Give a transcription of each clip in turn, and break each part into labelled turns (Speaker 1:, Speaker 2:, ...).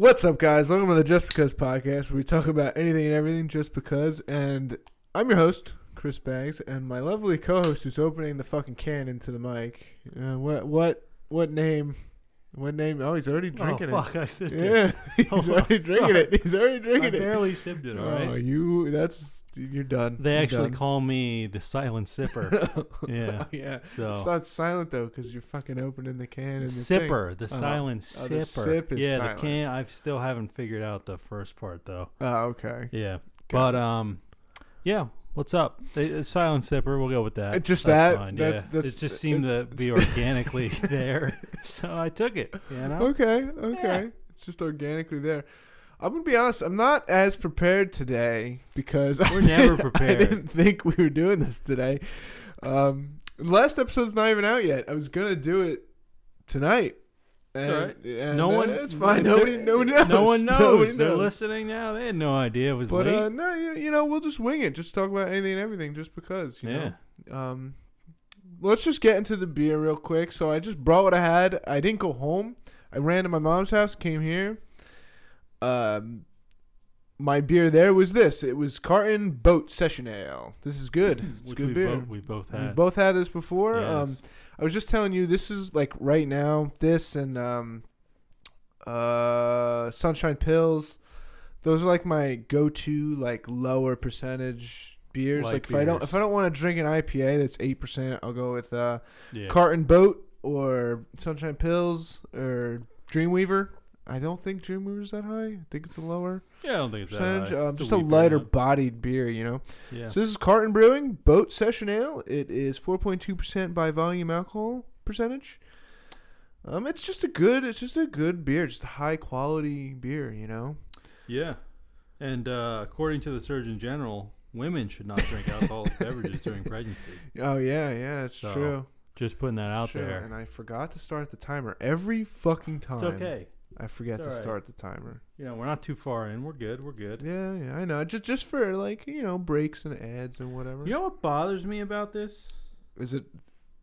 Speaker 1: What's up, guys? Welcome to the Just Because podcast, where we talk about anything and everything just because. And I'm your host, Chris Baggs, and my lovely co-host who's opening the fucking can into the mic. Uh, what what what name? What name? Oh, he's already drinking
Speaker 2: oh, fuck, I sipped
Speaker 1: it.
Speaker 2: it.
Speaker 1: Yeah, he's
Speaker 2: Oh,
Speaker 1: already drinking
Speaker 2: sorry.
Speaker 1: it. He's already
Speaker 2: I
Speaker 1: drinking it.
Speaker 2: barely sipped it,
Speaker 1: Oh, you that's you're done.
Speaker 2: They
Speaker 1: You're
Speaker 2: actually
Speaker 1: done.
Speaker 2: call me the silent sipper. yeah.
Speaker 1: yeah.
Speaker 2: So
Speaker 1: It's not silent though, because you're fucking opening the can and the thing.
Speaker 2: sipper, the
Speaker 1: Oh.
Speaker 2: silent
Speaker 1: Oh, the sip is
Speaker 2: yeah,
Speaker 1: silent.
Speaker 2: the can. I still haven't figured out the first part though.
Speaker 1: Oh, okay.
Speaker 2: Yeah,
Speaker 1: Got
Speaker 2: but um, yeah. What's up? The, uh, silent sipper. We'll go with that.
Speaker 1: Uh, just
Speaker 2: That's
Speaker 1: that?
Speaker 2: Fine,
Speaker 1: That's-
Speaker 2: yeah.
Speaker 1: that's-
Speaker 2: it just seemed to be organically there, so I took it. You know.
Speaker 1: Okay, okay. It's just organically there. I'm gonna be honest. I'm not as prepared today because I
Speaker 2: We're never
Speaker 1: didn't-
Speaker 2: prepared.
Speaker 1: I didn't think we were doing this today. Um, last episode's not even out yet. I was gonna do it tonight. And, and,
Speaker 2: no
Speaker 1: uh,
Speaker 2: one.
Speaker 1: It's fine. Nobody. Nobody knows.
Speaker 2: No one knows.
Speaker 1: Nobody
Speaker 2: They're
Speaker 1: knows.
Speaker 2: listening now. They had no idea it was
Speaker 1: But
Speaker 2: late.
Speaker 1: uh, no, you, you know, we'll just wing it. Just talk about anything and everything, just because. You
Speaker 2: yeah.
Speaker 1: Know? Um, let's just get into the beer real quick. So I just brought what I had. I didn't go home. I ran to my mom's house, came here. Um, my beer there was this. It was Carton Boat Session Ale. This is good. It's
Speaker 2: Which
Speaker 1: good
Speaker 2: we,
Speaker 1: beer.
Speaker 2: we both had.
Speaker 1: We've both had this before.
Speaker 2: Yes.
Speaker 1: Um, I was just telling you, this is like right now. This and um, uh, Sunshine Pils. Those are like my go-to, like lower percentage beers.
Speaker 2: Light
Speaker 1: like if I don't, if I don't want to drink an IPA that's eight percent, I'll go with uh,
Speaker 2: yeah.
Speaker 1: Carton Boat or Sunshine Pils or Dreamweaver. I don't think Dreamweaver's that high. I think it's a lower
Speaker 2: yeah, I don't think it's that
Speaker 1: percentage.
Speaker 2: high.
Speaker 1: Um,
Speaker 2: It's
Speaker 1: just a
Speaker 2: bit,
Speaker 1: lighter bodied beer, you know.
Speaker 2: Yeah.
Speaker 1: So this is Carton Brewing Boat Session Ale. It is 4.2% by volume alcohol percentage. Um, it's just a good, it's just a good beer, just a high quality beer, you know.
Speaker 2: yeah. And uh, according to the Surgeon General, women should not drink alcoholic beverages during pregnancy.
Speaker 1: Oh yeah, yeah, it's
Speaker 2: So,
Speaker 1: true.
Speaker 2: Just putting that out
Speaker 1: Sure,
Speaker 2: there.
Speaker 1: And I forgot to start the timer every fucking time.
Speaker 2: It's okay.
Speaker 1: I forget
Speaker 2: It's
Speaker 1: to start the timer.
Speaker 2: You know, we're not too far in. We're good. We're good.
Speaker 1: Yeah, yeah, I know. Just just for like you know breaks and ads and whatever.
Speaker 2: You know what bothers me about this?
Speaker 1: Is it?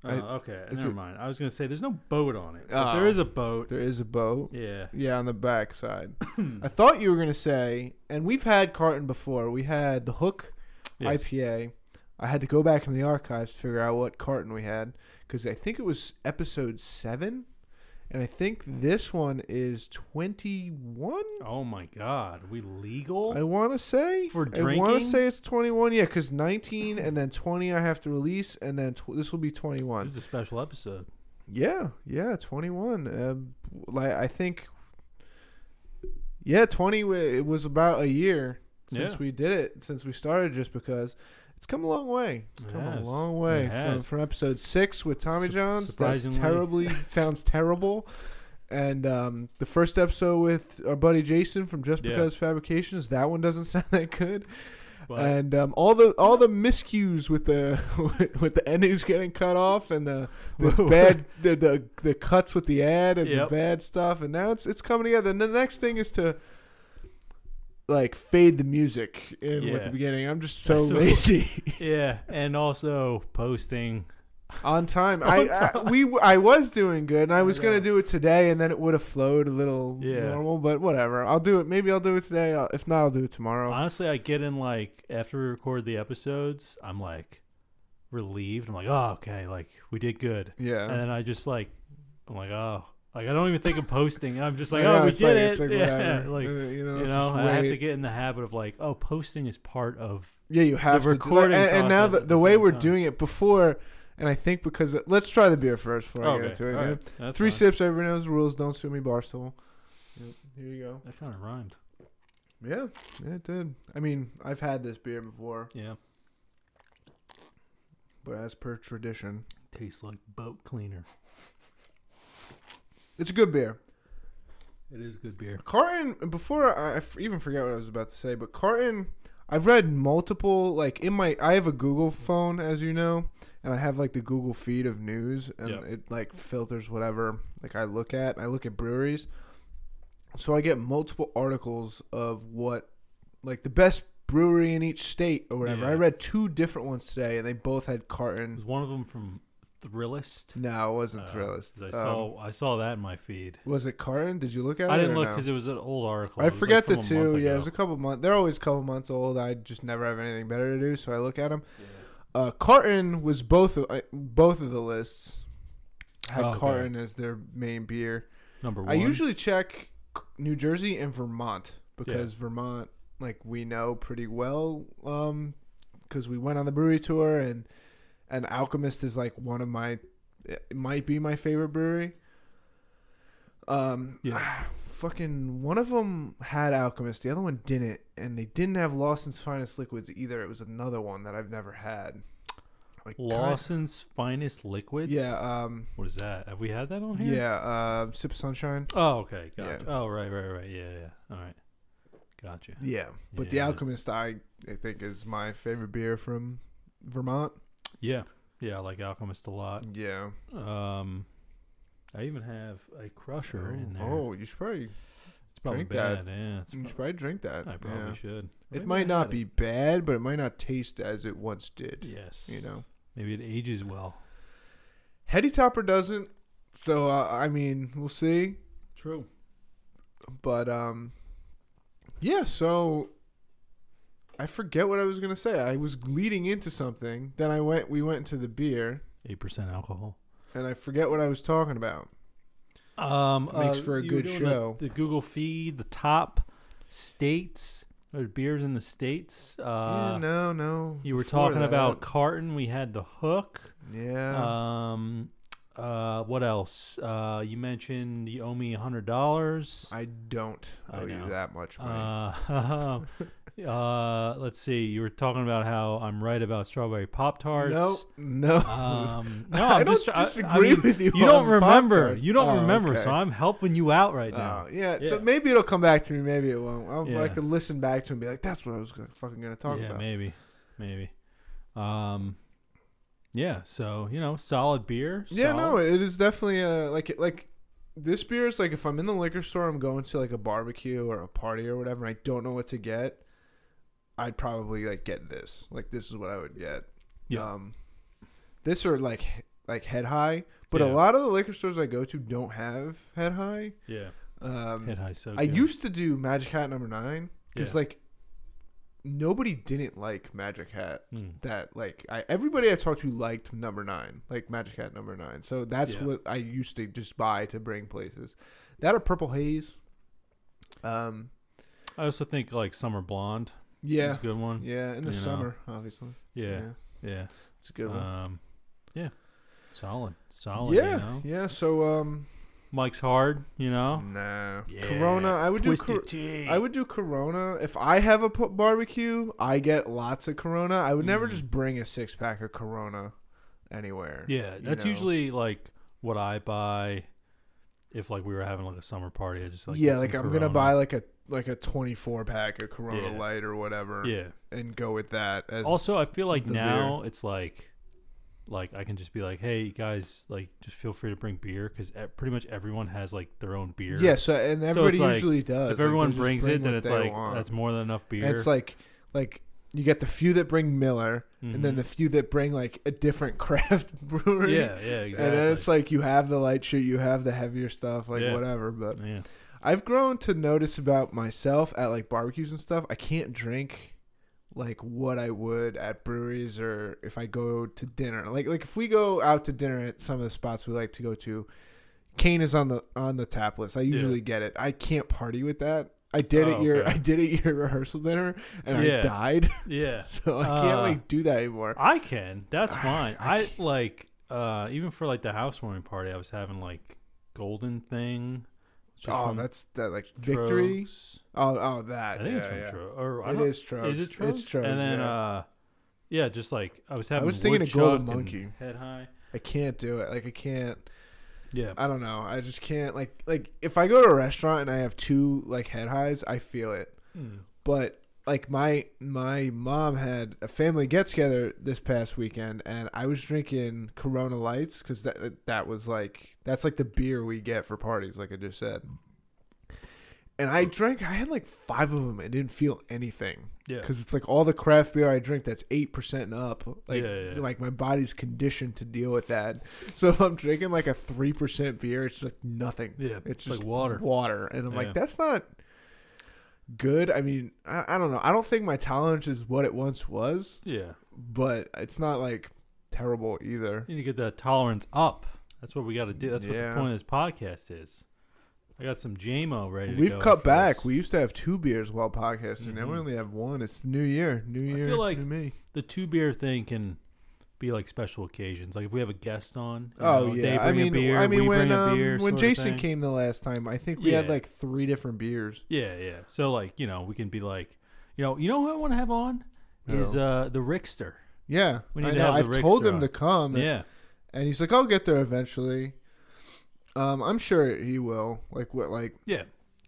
Speaker 2: Oh,
Speaker 1: I-
Speaker 2: okay.
Speaker 1: is
Speaker 2: Never
Speaker 1: it-
Speaker 2: mind. I was gonna say there's no boat on it. But
Speaker 1: Oh.
Speaker 2: there is a boat.
Speaker 1: There is a boat.
Speaker 2: Yeah.
Speaker 1: Yeah, on the back side. I thought you were gonna say, and we've had Carton before. We had the Hook
Speaker 2: Yes.
Speaker 1: IPA. I had to go back in the archives to figure out what carton we had because I think it was episode seven, and I think this one is twenty one.
Speaker 2: Oh my God. we legal?
Speaker 1: I want to say
Speaker 2: For drinking.
Speaker 1: I want to say it's twenty one. Yeah, because nineteen and then twenty I have to release, and then tw- this will be twenty one.
Speaker 2: this is a special episode.
Speaker 1: Yeah, yeah, twenty one. Um, like I think, yeah, twenty. It was about a year since
Speaker 2: Yeah.
Speaker 1: we did it, since we started, just because it's come a long way. It's
Speaker 2: It
Speaker 1: come a long way from from episode six with Tommy
Speaker 2: Sup-
Speaker 1: John's. That's terribly sounds terrible. And um, the first episode with our buddy Jason from Just
Speaker 2: Yeah.
Speaker 1: Because Fabrications, that one doesn't sound that good.
Speaker 2: But
Speaker 1: and um, all the all the miscues with the with the endings getting cut off and the, the bad the, the the cuts with the ad and
Speaker 2: Yep.
Speaker 1: the bad stuff and now it's it's coming together and the next thing is to like fade the music in with
Speaker 2: Yeah.
Speaker 1: the beginning i'm just so
Speaker 2: That's
Speaker 1: lazy
Speaker 2: yeah, and also posting.
Speaker 1: on time
Speaker 2: On
Speaker 1: I,
Speaker 2: time.
Speaker 1: I we i was doing good and i
Speaker 2: I
Speaker 1: was gonna do it today and then it would have flowed a little
Speaker 2: Yeah.
Speaker 1: normal but whatever i'll do it maybe i'll do it today I'll, if not i'll do it tomorrow
Speaker 2: Honestly, I get in like after we record the episodes, I'm like relieved. I'm like, oh, okay, like we did good.
Speaker 1: yeah
Speaker 2: And then I just like, I'm like, oh, like I don't even think of posting. I'm just like,
Speaker 1: I know,
Speaker 2: oh, we
Speaker 1: it's
Speaker 2: did
Speaker 1: like-
Speaker 2: it.
Speaker 1: it's like
Speaker 2: yeah, like
Speaker 1: Uh, you know,
Speaker 2: you know, I have to get in the habit of like, oh, posting is part of.
Speaker 1: Yeah, you have to. do-
Speaker 2: recording
Speaker 1: and, and now the, the
Speaker 2: the
Speaker 1: way we're
Speaker 2: time.
Speaker 1: doing it before, and I think because let's try the beer first before I
Speaker 2: okay,
Speaker 1: get into it.
Speaker 2: all
Speaker 1: yeah? Three
Speaker 2: fine.
Speaker 1: sips, everybody knows the rules. Don't sue me, Barstool. Yep, here you go.
Speaker 2: That kind of rhymed.
Speaker 1: Yeah, yeah, it did. I mean, I've had this beer before,
Speaker 2: Yeah,
Speaker 1: but as per tradition,
Speaker 2: tastes like boat cleaner.
Speaker 1: It's a good beer.
Speaker 2: It is good beer.
Speaker 1: Carton. Before I even forget what I was about to say, but Carton. I've read multiple like in my. I have a Google phone, as you know, and I have like the Google feed of news, and
Speaker 2: Yep.
Speaker 1: it like filters whatever like I look at. I look at breweries, so I get multiple articles of what like the best brewery in each state or whatever.
Speaker 2: Yeah.
Speaker 1: I read two different ones today, and they both had Carton.
Speaker 2: Was one of them from Thrillist?
Speaker 1: No, it wasn't
Speaker 2: Uh,
Speaker 1: Thrillist.
Speaker 2: I
Speaker 1: Um,
Speaker 2: saw I saw that in my feed.
Speaker 1: was it Carton? Did you look at it?
Speaker 2: I didn't look
Speaker 1: no?
Speaker 2: because it was an old article.
Speaker 1: I
Speaker 2: was, like,
Speaker 1: forget the two. Yeah, it was a couple months. They're always a couple months old. I just never have anything better to do, so I look at them. Uh, Carton was both of uh, both of the lists had
Speaker 2: Oh, okay.
Speaker 1: Carton as their main beer.
Speaker 2: Number one.
Speaker 1: I usually check New Jersey and Vermont because Vermont, like we know pretty well, um, because we went on the brewery tour and and Alchemist is like one of my, it might be my favorite brewery. Um,
Speaker 2: Yeah.
Speaker 1: fucking one of them had Alchemist, the other one didn't, and they didn't have Lawson's Finest Liquids either. It was another one that I've never had. Like
Speaker 2: Lawson's finest liquids.
Speaker 1: yeah, um,
Speaker 2: What is that? Have we had that on here?
Speaker 1: yeah, uh, Sip Sunshine.
Speaker 2: Oh, okay. Gotcha.
Speaker 1: Yeah.
Speaker 2: Oh, right, right, right. Yeah, yeah. All right. Gotcha.
Speaker 1: Yeah, but the Alchemist, I I think, is my favorite beer from Vermont.
Speaker 2: Yeah. Yeah, I like Alchemist a lot.
Speaker 1: Yeah,
Speaker 2: Um, I even have a crusher in there.
Speaker 1: Oh, you should probably
Speaker 2: it's probably
Speaker 1: drink that.
Speaker 2: Yeah, it's
Speaker 1: you
Speaker 2: prob-
Speaker 1: should probably drink that.
Speaker 2: I probably
Speaker 1: yeah.
Speaker 2: should.
Speaker 1: It might not be
Speaker 2: it.
Speaker 1: bad, but it might not taste as it once did.
Speaker 2: Yes.
Speaker 1: You know,
Speaker 2: Maybe it ages well.
Speaker 1: Heady Topper doesn't. So uh, I mean, we'll see.
Speaker 2: True.
Speaker 1: But um, yeah. So I forget what I was gonna say. I was leading into something. Then I went. We went into the beer,
Speaker 2: Eight percent alcohol.
Speaker 1: and I forget what I was talking about.
Speaker 2: Um,
Speaker 1: Makes
Speaker 2: uh,
Speaker 1: for a good show.
Speaker 2: The, the Google feed, the top states or beers in the states. Uh,
Speaker 1: yeah, no, no.
Speaker 2: You were talking
Speaker 1: that.
Speaker 2: about Carton. We had the Hook.
Speaker 1: Yeah.
Speaker 2: Um, uh, what else? Uh, you mentioned you owe me a hundred dollars.
Speaker 1: I don't
Speaker 2: I
Speaker 1: owe you that much money.
Speaker 2: Uh, uh, let's see. You were talking about how I'm right about strawberry pop tarts.
Speaker 1: no, no.
Speaker 2: Um, no,
Speaker 1: I
Speaker 2: I'm
Speaker 1: don't
Speaker 2: just. I- I
Speaker 1: disagree
Speaker 2: mean,
Speaker 1: with you.
Speaker 2: You don't remember.
Speaker 1: Pop-Tarts.
Speaker 2: You don't
Speaker 1: Oh,
Speaker 2: remember.
Speaker 1: okay.
Speaker 2: So I'm helping you out right now.
Speaker 1: Oh, yeah, So maybe it'll come back to me. Maybe it won't. I'll, I
Speaker 2: Yeah.
Speaker 1: could listen back to it and be like, "That's what I was gonna, fucking gonna talk
Speaker 2: yeah,
Speaker 1: about."
Speaker 2: maybe, maybe. Um, yeah. So you know, solid beer.
Speaker 1: Yeah, no, it is definitely uh like like this beer is like if I'm in the liquor store, I'm going to like a barbecue or a party or whatever, and I don't know what to get. I'd probably like get this. Like this is what I would get.
Speaker 2: Yeah.
Speaker 1: Um, this or like like head high, but
Speaker 2: Yeah.
Speaker 1: a lot of the liquor stores I go to don't have head high.
Speaker 2: yeah.
Speaker 1: Um,
Speaker 2: Head high so.
Speaker 1: I
Speaker 2: good.
Speaker 1: used to do Magic Hat number nine because
Speaker 2: Yeah.
Speaker 1: like nobody didn't like Magic Hat.
Speaker 2: Hmm.
Speaker 1: That like I everybody I talked to liked number nine, like Magic Hat number nine. So that's
Speaker 2: Yeah.
Speaker 1: what I used to just buy to bring places. That or Purple Haze. Um,
Speaker 2: I also think like Summer Blonde.
Speaker 1: Yeah,
Speaker 2: a good one.
Speaker 1: yeah, in the
Speaker 2: You know.
Speaker 1: summer, obviously.
Speaker 2: Yeah. Yeah.
Speaker 1: it's a good one.
Speaker 2: Um, yeah. Solid. Solid.
Speaker 1: yeah,
Speaker 2: You know?
Speaker 1: yeah. So um,
Speaker 2: Mike's hard. You know.
Speaker 1: nah,
Speaker 2: Yeah.
Speaker 1: Corona. I would do. Cor-
Speaker 2: tea.
Speaker 1: I would do Corona if I have a p- barbecue. I get lots of Corona. I would never
Speaker 2: Mm.
Speaker 1: just bring a six pack of Corona anywhere.
Speaker 2: Yeah, that's
Speaker 1: know.
Speaker 2: usually like what I buy. If like we were having like a summer party, I just like
Speaker 1: yeah, like I'm gonna buy like a like a 24 pack of Corona
Speaker 2: Yeah.
Speaker 1: Light or whatever,
Speaker 2: Yeah.
Speaker 1: and go with that. As
Speaker 2: Also, I feel like
Speaker 1: the
Speaker 2: now it's like, like I can just be like, hey guys, like just feel free to bring beer because pretty much everyone has like their own beer.
Speaker 1: yeah, so and everybody
Speaker 2: like,
Speaker 1: usually does.
Speaker 2: If
Speaker 1: like,
Speaker 2: everyone
Speaker 1: they just
Speaker 2: brings
Speaker 1: bring
Speaker 2: it, then
Speaker 1: what
Speaker 2: it's
Speaker 1: they
Speaker 2: like
Speaker 1: want.
Speaker 2: that's more than enough beer.
Speaker 1: And it's like like you get the few that bring Miller, and then
Speaker 2: Mhm.
Speaker 1: the few that bring like a different craft brewery.
Speaker 2: yeah, yeah, exactly.
Speaker 1: And then it's like you have the light shit, you have the heavier stuff, like
Speaker 2: Yeah.
Speaker 1: whatever. But
Speaker 2: yeah,
Speaker 1: I've grown to notice about myself at like barbecues and stuff. I can't drink like what I would at breweries or if I go to dinner. Like like if we go out to dinner at some of the spots we like to go to, Kane is on the on the tap list. I usually get it. I can't party with that. I did
Speaker 2: Oh,
Speaker 1: at your
Speaker 2: okay.
Speaker 1: I did at your rehearsal dinner and
Speaker 2: Yeah.
Speaker 1: I died.
Speaker 2: yeah.
Speaker 1: so I can't
Speaker 2: Uh,
Speaker 1: like do that anymore.
Speaker 2: I can. That's
Speaker 1: Ah,
Speaker 2: fine.
Speaker 1: I
Speaker 2: I like uh even for like the housewarming party, I was having like golden thing.
Speaker 1: Oh, that's that like victory.
Speaker 2: Tröegs.
Speaker 1: Oh, oh, that.
Speaker 2: I think
Speaker 1: yeah,
Speaker 2: it's from
Speaker 1: yeah.
Speaker 2: Tro. Or I
Speaker 1: It is Tröegs.
Speaker 2: Is it Tröegs?
Speaker 1: It's Tröegs.
Speaker 2: And then
Speaker 1: yeah.
Speaker 2: uh yeah, just like I was having I
Speaker 1: was thinking of Golden Monkey.
Speaker 2: head high.
Speaker 1: I can't do it. Like I can't.
Speaker 2: Yeah.
Speaker 1: I don't know. I just can't. Like like if I go to a restaurant and I have two like head highs, I feel it.
Speaker 2: Hmm.
Speaker 1: But like my my mom had a family get together this past weekend, and I was drinking Corona Lights because that that was like that's like the beer we get for parties, like I just said. and I drank. I had like five of them and didn't feel anything
Speaker 2: Yeah.
Speaker 1: because it's like all the craft beer I drink that's eight percent and up. Like,
Speaker 2: Yeah, yeah.
Speaker 1: like my body's conditioned to deal with that. So if I'm drinking like a three percent beer, it's like nothing.
Speaker 2: Yeah.
Speaker 1: It's
Speaker 2: like
Speaker 1: just
Speaker 2: water.
Speaker 1: water, and I'm
Speaker 2: Yeah.
Speaker 1: like, that's not good. I mean, I, I don't know. I don't think my tolerance is what it once was,
Speaker 2: Yeah.
Speaker 1: but it's not like terrible either.
Speaker 2: You need to get that tolerance up. That's what we got to do. That's what
Speaker 1: Yeah.
Speaker 2: the point of this podcast is. I got some JMO ready to
Speaker 1: We've
Speaker 2: go
Speaker 1: cut
Speaker 2: for
Speaker 1: back.
Speaker 2: this.
Speaker 1: We used to have two beers while podcasting. Now we
Speaker 2: Mhm.
Speaker 1: only have one. It's new year. New
Speaker 2: I
Speaker 1: year.
Speaker 2: feel like-
Speaker 1: new me.
Speaker 2: the two beer thing can be like special occasions. Like if we have a guest on. you
Speaker 1: Oh
Speaker 2: know,
Speaker 1: yeah.
Speaker 2: They
Speaker 1: I
Speaker 2: bring
Speaker 1: mean,
Speaker 2: a beer.
Speaker 1: I mean
Speaker 2: we
Speaker 1: when
Speaker 2: bring a
Speaker 1: um,
Speaker 2: beer.
Speaker 1: when
Speaker 2: of
Speaker 1: Jason
Speaker 2: thing.
Speaker 1: came the last time, I think we had
Speaker 2: Yeah.
Speaker 1: like three different beers.
Speaker 2: Yeah, yeah. So like you know we can be like, you know, you know who I want to have on is uh the Rickster.
Speaker 1: Yeah,
Speaker 2: We need
Speaker 1: I
Speaker 2: to
Speaker 1: know.
Speaker 2: have
Speaker 1: I've told him
Speaker 2: on.
Speaker 1: to come,
Speaker 2: Yeah.
Speaker 1: And he's like, "I'll get there eventually." Um, I'm sure he will. Like what? Like
Speaker 2: Yeah.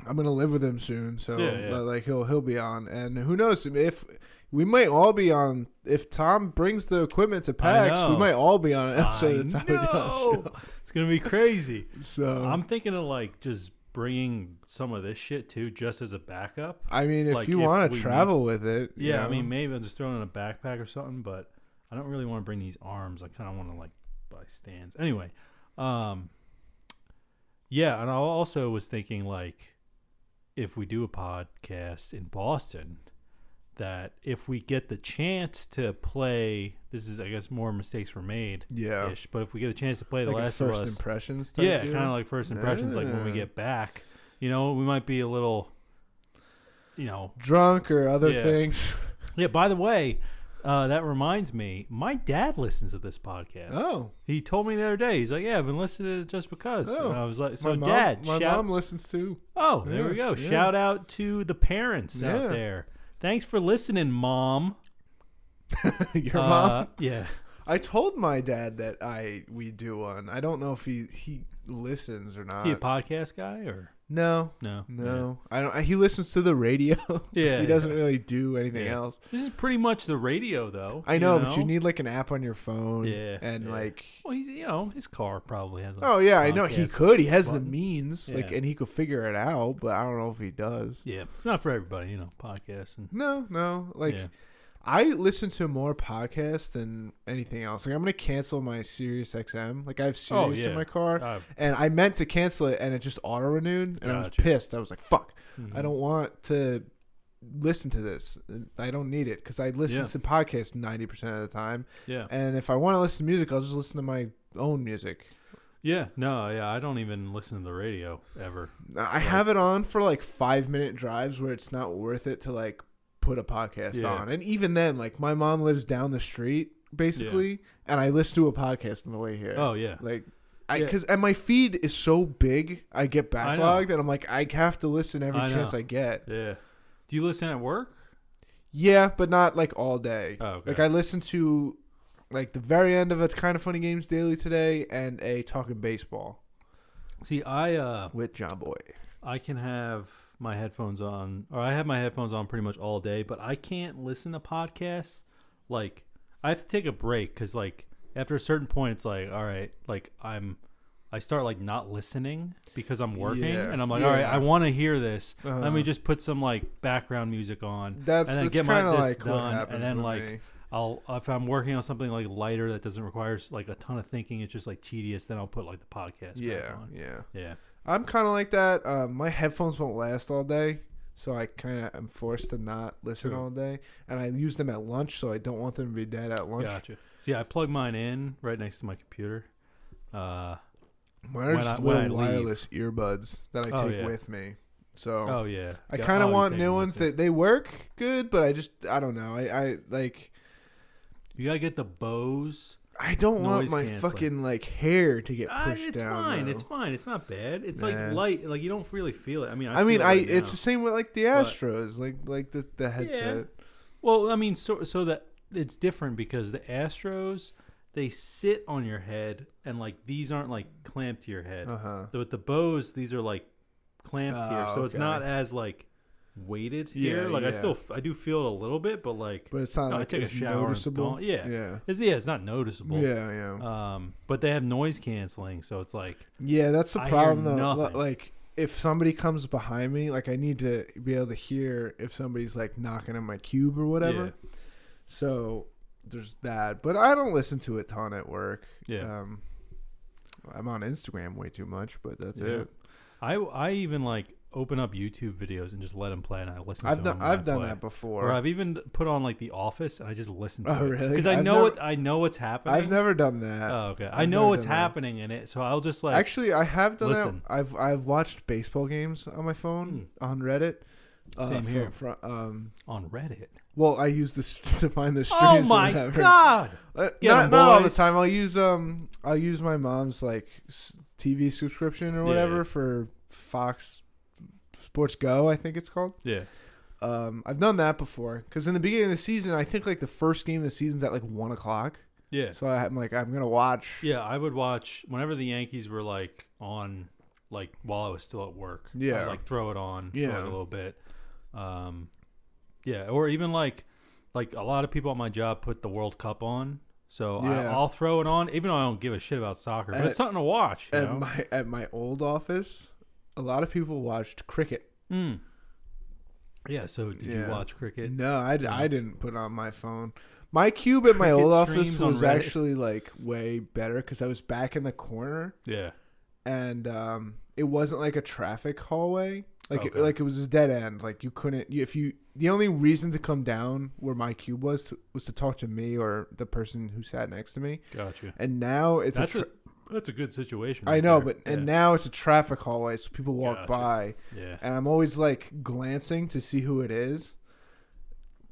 Speaker 1: I'm gonna live with him soon, so
Speaker 2: Yeah, yeah.
Speaker 1: like he'll he'll be on, and who knows if we might all be on. If Tom brings the equipment to PAX, we might all be on an episode
Speaker 2: I
Speaker 1: of Doll
Speaker 2: know. It's gonna be crazy.
Speaker 1: So
Speaker 2: I'm thinking of like just bringing some of this shit too, just as a backup.
Speaker 1: I mean, if
Speaker 2: like,
Speaker 1: you want to travel with it,
Speaker 2: Yeah, I mean maybe I'm just throwing in a backpack or something, but I don't really want to bring these arms. I kind of want to like stands. Anyway, um, yeah, and I also was thinking like if we do a podcast in Boston, that if we get the chance to play, this is I guess more mistakes were made
Speaker 1: yeah,
Speaker 2: but if we get a chance to play The
Speaker 1: like
Speaker 2: Last
Speaker 1: first
Speaker 2: of Us,
Speaker 1: impressions. Type
Speaker 2: yeah, kind of like first impressions, like when we get back, you know, we might be a little, you know,
Speaker 1: drunk or other
Speaker 2: Yeah.
Speaker 1: things.
Speaker 2: yeah. By the way, uh, that reminds me, my dad listens to this podcast.
Speaker 1: Oh,
Speaker 2: He told me the other day. He's like, "Yeah, I've been listening to it just because."
Speaker 1: Oh.
Speaker 2: And I was like, "So,
Speaker 1: my mom,
Speaker 2: dad,
Speaker 1: my
Speaker 2: shout-
Speaker 1: mom listens too.
Speaker 2: oh, there we go.
Speaker 1: yeah.
Speaker 2: Shout out to the parents
Speaker 1: Yeah.
Speaker 2: out there. Thanks for listening, mom.
Speaker 1: Your
Speaker 2: Uh,
Speaker 1: mom.
Speaker 2: yeah.
Speaker 1: I told my dad that I we do one. I don't know if he he listens or not.
Speaker 2: he a podcast guy or
Speaker 1: no,
Speaker 2: no?
Speaker 1: no. I don't. He listens to the radio.
Speaker 2: Yeah,
Speaker 1: he doesn't
Speaker 2: yeah.
Speaker 1: really do anything
Speaker 2: Yeah.
Speaker 1: else.
Speaker 2: This is pretty much the radio, though.
Speaker 1: I know, but you need like an app on your phone.
Speaker 2: Yeah,
Speaker 1: and
Speaker 2: yeah.
Speaker 1: like.
Speaker 2: Well, he's you know his car probably has. Like,
Speaker 1: Oh yeah, I know he could. He has the
Speaker 2: button.
Speaker 1: means, like, and he could figure it out. But I don't know if he does.
Speaker 2: Yeah, it's not for everybody, you know, podcasts and
Speaker 1: No, no. Like
Speaker 2: yeah.
Speaker 1: I listen to more podcasts than anything else. Like I'm gonna cancel my Sirius XM. Like I have
Speaker 2: Oh,
Speaker 1: Sirius in my car,
Speaker 2: Uh,
Speaker 1: and I meant to cancel it, and it just auto renewed, and I was pissed. I was like, "Fuck! I
Speaker 2: mhm.
Speaker 1: don't want to listen to this. I don't need it because I listen
Speaker 2: Yeah.
Speaker 1: to podcasts ninety percent of the time,
Speaker 2: Yeah,
Speaker 1: and if I want to listen to music, I'll just listen to my own music.
Speaker 2: yeah. No, yeah. I don't even listen to the radio ever.
Speaker 1: I have it on for like five minute drives where it's not worth it to like put a podcast
Speaker 2: Yeah.
Speaker 1: on. And even then, like my mom lives down the street basically, and I listen to a podcast on the way here.
Speaker 2: Oh yeah,
Speaker 1: Like I
Speaker 2: Yeah.
Speaker 1: cuz and my feed is so big, I get
Speaker 2: I
Speaker 1: backlogged and I'm like I have to listen every
Speaker 2: I
Speaker 1: chance
Speaker 2: know.
Speaker 1: I get.
Speaker 2: yeah. Do you listen at work?
Speaker 1: Yeah, but not like all day.
Speaker 2: Oh, okay.
Speaker 1: Like I listen to like the very end of a kind of funny games daily today and a talking baseball
Speaker 2: See, I uh,
Speaker 1: with Jomboy.
Speaker 2: I can have my headphones on, or I have my headphones on pretty much all day, but I can't listen to podcasts. Like, I have to take a break because, like, after a certain point, it's like, all right, like I'm, I start like not listening because I'm working,
Speaker 1: Yeah.
Speaker 2: and I'm like, all right,
Speaker 1: Yeah.
Speaker 2: I want to hear this. Let
Speaker 1: Uh-huh.
Speaker 2: me just put some like background music on.
Speaker 1: That's
Speaker 2: and then
Speaker 1: that's
Speaker 2: get my-
Speaker 1: kind of
Speaker 2: this
Speaker 1: like what
Speaker 2: done, and then, like,
Speaker 1: me.
Speaker 2: I'll if I'm working on something like lighter that doesn't require like a ton of thinking, it's just like tedious. Then I'll put like the podcast.
Speaker 1: yeah,
Speaker 2: on.
Speaker 1: yeah.
Speaker 2: yeah.
Speaker 1: I'm kind of like that. Um, my headphones won't last all day, so I kind of am forced to not listen all day, and I use them at lunch, so I don't want them to be dead at lunch.
Speaker 2: Gotcha. See, I plug mine in right next to my computer. Uh,
Speaker 1: Mine are
Speaker 2: When
Speaker 1: just
Speaker 2: I- when I
Speaker 1: little
Speaker 2: leave.
Speaker 1: wireless earbuds that I
Speaker 2: Oh,
Speaker 1: take
Speaker 2: yeah.
Speaker 1: with me. So
Speaker 2: oh yeah.
Speaker 1: I
Speaker 2: Got-
Speaker 1: kind
Speaker 2: oh,
Speaker 1: of
Speaker 2: you
Speaker 1: want
Speaker 2: take
Speaker 1: new
Speaker 2: them with
Speaker 1: ones
Speaker 2: you.
Speaker 1: that they work good, but I just I don't know. I I like
Speaker 2: You gotta get the Bose.
Speaker 1: I don't want my
Speaker 2: canceling.
Speaker 1: fucking like hair to get
Speaker 2: Ah,
Speaker 1: pushed
Speaker 2: it's
Speaker 1: down.
Speaker 2: fine.
Speaker 1: though.
Speaker 2: It's fine. It's not bad. It's like light. Like you don't really feel it. I mean, I,
Speaker 1: I mean, I
Speaker 2: right
Speaker 1: it's the same with like the
Speaker 2: But-
Speaker 1: Astros, like like the the headset.
Speaker 2: well. I mean, so so that it's different because the Astros they sit on your head and like these aren't like clamped to your head.
Speaker 1: Uh huh.
Speaker 2: So with the Bose, these are like clamped here,
Speaker 1: Oh,
Speaker 2: so it's not as like weighted here.
Speaker 1: Yeah,
Speaker 2: Like I still I do feel it a little bit, but like
Speaker 1: But it's not
Speaker 2: No, I
Speaker 1: like
Speaker 2: take a shower
Speaker 1: noticeable.
Speaker 2: Yeah.
Speaker 1: yeah,
Speaker 2: it's, yeah, it's not noticeable.
Speaker 1: yeah, yeah.
Speaker 2: Um, but they have noise canceling, so it's like
Speaker 1: Yeah, that's the
Speaker 2: I
Speaker 1: problem though. Like if somebody comes behind me, like I need to be able to hear if somebody's like knocking on my cube or whatever.
Speaker 2: Yeah.
Speaker 1: So there's that, but I don't listen to a ton at work.
Speaker 2: Yeah.
Speaker 1: Um, I'm on Instagram way too much, but that's
Speaker 2: Yeah.
Speaker 1: it.
Speaker 2: I I even like open up YouTube videos and just let them play and I listen
Speaker 1: I've
Speaker 2: to
Speaker 1: done
Speaker 2: them. I
Speaker 1: I've done
Speaker 2: play.
Speaker 1: that before.
Speaker 2: Or I've even put on like The Office and I just listen to
Speaker 1: Oh,
Speaker 2: it
Speaker 1: really?
Speaker 2: because I
Speaker 1: I've
Speaker 2: know
Speaker 1: never-
Speaker 2: what I know what's happening.
Speaker 1: I've never done that.
Speaker 2: Oh, okay. I
Speaker 1: I've
Speaker 2: know
Speaker 1: never
Speaker 2: what's
Speaker 1: done that.
Speaker 2: happening in it, so I'll just like
Speaker 1: Actually, I have done
Speaker 2: listen.
Speaker 1: that. I've I've watched baseball games on my phone on Reddit. Uh,
Speaker 2: Hmm. Same
Speaker 1: fro-
Speaker 2: here.
Speaker 1: fro- um,
Speaker 2: on Reddit.
Speaker 1: well, I use this to find the streams.
Speaker 2: Oh
Speaker 1: or
Speaker 2: my
Speaker 1: whatever.
Speaker 2: god!
Speaker 1: Uh,
Speaker 2: Get
Speaker 1: not
Speaker 2: 'em,
Speaker 1: not all the
Speaker 2: boys.
Speaker 1: time. I'll use um I'll use my mom's like s- TV subscription or whatever for Fox Sports Go. I think it's called.
Speaker 2: Yeah.
Speaker 1: Um, I've done that before because in the beginning of the season, I think like the first game of the season's at like one o'clock.
Speaker 2: Yeah.
Speaker 1: So I'm like, I'm gonna watch.
Speaker 2: Yeah, I would watch whenever the Yankees were like on, like while I was still at work.
Speaker 1: Yeah.
Speaker 2: I'd, like throw it on for
Speaker 1: Yeah.
Speaker 2: a little bit. Um, yeah, or even like, like a lot of people at my job put the World Cup on, so
Speaker 1: Yeah.
Speaker 2: I, I'll throw it on, even though I don't give a shit about soccer. But
Speaker 1: At-
Speaker 2: it's something to watch. You
Speaker 1: At
Speaker 2: know?
Speaker 1: my at my old office, a lot of people watched cricket.
Speaker 2: Mm. Yeah. So did you watch cricket?
Speaker 1: No, I, d-
Speaker 2: No.
Speaker 1: I didn't put on my phone. My cube at my
Speaker 2: Cricket
Speaker 1: old office
Speaker 2: streams on
Speaker 1: was
Speaker 2: Reddit.
Speaker 1: actually like way better because I was back in the corner
Speaker 2: Yeah.
Speaker 1: and um, it wasn't like a traffic hallway. Like it,
Speaker 2: Okay.
Speaker 1: like it was a dead end. Like you couldn't you, if you the only reason to come down where my cube was was to talk to me or the person who sat next to me.
Speaker 2: Gotcha.
Speaker 1: And now it's
Speaker 2: That's
Speaker 1: a.
Speaker 2: a
Speaker 1: Tra-
Speaker 2: that's a good situation.
Speaker 1: I know,
Speaker 2: there.
Speaker 1: but and now it's a traffic hallway, so people walk
Speaker 2: Gotcha.
Speaker 1: by.
Speaker 2: yeah.
Speaker 1: and I'm always like glancing to see who it is.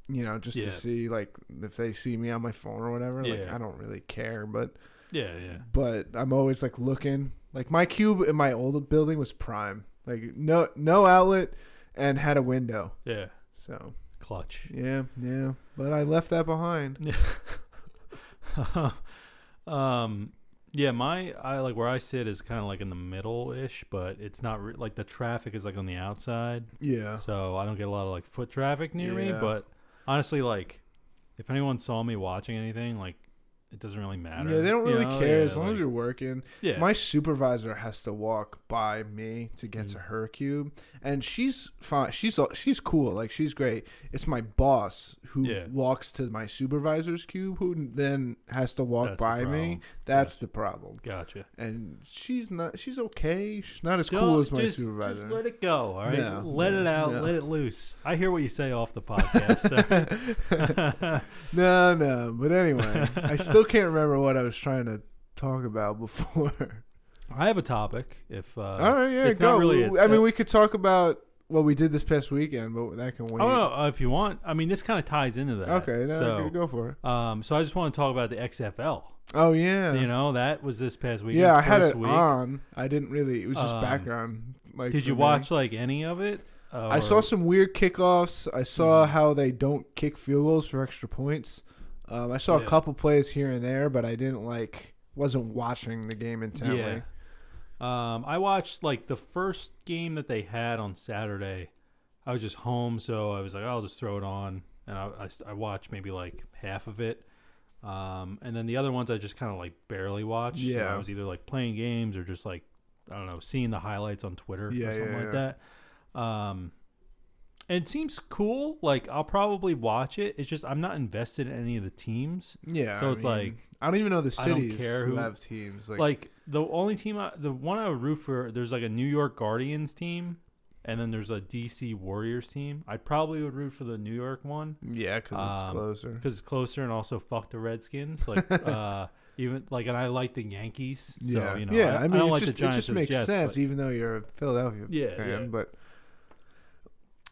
Speaker 1: You know, just
Speaker 2: Yeah.
Speaker 1: to see like if they see me on my phone or whatever. Like I don't really care, but
Speaker 2: Yeah. Yeah.
Speaker 1: but I'm always like looking. Like my cube in my old building was prime. Like no no outlet and had a window.
Speaker 2: Yeah.
Speaker 1: So
Speaker 2: Clutch.
Speaker 1: yeah, yeah. But I left that behind.
Speaker 2: um yeah my i like where i sit is kind of like in the middle ish but it's not re- like the traffic is like on the outside
Speaker 1: Yeah.
Speaker 2: so i don't get a lot of like foot traffic near me
Speaker 1: Yeah.
Speaker 2: but honestly like if anyone saw me watching anything like it doesn't really matter
Speaker 1: Yeah, they don't
Speaker 2: you
Speaker 1: really
Speaker 2: know?
Speaker 1: care
Speaker 2: Yeah,
Speaker 1: as long as you're working.
Speaker 2: yeah
Speaker 1: My supervisor has to walk by me to get
Speaker 2: Mm.
Speaker 1: to her cube, and she's fine. She's she's cool. Like she's great. It's my boss who
Speaker 2: Yeah.
Speaker 1: walks to my supervisor's cube, who then has to walk
Speaker 2: That's
Speaker 1: by me. That's
Speaker 2: Gotcha.
Speaker 1: the problem.
Speaker 2: gotcha
Speaker 1: And she's not. She's okay. She's not as cool
Speaker 2: Don't-
Speaker 1: as my
Speaker 2: just,
Speaker 1: supervisor.
Speaker 2: just let it go all right
Speaker 1: No,
Speaker 2: let it out
Speaker 1: no.
Speaker 2: let it loose i hear what you say off the podcast
Speaker 1: no, no. But anyway, I still can't remember what I was trying to talk about before.
Speaker 2: i have a topic if uh
Speaker 1: All right, yeah, go.
Speaker 2: really a-
Speaker 1: I mean, we could talk about what we did this past weekend, but that can wait.
Speaker 2: Oh no, uh, if you want, I mean, this kind of ties into that.
Speaker 1: Okay, no,
Speaker 2: so
Speaker 1: go- go for it.
Speaker 2: um, so I just want to talk about the XFL.
Speaker 1: Oh yeah,
Speaker 2: You know, that was this past weekend.
Speaker 1: yeah. I had it
Speaker 2: week.
Speaker 1: on. I didn't really. It was just
Speaker 2: Um,
Speaker 1: background. Like,
Speaker 2: Did you
Speaker 1: me.
Speaker 2: watch like any of it?
Speaker 1: I
Speaker 2: Or-
Speaker 1: saw some weird kickoffs. I saw
Speaker 2: Mhm.
Speaker 1: how they don't kick field goals for extra points. Um, I saw
Speaker 2: Yeah.
Speaker 1: a couple plays here and there, but I didn't like. Wasn't watching the game intently.
Speaker 2: Yeah. Um, I watched like the first game that they had on Saturday. I was just home, so I was like, I'll just throw it on, and I, I, I watched maybe like half of it. Um, and then the other ones I just kind of like barely watched. So
Speaker 1: Yeah.
Speaker 2: I was either like playing games or just like I don't know, seeing the highlights on Twitter
Speaker 1: Yeah,
Speaker 2: or something
Speaker 1: yeah,
Speaker 2: like
Speaker 1: yeah.
Speaker 2: that. Um, it seems cool. Like I'll probably watch it. It's just I'm not invested in any of the teams.
Speaker 1: Yeah.
Speaker 2: So
Speaker 1: I
Speaker 2: it's
Speaker 1: mean,
Speaker 2: like,
Speaker 1: I don't even know the cities
Speaker 2: I don't care
Speaker 1: who have teams. Like,
Speaker 2: Like, the only team, I, the one I would root for, there's like a New York Guardians team, and then there's a DC Warriors team. I probably would root for the New York one
Speaker 1: yeah, because it's
Speaker 2: um,
Speaker 1: closer.
Speaker 2: because it's closer, and also fuck the Redskins. Like, uh, even like, and I like the Yankees. So,
Speaker 1: yeah,
Speaker 2: you know,
Speaker 1: yeah.
Speaker 2: I,
Speaker 1: I, mean,
Speaker 2: don't
Speaker 1: it
Speaker 2: like
Speaker 1: just, it just makes
Speaker 2: Jets,
Speaker 1: sense,
Speaker 2: but-
Speaker 1: even though you're a Philadelphia
Speaker 2: Yeah,
Speaker 1: fan.
Speaker 2: yeah.
Speaker 1: But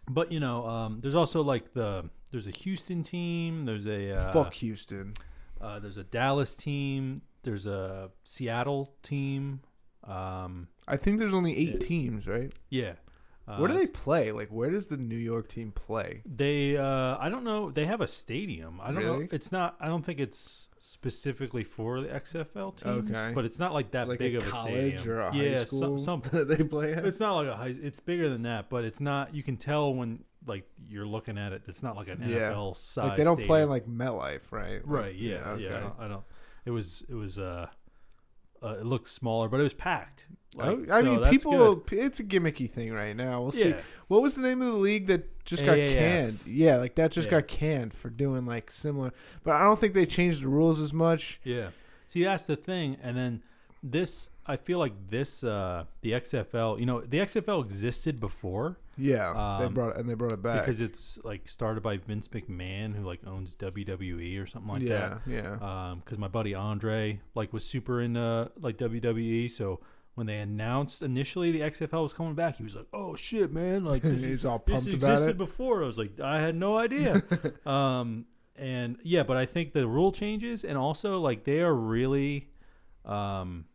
Speaker 2: But you know, um, there's also like the there's a Houston team. There's a uh,
Speaker 1: fuck Houston.
Speaker 2: Uh, there's a Dallas team. There's a Seattle team. Um,
Speaker 1: I think there's only eight
Speaker 2: Yeah.
Speaker 1: teams, right?
Speaker 2: yeah. Uh,
Speaker 1: where do they play? Like, where does the New York team play?
Speaker 2: They, uh, I don't know. They have a stadium. I don't know. It's not. I don't think it's specifically for the XFL teams.
Speaker 1: Okay.
Speaker 2: But it's not like that
Speaker 1: like
Speaker 2: big
Speaker 1: a
Speaker 2: of a
Speaker 1: college
Speaker 2: stadium.
Speaker 1: or a
Speaker 2: yeah,
Speaker 1: high school
Speaker 2: some, something.
Speaker 1: that they play at.
Speaker 2: It's not like a high. It's bigger than that, but it's not. You can tell when like you're looking at it. It's not like an
Speaker 1: Yeah.
Speaker 2: NFL size.
Speaker 1: like they don't play in like MetLife, right? Like,
Speaker 2: Right. Yeah. Yeah.
Speaker 1: okay.
Speaker 2: I, don't, I don't. It was. It was. Uh. uh, it looked smaller, but it was packed. Like,
Speaker 1: Oh, I
Speaker 2: so
Speaker 1: mean, people.
Speaker 2: good.
Speaker 1: It's a gimmicky thing right now. We'll see.
Speaker 2: Yeah,
Speaker 1: What was the name of the league that just got
Speaker 2: AAF.
Speaker 1: canned? Yeah, like that just
Speaker 2: Yeah.
Speaker 1: got canned for doing like similar. But I don't think they changed the rules as much.
Speaker 2: yeah. See, that's the thing. And then this, I feel like this, uh, the XFL. You know, the XFL existed before
Speaker 1: Yeah, they
Speaker 2: Um,
Speaker 1: brought it, and they brought it back.
Speaker 2: because it's like started by Vince McMahon, who like owns WWE or something like
Speaker 1: yeah,
Speaker 2: that.
Speaker 1: yeah.
Speaker 2: Um, because my buddy Andre like was super into like WWE, so when they announced initially the XFL was coming back, he was like, "Oh shit, man! Like this,
Speaker 1: He's all
Speaker 2: this
Speaker 1: pumped about
Speaker 2: existed
Speaker 1: it.
Speaker 2: before." I was like, "I had no idea." um, and yeah, but I think the rule changes, and also like they are really, um,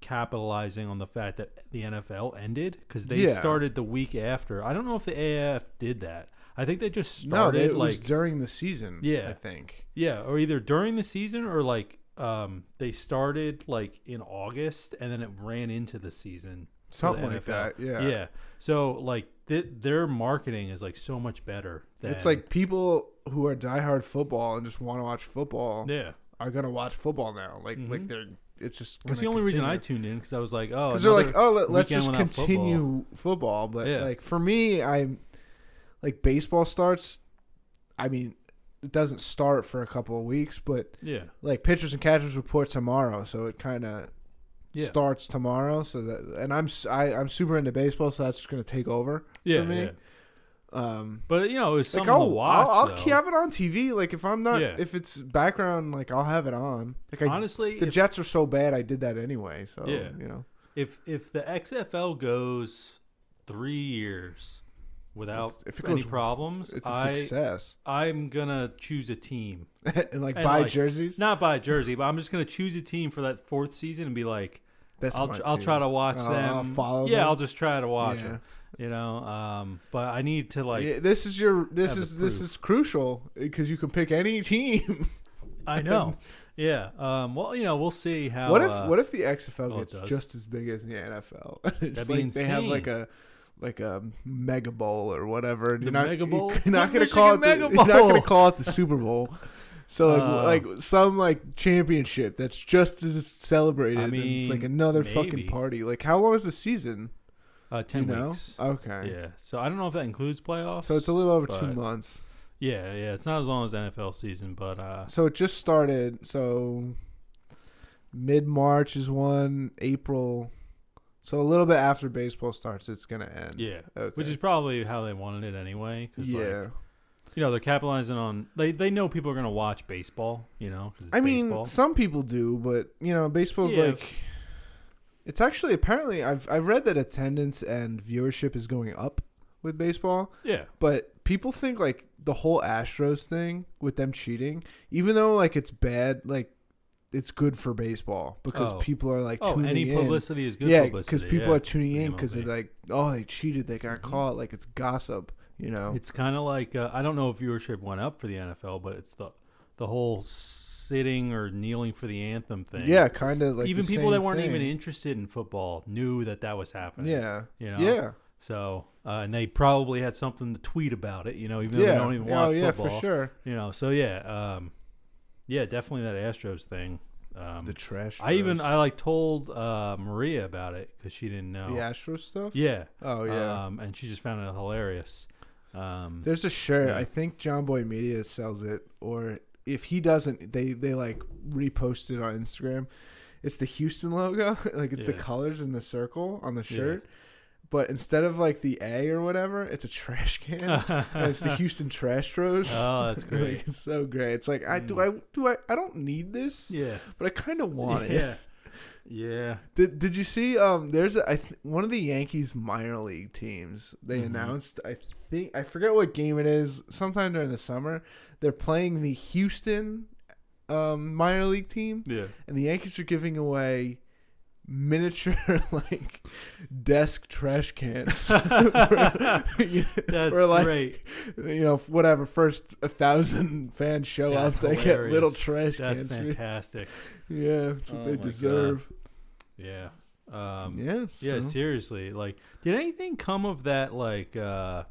Speaker 2: capitalizing on the fact that the NFL ended because they
Speaker 1: Yeah.
Speaker 2: started the week after. I don't know if the AAF did that. I think they just
Speaker 1: No,
Speaker 2: started
Speaker 1: it
Speaker 2: like
Speaker 1: was during the season.
Speaker 2: Yeah.
Speaker 1: I think.
Speaker 2: yeah, or either during the season or like um they started like in August and then it ran into the season. for the
Speaker 1: Something like
Speaker 2: NFL.
Speaker 1: that. Yeah.
Speaker 2: Yeah. So like th- their marketing is like so much better. Than,
Speaker 1: It's like people who are diehard football and just want to watch football
Speaker 2: yeah.
Speaker 1: are gonna watch football now. Like like
Speaker 2: Mhm.
Speaker 1: they're it's just.
Speaker 2: That's the only reason I tuned in because I was like, oh,
Speaker 1: because they're like, oh, let, let's just continue football. But
Speaker 2: Yeah.
Speaker 1: like for me, I'm like baseball starts. I mean, it doesn't start for a couple of weeks, but
Speaker 2: yeah,
Speaker 1: like pitchers and catchers report tomorrow, so it kind of
Speaker 2: Yeah.
Speaker 1: starts tomorrow. So that and I'm I, am super into baseball, so that's just gonna take over.
Speaker 2: yeah,
Speaker 1: me,
Speaker 2: yeah.
Speaker 1: Um,
Speaker 2: But you know, it was
Speaker 1: like I'll,
Speaker 2: to watch.
Speaker 1: I'll, I'll have it on TV. Like if I'm not,
Speaker 2: Yeah.
Speaker 1: if it's background, like I'll have it on. Like I,
Speaker 2: Honestly,
Speaker 1: the
Speaker 2: if,
Speaker 1: Jets are so bad, I did that anyway. So
Speaker 2: Yeah.
Speaker 1: you know,
Speaker 2: if if the XFL goes three years without
Speaker 1: It's- if it
Speaker 2: any
Speaker 1: goes-
Speaker 2: problems,
Speaker 1: it's a
Speaker 2: I
Speaker 1: success.
Speaker 2: I'm gonna choose a team.
Speaker 1: and like
Speaker 2: And,
Speaker 1: buy
Speaker 2: like,
Speaker 1: jerseys.
Speaker 2: Not by jersey, but I'm just gonna choose a team for that fourth season and be like,
Speaker 1: That's
Speaker 2: I'll
Speaker 1: my
Speaker 2: I'll try to watch
Speaker 1: I'll-
Speaker 2: them.
Speaker 1: I'll follow
Speaker 2: yeah,
Speaker 1: them.
Speaker 2: I'll just try to watch
Speaker 1: Yeah.
Speaker 2: them. You know, um, but I need to like.
Speaker 1: yeah, this is your this is this is crucial because you can pick any team.
Speaker 2: I know. Yeah. Um, well, you know, we'll see how.
Speaker 1: what if
Speaker 2: uh,
Speaker 1: what if the XFL
Speaker 2: oh,
Speaker 1: gets just as big as the NFL? it's
Speaker 2: That'd
Speaker 1: like they have like a like a mega bowl or whatever.
Speaker 2: The
Speaker 1: you're not,
Speaker 2: Mega Bowl?
Speaker 1: You're not gonna call it. The, you're not gonna call it the Super Bowl. So like
Speaker 2: Uh,
Speaker 1: like some like championship that's just as celebrated.
Speaker 2: I
Speaker 1: and it's like another
Speaker 2: maybe.
Speaker 1: fucking party. Like how long is the season?
Speaker 2: Uh, ten
Speaker 1: you know?
Speaker 2: weeks.
Speaker 1: Okay.
Speaker 2: Yeah. So I don't know if that includes playoffs.
Speaker 1: So it's a little over two months.
Speaker 2: yeah, yeah. It's not as long as NFL season, but uh,
Speaker 1: So it just started. So mid March is one. April. So a little bit after baseball starts, it's gonna end.
Speaker 2: yeah.
Speaker 1: Okay.
Speaker 2: Which is probably how they wanted it anyway. Cause
Speaker 1: yeah.
Speaker 2: Like, you know, they're capitalizing on. They they know people are gonna watch baseball. You know, 'cause it's
Speaker 1: I mean,
Speaker 2: baseball.
Speaker 1: some people do, but you know, baseball's
Speaker 2: Yeah.
Speaker 1: like. It's actually apparently I've I've read that attendance and viewership is going up with baseball,
Speaker 2: yeah.
Speaker 1: but people think like the whole Astros thing with them cheating, even though like it's bad, like it's good for baseball because
Speaker 2: Oh.
Speaker 1: people are like
Speaker 2: Oh,
Speaker 1: tuning
Speaker 2: any
Speaker 1: in.
Speaker 2: publicity is good
Speaker 1: yeah,
Speaker 2: publicity.
Speaker 1: because people
Speaker 2: yeah.
Speaker 1: are tuning in
Speaker 2: MLB.
Speaker 1: because they're like, oh, they cheated, they got
Speaker 2: Mhm.
Speaker 1: caught, like it's gossip, you know.
Speaker 2: It's kind of like uh, I don't know if viewership went up for the NFL, but it's the the whole sitting or kneeling for the anthem thing.
Speaker 1: yeah, kind of like
Speaker 2: even people that weren't even interested in football knew that that was happening.
Speaker 1: Yeah,
Speaker 2: you know.
Speaker 1: yeah,
Speaker 2: So uh, and they probably had something to tweet about it. You know, even though
Speaker 1: yeah.
Speaker 2: they don't even
Speaker 1: oh
Speaker 2: watch
Speaker 1: yeah,
Speaker 2: football.
Speaker 1: for sure.
Speaker 2: You know. So yeah, um, yeah, definitely that Astros thing. Um,
Speaker 1: The trash.
Speaker 2: I even. I like told uh, Maria about it because she didn't know.
Speaker 1: the Astro stuff.
Speaker 2: Yeah.
Speaker 1: Oh yeah.
Speaker 2: Um, and she just found it hilarious. Um,
Speaker 1: There's a shirt.
Speaker 2: yeah.
Speaker 1: I think Jomboy Media sells it, or if he doesn't, they they like repost it on Instagram. It's the Houston logo, like it's the
Speaker 2: Yeah.
Speaker 1: colors in the circle on the
Speaker 2: Yeah.
Speaker 1: shirt, but instead of like the A or whatever, it's a trash can. and it's the Houston Trash Tros.
Speaker 2: Oh, that's
Speaker 1: Like,
Speaker 2: great.
Speaker 1: it's so great. It's like I do I
Speaker 2: Mm.
Speaker 1: do I I don't need this,
Speaker 2: yeah.
Speaker 1: but I kind of want it.
Speaker 2: Yeah. Yeah.
Speaker 1: Did Did you see? Um, there's a, I th- one of the Yankees minor league teams. They
Speaker 2: Mhm.
Speaker 1: announced. I think I forget what game it is. Sometime during the summer, they're playing the Houston um, minor league team,
Speaker 2: Yeah.
Speaker 1: and the Yankees are giving away miniature like desk trash cans for, you know,
Speaker 2: That's
Speaker 1: for, like,
Speaker 2: great.
Speaker 1: you know whatever first a thousand fans show
Speaker 2: That's
Speaker 1: up they get little
Speaker 2: hilarious.
Speaker 1: trash
Speaker 2: That's
Speaker 1: cans
Speaker 2: fantastic.
Speaker 1: yeah that's what
Speaker 2: Oh
Speaker 1: they
Speaker 2: my God.
Speaker 1: deserve
Speaker 2: Yeah. Um,
Speaker 1: yeah
Speaker 2: Yeah, seriously. Like, did anything come of that? Like, uh,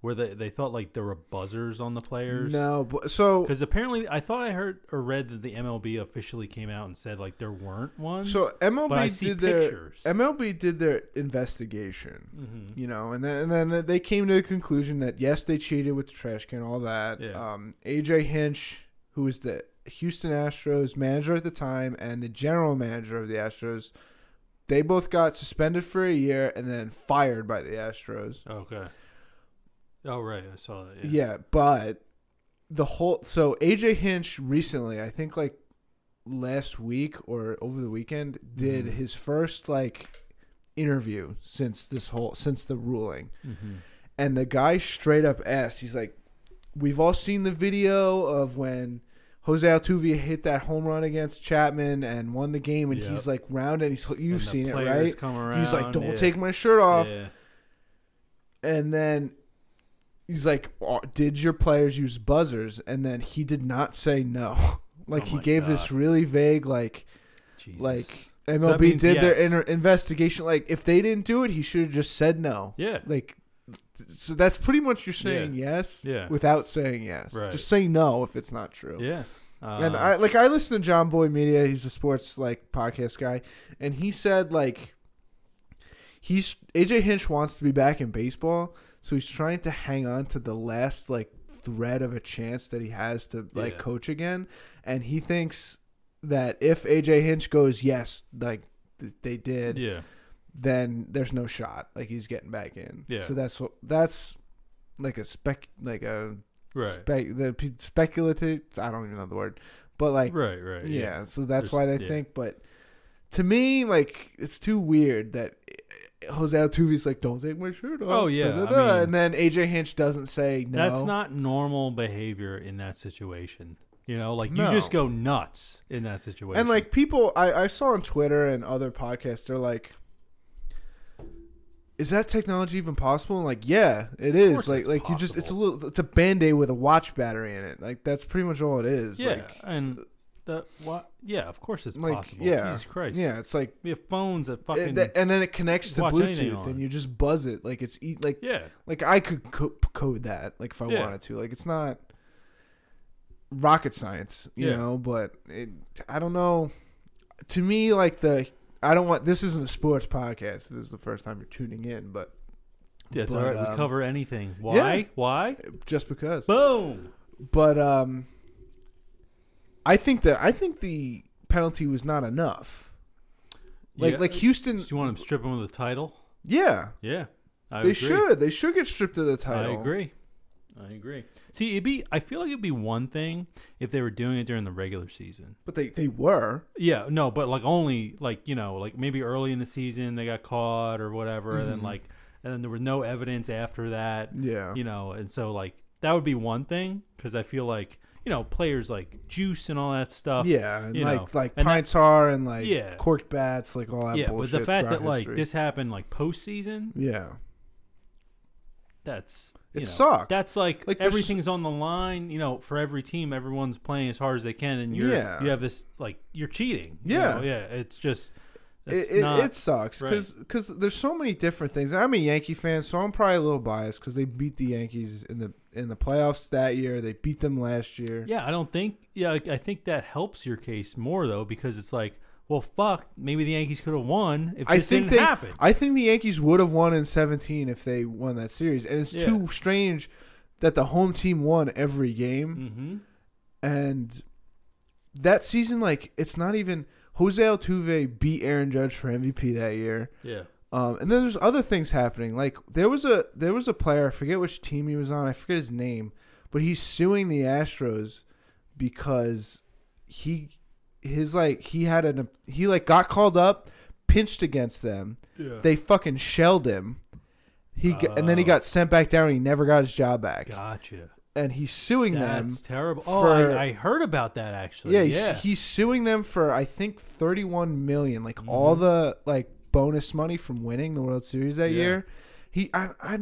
Speaker 2: where they they thought like there were buzzers on the players.
Speaker 1: No, but, so
Speaker 2: Because apparently, I thought I heard or read that the MLB officially came out and said like there weren't ones.
Speaker 1: so MLB did their
Speaker 2: pictures.
Speaker 1: MLB did their investigation.
Speaker 2: Mhm.
Speaker 1: You know, and then and then they came to the conclusion that yes, they cheated with the trash can, all that.
Speaker 2: Yeah.
Speaker 1: Um, AJ Hinch, who was the Houston Astros manager at the time and the general manager of the Astros, they both got suspended for a year and then fired by the Astros.
Speaker 2: Okay. Oh right, I saw that.
Speaker 1: Yeah,
Speaker 2: Yeah.
Speaker 1: but the whole so AJ Hinch recently, I think like last week or over the weekend, did
Speaker 2: Mhm.
Speaker 1: his first like interview since this whole since the ruling.
Speaker 2: hmm
Speaker 1: And the guy straight up asked, he's like, We've all seen the video of when Jose Altuve hit that home run against Chapman and won the game, and
Speaker 2: Yep.
Speaker 1: he's like rounded. He's you've seen it, right?
Speaker 2: Around,
Speaker 1: he's like, "Don't
Speaker 2: yeah.
Speaker 1: take my shirt off."
Speaker 2: Yeah.
Speaker 1: And then he's like, "Oh, "Did your players use buzzers?" And then he did not say no. like
Speaker 2: Oh
Speaker 1: he
Speaker 2: my
Speaker 1: gave this really vague, like,
Speaker 2: Jesus.
Speaker 1: like MLB
Speaker 2: means
Speaker 1: did their
Speaker 2: yes.
Speaker 1: inter- investigation. Like, if they didn't do it, he should have just said no.
Speaker 2: yeah.
Speaker 1: Like, so that's pretty much you're saying yes,
Speaker 2: Yeah.
Speaker 1: without saying yes.
Speaker 2: Right.
Speaker 1: Just say no if it's not true.
Speaker 2: Yeah.
Speaker 1: And
Speaker 2: Um,
Speaker 1: I like I listen to Jomboy Media. He's a sports like podcast guy, and he said like he's AJ Hinch wants to be back in baseball, so he's trying to hang on to the last like thread of a chance that he has to like
Speaker 2: Yeah.
Speaker 1: coach again, and he thinks that if AJ Hinch goes yes, like th- they did,
Speaker 2: yeah.
Speaker 1: then there's no shot. Like he's getting back in.
Speaker 2: Yeah.
Speaker 1: So that's what that's like a spec like a
Speaker 2: Right.
Speaker 1: spec the p- speculative. I don't even know the word, but like
Speaker 2: right. Right.
Speaker 1: yeah, so that's
Speaker 2: There's-
Speaker 1: why they
Speaker 2: yeah.
Speaker 1: think. But to me, like it's too weird that Jose Altuve's like, "Don't take my shirt off."
Speaker 2: Oh, yeah,
Speaker 1: da, da,
Speaker 2: I mean-
Speaker 1: and then AJ Hinch doesn't say no.
Speaker 2: That's not normal behavior in that situation. You know, like
Speaker 1: No.
Speaker 2: you just go nuts in that situation.
Speaker 1: And like people, I I saw on Twitter and other podcasts, they're like. Is that technology even possible? And like, yeah, it is. Like, like you just, it's a little, it's a band aid with a watch battery in it. Like, that's pretty much all it is.
Speaker 2: yeah,
Speaker 1: Like,
Speaker 2: and what? Yeah, of course it's
Speaker 1: Like,
Speaker 2: possible.
Speaker 1: yeah.
Speaker 2: Jesus Christ.
Speaker 1: yeah, it's like
Speaker 2: we have phones that fucking.
Speaker 1: that- and then it connects to
Speaker 2: watch anything
Speaker 1: Bluetooth,
Speaker 2: on.
Speaker 1: and you just buzz it like it's e- like
Speaker 2: yeah,
Speaker 1: like I could co- code that like if I
Speaker 2: Yeah.
Speaker 1: wanted to. Like it's not rocket science, you
Speaker 2: Yeah.
Speaker 1: know. But it, I don't know. To me, like the I don't want this isn't a sports podcast. If this is the first time you're tuning in, but
Speaker 2: yeah, it's
Speaker 1: but,
Speaker 2: all right.
Speaker 1: um,
Speaker 2: we cover anything. Why? Why?
Speaker 1: just because.
Speaker 2: Boom.
Speaker 1: But um, I think that I think the penalty was not enough. Like
Speaker 2: Yeah.
Speaker 1: like Houston,
Speaker 2: Do you want to strip him of the title?
Speaker 1: yeah,
Speaker 2: Yeah, I
Speaker 1: they
Speaker 2: agree.
Speaker 1: should they should get stripped of the title.
Speaker 2: I agree. I agree. See, it'd be. I feel like it'd be one thing if they were doing it during the regular season.
Speaker 1: But they they were.
Speaker 2: Yeah, no, but like only like you know like maybe early in the season they got caught or whatever, and then
Speaker 1: Mhm.
Speaker 2: like and then there was no evidence after that,
Speaker 1: Yeah.
Speaker 2: you know, and so like that would be one thing because I feel like you know players like juice and all that stuff.
Speaker 1: yeah, and
Speaker 2: you
Speaker 1: like
Speaker 2: know,
Speaker 1: like
Speaker 2: and that-
Speaker 1: pine tar and like
Speaker 2: Yeah.
Speaker 1: corked bats, like all that
Speaker 2: yeah, but the fact that
Speaker 1: throughout
Speaker 2: like this happened like postseason,
Speaker 1: yeah,
Speaker 2: that's you
Speaker 1: it
Speaker 2: know,
Speaker 1: sucks.
Speaker 2: That's like,
Speaker 1: Like,
Speaker 2: everything's on the line, you know, for every team. Everyone's playing as hard as they can, and you're
Speaker 1: Yeah.
Speaker 2: you have this like you're cheating. you
Speaker 1: Yeah.
Speaker 2: know? yeah. It's just
Speaker 1: it, it, it sucks
Speaker 2: right.
Speaker 1: because there's so many different things. I'm a Yankee fan, so I'm probably a little biased because they beat the Yankees in the in the playoffs that year. They beat them last year.
Speaker 2: yeah, I don't think. Yeah, I, think that helps your case more though because it's like, well, fuck, maybe the Yankees could have won if
Speaker 1: I think
Speaker 2: didn't
Speaker 1: they-
Speaker 2: happen.
Speaker 1: I think the Yankees would have won in 17 if they won that series, and it's
Speaker 2: Yeah.
Speaker 1: too strange that the home team won every game.
Speaker 2: mm-hmm.
Speaker 1: And that season, like, it's not even Jose Altuve beat Aaron Judge for MVP that year.
Speaker 2: Yeah.
Speaker 1: Um, and then there's other things happening. Like there was a there was a player, I forget which team he was on, I forget his name, but he's suing the Astros because he his like he had an he like got called up, pinched against them.
Speaker 2: Yeah.
Speaker 1: They fucking shelled him. He and then he
Speaker 2: Oh.
Speaker 1: got sent back down. and He never got his job back,
Speaker 2: Gotcha.
Speaker 1: and he's suing them.
Speaker 2: That's terrible. Oh, I, I heard about that actually.
Speaker 1: Yeah,
Speaker 2: Yeah.
Speaker 1: he's, he's suing them for I think 31 million, like all
Speaker 2: Mhm.
Speaker 1: the like bonus money from winning the World Series that
Speaker 2: Yeah.
Speaker 1: year. He I I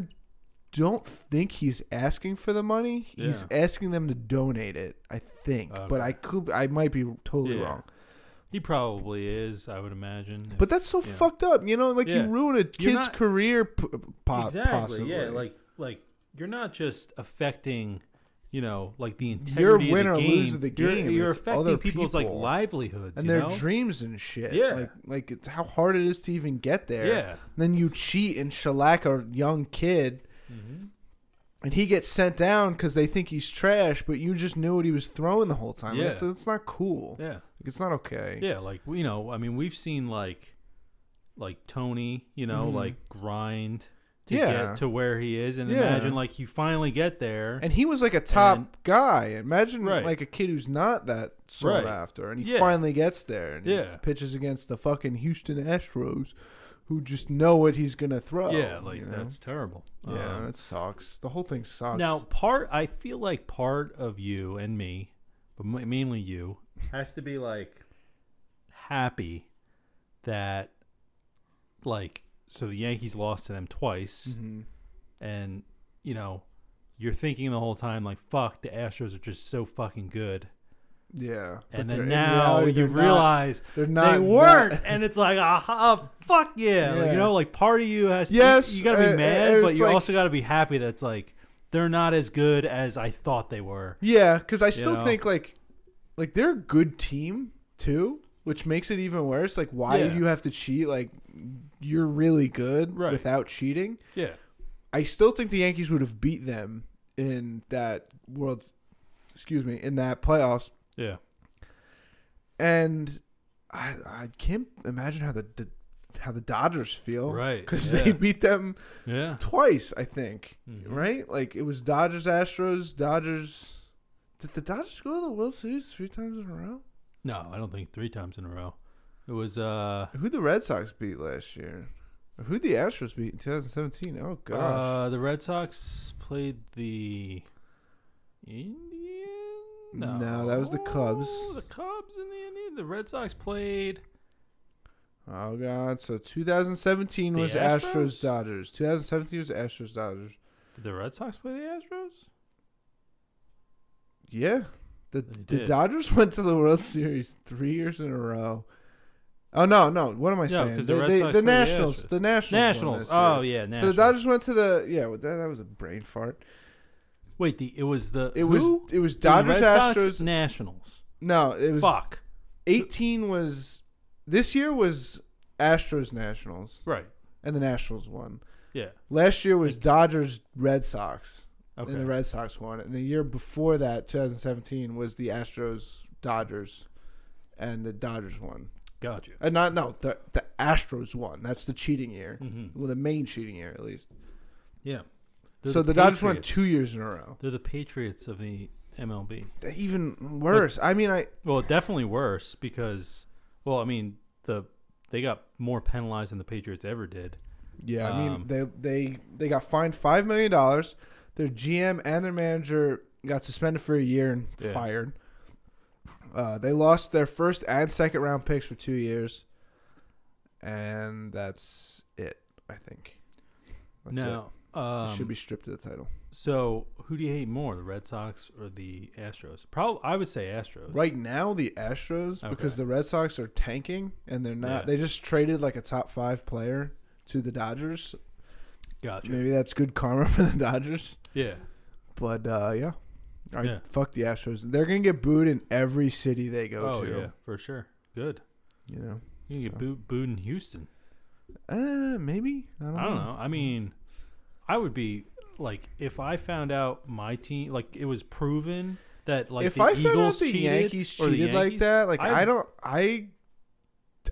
Speaker 1: don't think he's asking for the money. He's asking them to donate it, I think. But I could I might be totally
Speaker 2: Yeah.
Speaker 1: wrong.
Speaker 2: he probably is. I would imagine.
Speaker 1: But that's so
Speaker 2: Yeah.
Speaker 1: fucked up, you know, like you ruin a kid's
Speaker 2: not-
Speaker 1: career po-
Speaker 2: exactly.
Speaker 1: possibly.
Speaker 2: Yeah. Like like you're not just affecting, you know, like the
Speaker 1: You're
Speaker 2: integrity
Speaker 1: win
Speaker 2: of
Speaker 1: or
Speaker 2: the
Speaker 1: lose
Speaker 2: game.
Speaker 1: of the
Speaker 2: You're-
Speaker 1: game.
Speaker 2: You're, affecting
Speaker 1: other
Speaker 2: people's like livelihoods
Speaker 1: and their
Speaker 2: know?
Speaker 1: dreams and shit.
Speaker 2: Yeah.
Speaker 1: Like like it's how hard it is to even get there.
Speaker 2: Yeah.
Speaker 1: Then you cheat and shellac a young kid,
Speaker 2: hmm
Speaker 1: and he gets sent down because they think he's trash, but you just knew what he was throwing the whole time.
Speaker 2: Yeah.
Speaker 1: It's, it's not cool.
Speaker 2: Yeah.
Speaker 1: Like, it's not okay.
Speaker 2: Yeah, like you know, I mean, we've seen like, like Tony, you know,
Speaker 1: Mhm.
Speaker 2: like grind to
Speaker 1: Yeah.
Speaker 2: get to where he is, and
Speaker 1: Yeah.
Speaker 2: imagine like you finally get there.
Speaker 1: And he was like a top
Speaker 2: And-
Speaker 1: guy. Imagine
Speaker 2: Right.
Speaker 1: like a kid who's not that sought
Speaker 2: Right.
Speaker 1: after, and he
Speaker 2: Yeah.
Speaker 1: finally gets there, and he pitches against the fucking Houston Astros, who just know what he's gonna throw.
Speaker 2: yeah, like
Speaker 1: you know?
Speaker 2: that's terrible.
Speaker 1: yeah,
Speaker 2: Um,
Speaker 1: that sucks. The whole thing sucks.
Speaker 2: now, part I feel like part of you and me, but mainly you, has to be like happy that like so the Yankees lost to them twice.
Speaker 1: Mhm.
Speaker 2: and you know you're thinking the whole time like fuck the astros are just so fucking good
Speaker 1: yeah,
Speaker 2: and then now
Speaker 1: reality,
Speaker 2: you
Speaker 1: they're not-
Speaker 2: realize
Speaker 1: they're not.
Speaker 2: they weren't and it's like aha fuck yeah, Like,
Speaker 1: Yeah.
Speaker 2: you know like part of you has
Speaker 1: Yes,
Speaker 2: you, gotta be
Speaker 1: uh, uh,
Speaker 2: mad but you
Speaker 1: like-
Speaker 2: also gotta be happy that's like they're not as good as i thought they were
Speaker 1: Yeah, because I still
Speaker 2: know?
Speaker 1: think like, like they're a good team too, which makes it even worse. Like, why
Speaker 2: Yeah.
Speaker 1: do you have to cheat? Like, you're really good
Speaker 2: Right.
Speaker 1: without cheating.
Speaker 2: yeah
Speaker 1: I still think the Yankees would have beat them in that world. Excuse me, in that playoffs,
Speaker 2: yeah
Speaker 1: and I I can't imagine how the, the how the Dodgers feel,
Speaker 2: right
Speaker 1: Because
Speaker 2: yeah.
Speaker 1: they beat them
Speaker 2: yeah
Speaker 1: twice, I think.
Speaker 2: Mhm.
Speaker 1: Right? Like it was Dodgers, Astros, Dodgers. Did the Dodgers go to the World Series three times in a row?
Speaker 2: No i don't think three times in a row it was uh
Speaker 1: Who the Red Sox beat last year? Who the Astros beat in 2017? Oh gosh.
Speaker 2: Uh, the Red Sox played the Indians. No,
Speaker 1: No, that was the Cubs.
Speaker 2: The Cubs and the Indians. The Red Sox played.
Speaker 1: oh god. So 2017
Speaker 2: The
Speaker 1: was
Speaker 2: Astros?
Speaker 1: Astros Dodgers. 2017 was Astros Dodgers.
Speaker 2: Did the Red Sox play the Astros?
Speaker 1: Yeah. The the
Speaker 2: did.
Speaker 1: Dodgers went to the World Series 3 years in a row. Oh no, no. What am I
Speaker 2: No,
Speaker 1: saying?
Speaker 2: 'cause the
Speaker 1: They-
Speaker 2: Red
Speaker 1: they-
Speaker 2: Sox
Speaker 1: the
Speaker 2: played the
Speaker 1: Nationals,
Speaker 2: Astros.
Speaker 1: the Nationals. won
Speaker 2: Nationals.
Speaker 1: this
Speaker 2: Oh yeah,
Speaker 1: So the Dodgers went to the yeah. That, that was a brain fart.
Speaker 2: Wait, the it was the
Speaker 1: It
Speaker 2: who?
Speaker 1: was it was
Speaker 2: The
Speaker 1: Dodgers
Speaker 2: Red Sox,
Speaker 1: Astros.
Speaker 2: Nationals.
Speaker 1: No, it was
Speaker 2: Fuck.
Speaker 1: 18 was this year was Astros Nationals
Speaker 2: Right.
Speaker 1: and the Nationals won.
Speaker 2: Yeah.
Speaker 1: Last year was Dodgers Red Sox
Speaker 2: Okay.
Speaker 1: and the Red Sox won. And the year before that, 2017, was the Astros Dodgers and the Dodgers won.
Speaker 2: Got you.
Speaker 1: Uh, not no, the the Astros won. That's the cheating year.
Speaker 2: Mm-hmm.
Speaker 1: Well, the main cheating year at least.
Speaker 2: Yeah. They're
Speaker 1: so the, Dodgers won two years in a row.
Speaker 2: They're the Patriots of the MLB.
Speaker 1: Even worse. I mean, I
Speaker 2: Well, definitely worse because, well, I mean, the they got more penalized than the Patriots ever did.
Speaker 1: Yeah, I mean
Speaker 2: Um,
Speaker 1: they they they got fined five million dollars. Their GM and their manager got suspended for a year and
Speaker 2: Yeah.
Speaker 1: fired. Uh, they lost their first and second round picks for two years, and that's it. I think. That's
Speaker 2: now,
Speaker 1: it.
Speaker 2: um,
Speaker 1: should be stripped of the title.
Speaker 2: So, who do you hate more, the Red Sox or the Astros? Probably, I would say Astros.
Speaker 1: Right now, the Astros because the Red Sox are tanking and they're not.
Speaker 2: Yeah.
Speaker 1: They just traded like a top five player to the Dodgers.
Speaker 2: Gotcha.
Speaker 1: Maybe that's good karma for the Dodgers.
Speaker 2: Yeah.
Speaker 1: But uh, yeah, I
Speaker 2: Yeah.
Speaker 1: fuck the Astros. They're gonna get booed in every city they go
Speaker 2: oh
Speaker 1: to.
Speaker 2: yeah, for sure. Good.
Speaker 1: You know,
Speaker 2: You can get booed, booed in Houston.
Speaker 1: uh, maybe I don't,
Speaker 2: I don't know. I mean, I would be like if I found out my team, like it was proven that like
Speaker 1: if
Speaker 2: the
Speaker 1: I found out the
Speaker 2: cheated
Speaker 1: Yankees
Speaker 2: or the
Speaker 1: cheated like that, like
Speaker 2: I-
Speaker 1: I, don't, I,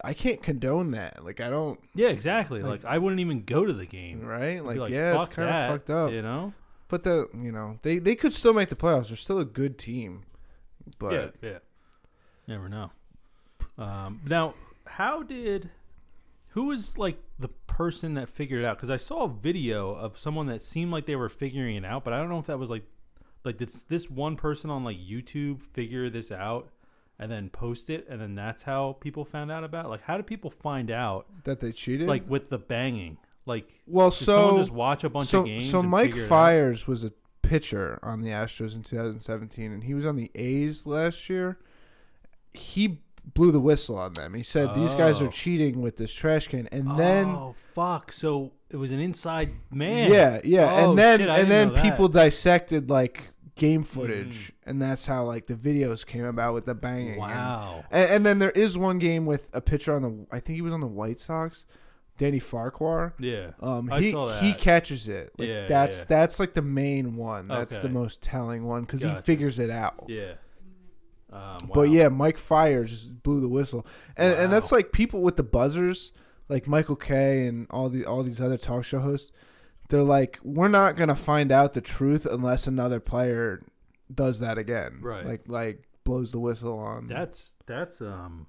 Speaker 1: I can't condone that. Like I don't,
Speaker 2: Yeah, exactly.
Speaker 1: Like-
Speaker 2: Like, I wouldn't even go to the game.
Speaker 1: right? Like,
Speaker 2: like,
Speaker 1: yeah, it's kind of fucked up.
Speaker 2: You know?
Speaker 1: But the you know they they could still make the playoffs. They're still a good team. But
Speaker 2: yeah, yeah. Never know. Um, now, how did who was like the person that figured it out? Because I saw a video of someone that seemed like they were figuring it out, but I don't know if that was like like did this one person on like YouTube figure this out and then post it, and then that's how people found out about. It? Like, how did people find out?
Speaker 1: that they cheated.
Speaker 2: Like with the banging, like
Speaker 1: well, so
Speaker 2: someone just watch a bunch
Speaker 1: so
Speaker 2: of games?
Speaker 1: so Mike
Speaker 2: figure it out?
Speaker 1: Fiers was a pitcher on the Astros in 2017, and he was on the A's last year. He blew the whistle on them. He said these guys are
Speaker 2: Oh.
Speaker 1: cheating with this trash can, and then
Speaker 2: oh fuck! So it was an inside man.
Speaker 1: yeah, yeah,
Speaker 2: Oh,
Speaker 1: and then
Speaker 2: shit,
Speaker 1: and then people dissected like game footage,
Speaker 2: Mhm.
Speaker 1: and that's how like the videos came about with the banging.
Speaker 2: Wow.
Speaker 1: And, and then there is one game with a pitcher on the. I think he was on the White Sox, Danny Farquhar.
Speaker 2: Yeah.
Speaker 1: Um, he he catches it. Like,
Speaker 2: Yeah,
Speaker 1: that's
Speaker 2: yeah.
Speaker 1: that's like the main one. That's the most telling one because he figures it out.
Speaker 2: Yeah. Um,
Speaker 1: But yeah, Mike Fiers just blew the whistle, and and that's like people with the buzzers, like Michael Kay and all the all these other talk show hosts. They're like, we're not gonna find out the truth unless another player does that again.
Speaker 2: Right.
Speaker 1: Like like blows the whistle on.
Speaker 2: That's that's um,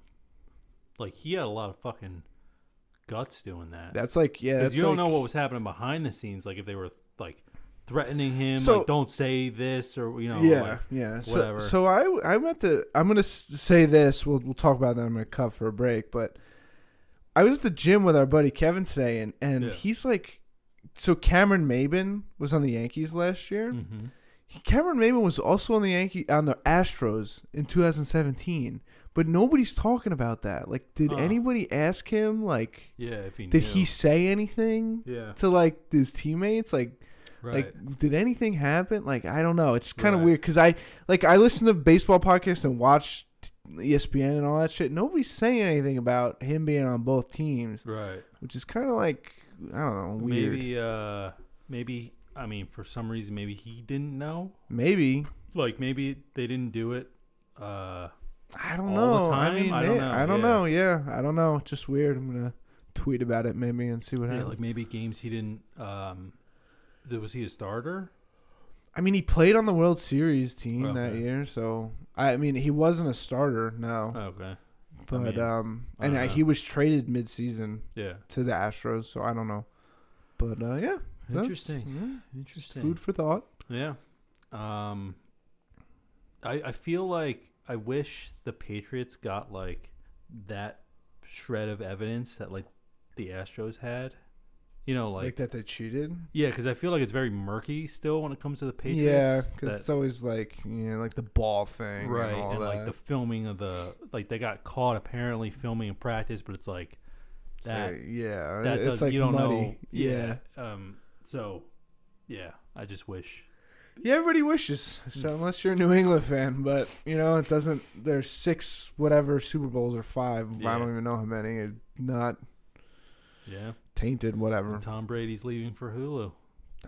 Speaker 2: like he had a lot of fucking guts doing that.
Speaker 1: that's like yeah.
Speaker 2: Because you don't
Speaker 1: like-
Speaker 2: know what was happening behind the scenes. Like if they were like threatening him,
Speaker 1: So-
Speaker 2: like don't say this or you know,
Speaker 1: yeah,
Speaker 2: like,
Speaker 1: yeah. So,
Speaker 2: whatever.
Speaker 1: so I I meant to. I'm gonna say this. We'll we'll talk about that. I'm gonna cut for a break. But I was at the gym with our buddy Kevin today, and and
Speaker 2: Yeah.
Speaker 1: he's like, so Cameron Maybin was on the Yankees last year.
Speaker 2: mhm.
Speaker 1: He- Cameron Maybin was also on the Yankee on the Astros in 2017. But nobody's talking about that. Like, did
Speaker 2: Huh.
Speaker 1: anybody ask him? Like,
Speaker 2: yeah. If he
Speaker 1: did
Speaker 2: knew.
Speaker 1: he say anything
Speaker 2: Yeah.
Speaker 1: to like his teammates? Like,
Speaker 2: Right.
Speaker 1: like, did anything happen? Like, I don't know. It's kind of
Speaker 2: Right.
Speaker 1: weird because I like I listen to baseball podcasts and watch ESPN and all that shit. Nobody's saying anything about him being on both teams,
Speaker 2: right.
Speaker 1: which is kind of like I don't know, weird.
Speaker 2: Maybe. Uh. Maybe. I mean, for some reason, maybe he didn't know.
Speaker 1: Maybe
Speaker 2: Like maybe they didn't do it. Uh.
Speaker 1: I don't know.
Speaker 2: the
Speaker 1: I mean,
Speaker 2: I don't know,
Speaker 1: I don't
Speaker 2: yeah.
Speaker 1: know. Yeah, I don't know. Just weird. I'm gonna tweet about it maybe and see what
Speaker 2: Yeah.
Speaker 1: happens.
Speaker 2: Like maybe games he didn't. Um. Was he a starter?
Speaker 1: I mean, he played on the World Series team that year, so I mean, he wasn't a starter, no.
Speaker 2: Okay.
Speaker 1: But
Speaker 2: mean,
Speaker 1: um, and uh, he was traded mid-season
Speaker 2: Yeah.
Speaker 1: to the Astros, so I don't know. But uh, yeah,
Speaker 2: Interesting.
Speaker 1: yeah,
Speaker 2: Interesting.
Speaker 1: food for thought.
Speaker 2: Yeah. Um I I feel like I wish the Patriots got like that shred of evidence that like the Astros had. You know,
Speaker 1: Like,
Speaker 2: like,
Speaker 1: that they cheated.
Speaker 2: yeah, because I feel like it's very murky still when it comes to the Patriots.
Speaker 1: yeah, because it's always like you know, like the ball thing,
Speaker 2: right,
Speaker 1: And, all
Speaker 2: and like the filming of the like they got caught apparently filming in practice, but it's like
Speaker 1: So,
Speaker 2: that
Speaker 1: yeah,
Speaker 2: that
Speaker 1: it's
Speaker 2: does
Speaker 1: like
Speaker 2: you don't
Speaker 1: muddy.
Speaker 2: know.
Speaker 1: Yeah.
Speaker 2: Um. So, yeah, I just wish.
Speaker 1: Yeah, everybody wishes. So unless you're a New England fan, but you know it doesn't. There's six whatever Super Bowls or five. I don't even know how many. It- Not
Speaker 2: Yeah.
Speaker 1: Tainted. Whatever.
Speaker 2: And Tom Brady's leaving for Hulu.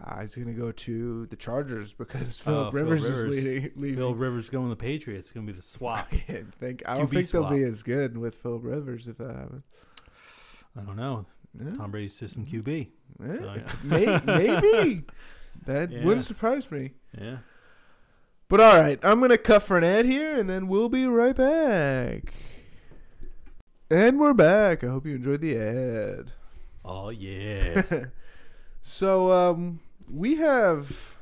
Speaker 1: Ah, he's gonna go to the Chargers because Phil
Speaker 2: Oh, Phil
Speaker 1: Rivers,
Speaker 2: Rivers.
Speaker 1: is leading. leaving.
Speaker 2: Phil Rivers going to the Patriots. It's gonna be the swap.
Speaker 1: I think I don't think they'll be as good with Phil Rivers if that happens.
Speaker 2: I don't know.
Speaker 1: Yeah.
Speaker 2: Tom Brady's system QB.
Speaker 1: Yeah,
Speaker 2: So, yeah.
Speaker 1: may- maybe that wouldn't surprise me.
Speaker 2: Yeah.
Speaker 1: But all right, I'm gonna cut for an ad here, and then we'll be right back. And we're back. I hope you enjoyed the ad.
Speaker 2: Oh yeah.
Speaker 1: so um, we have,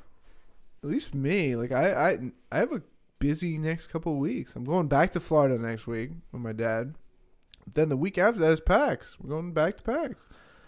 Speaker 1: at least me, like I, I, I have a busy next couple weeks. I'm going back to Florida next week with my dad. Then the week after that is PAX. We're going back to PAX.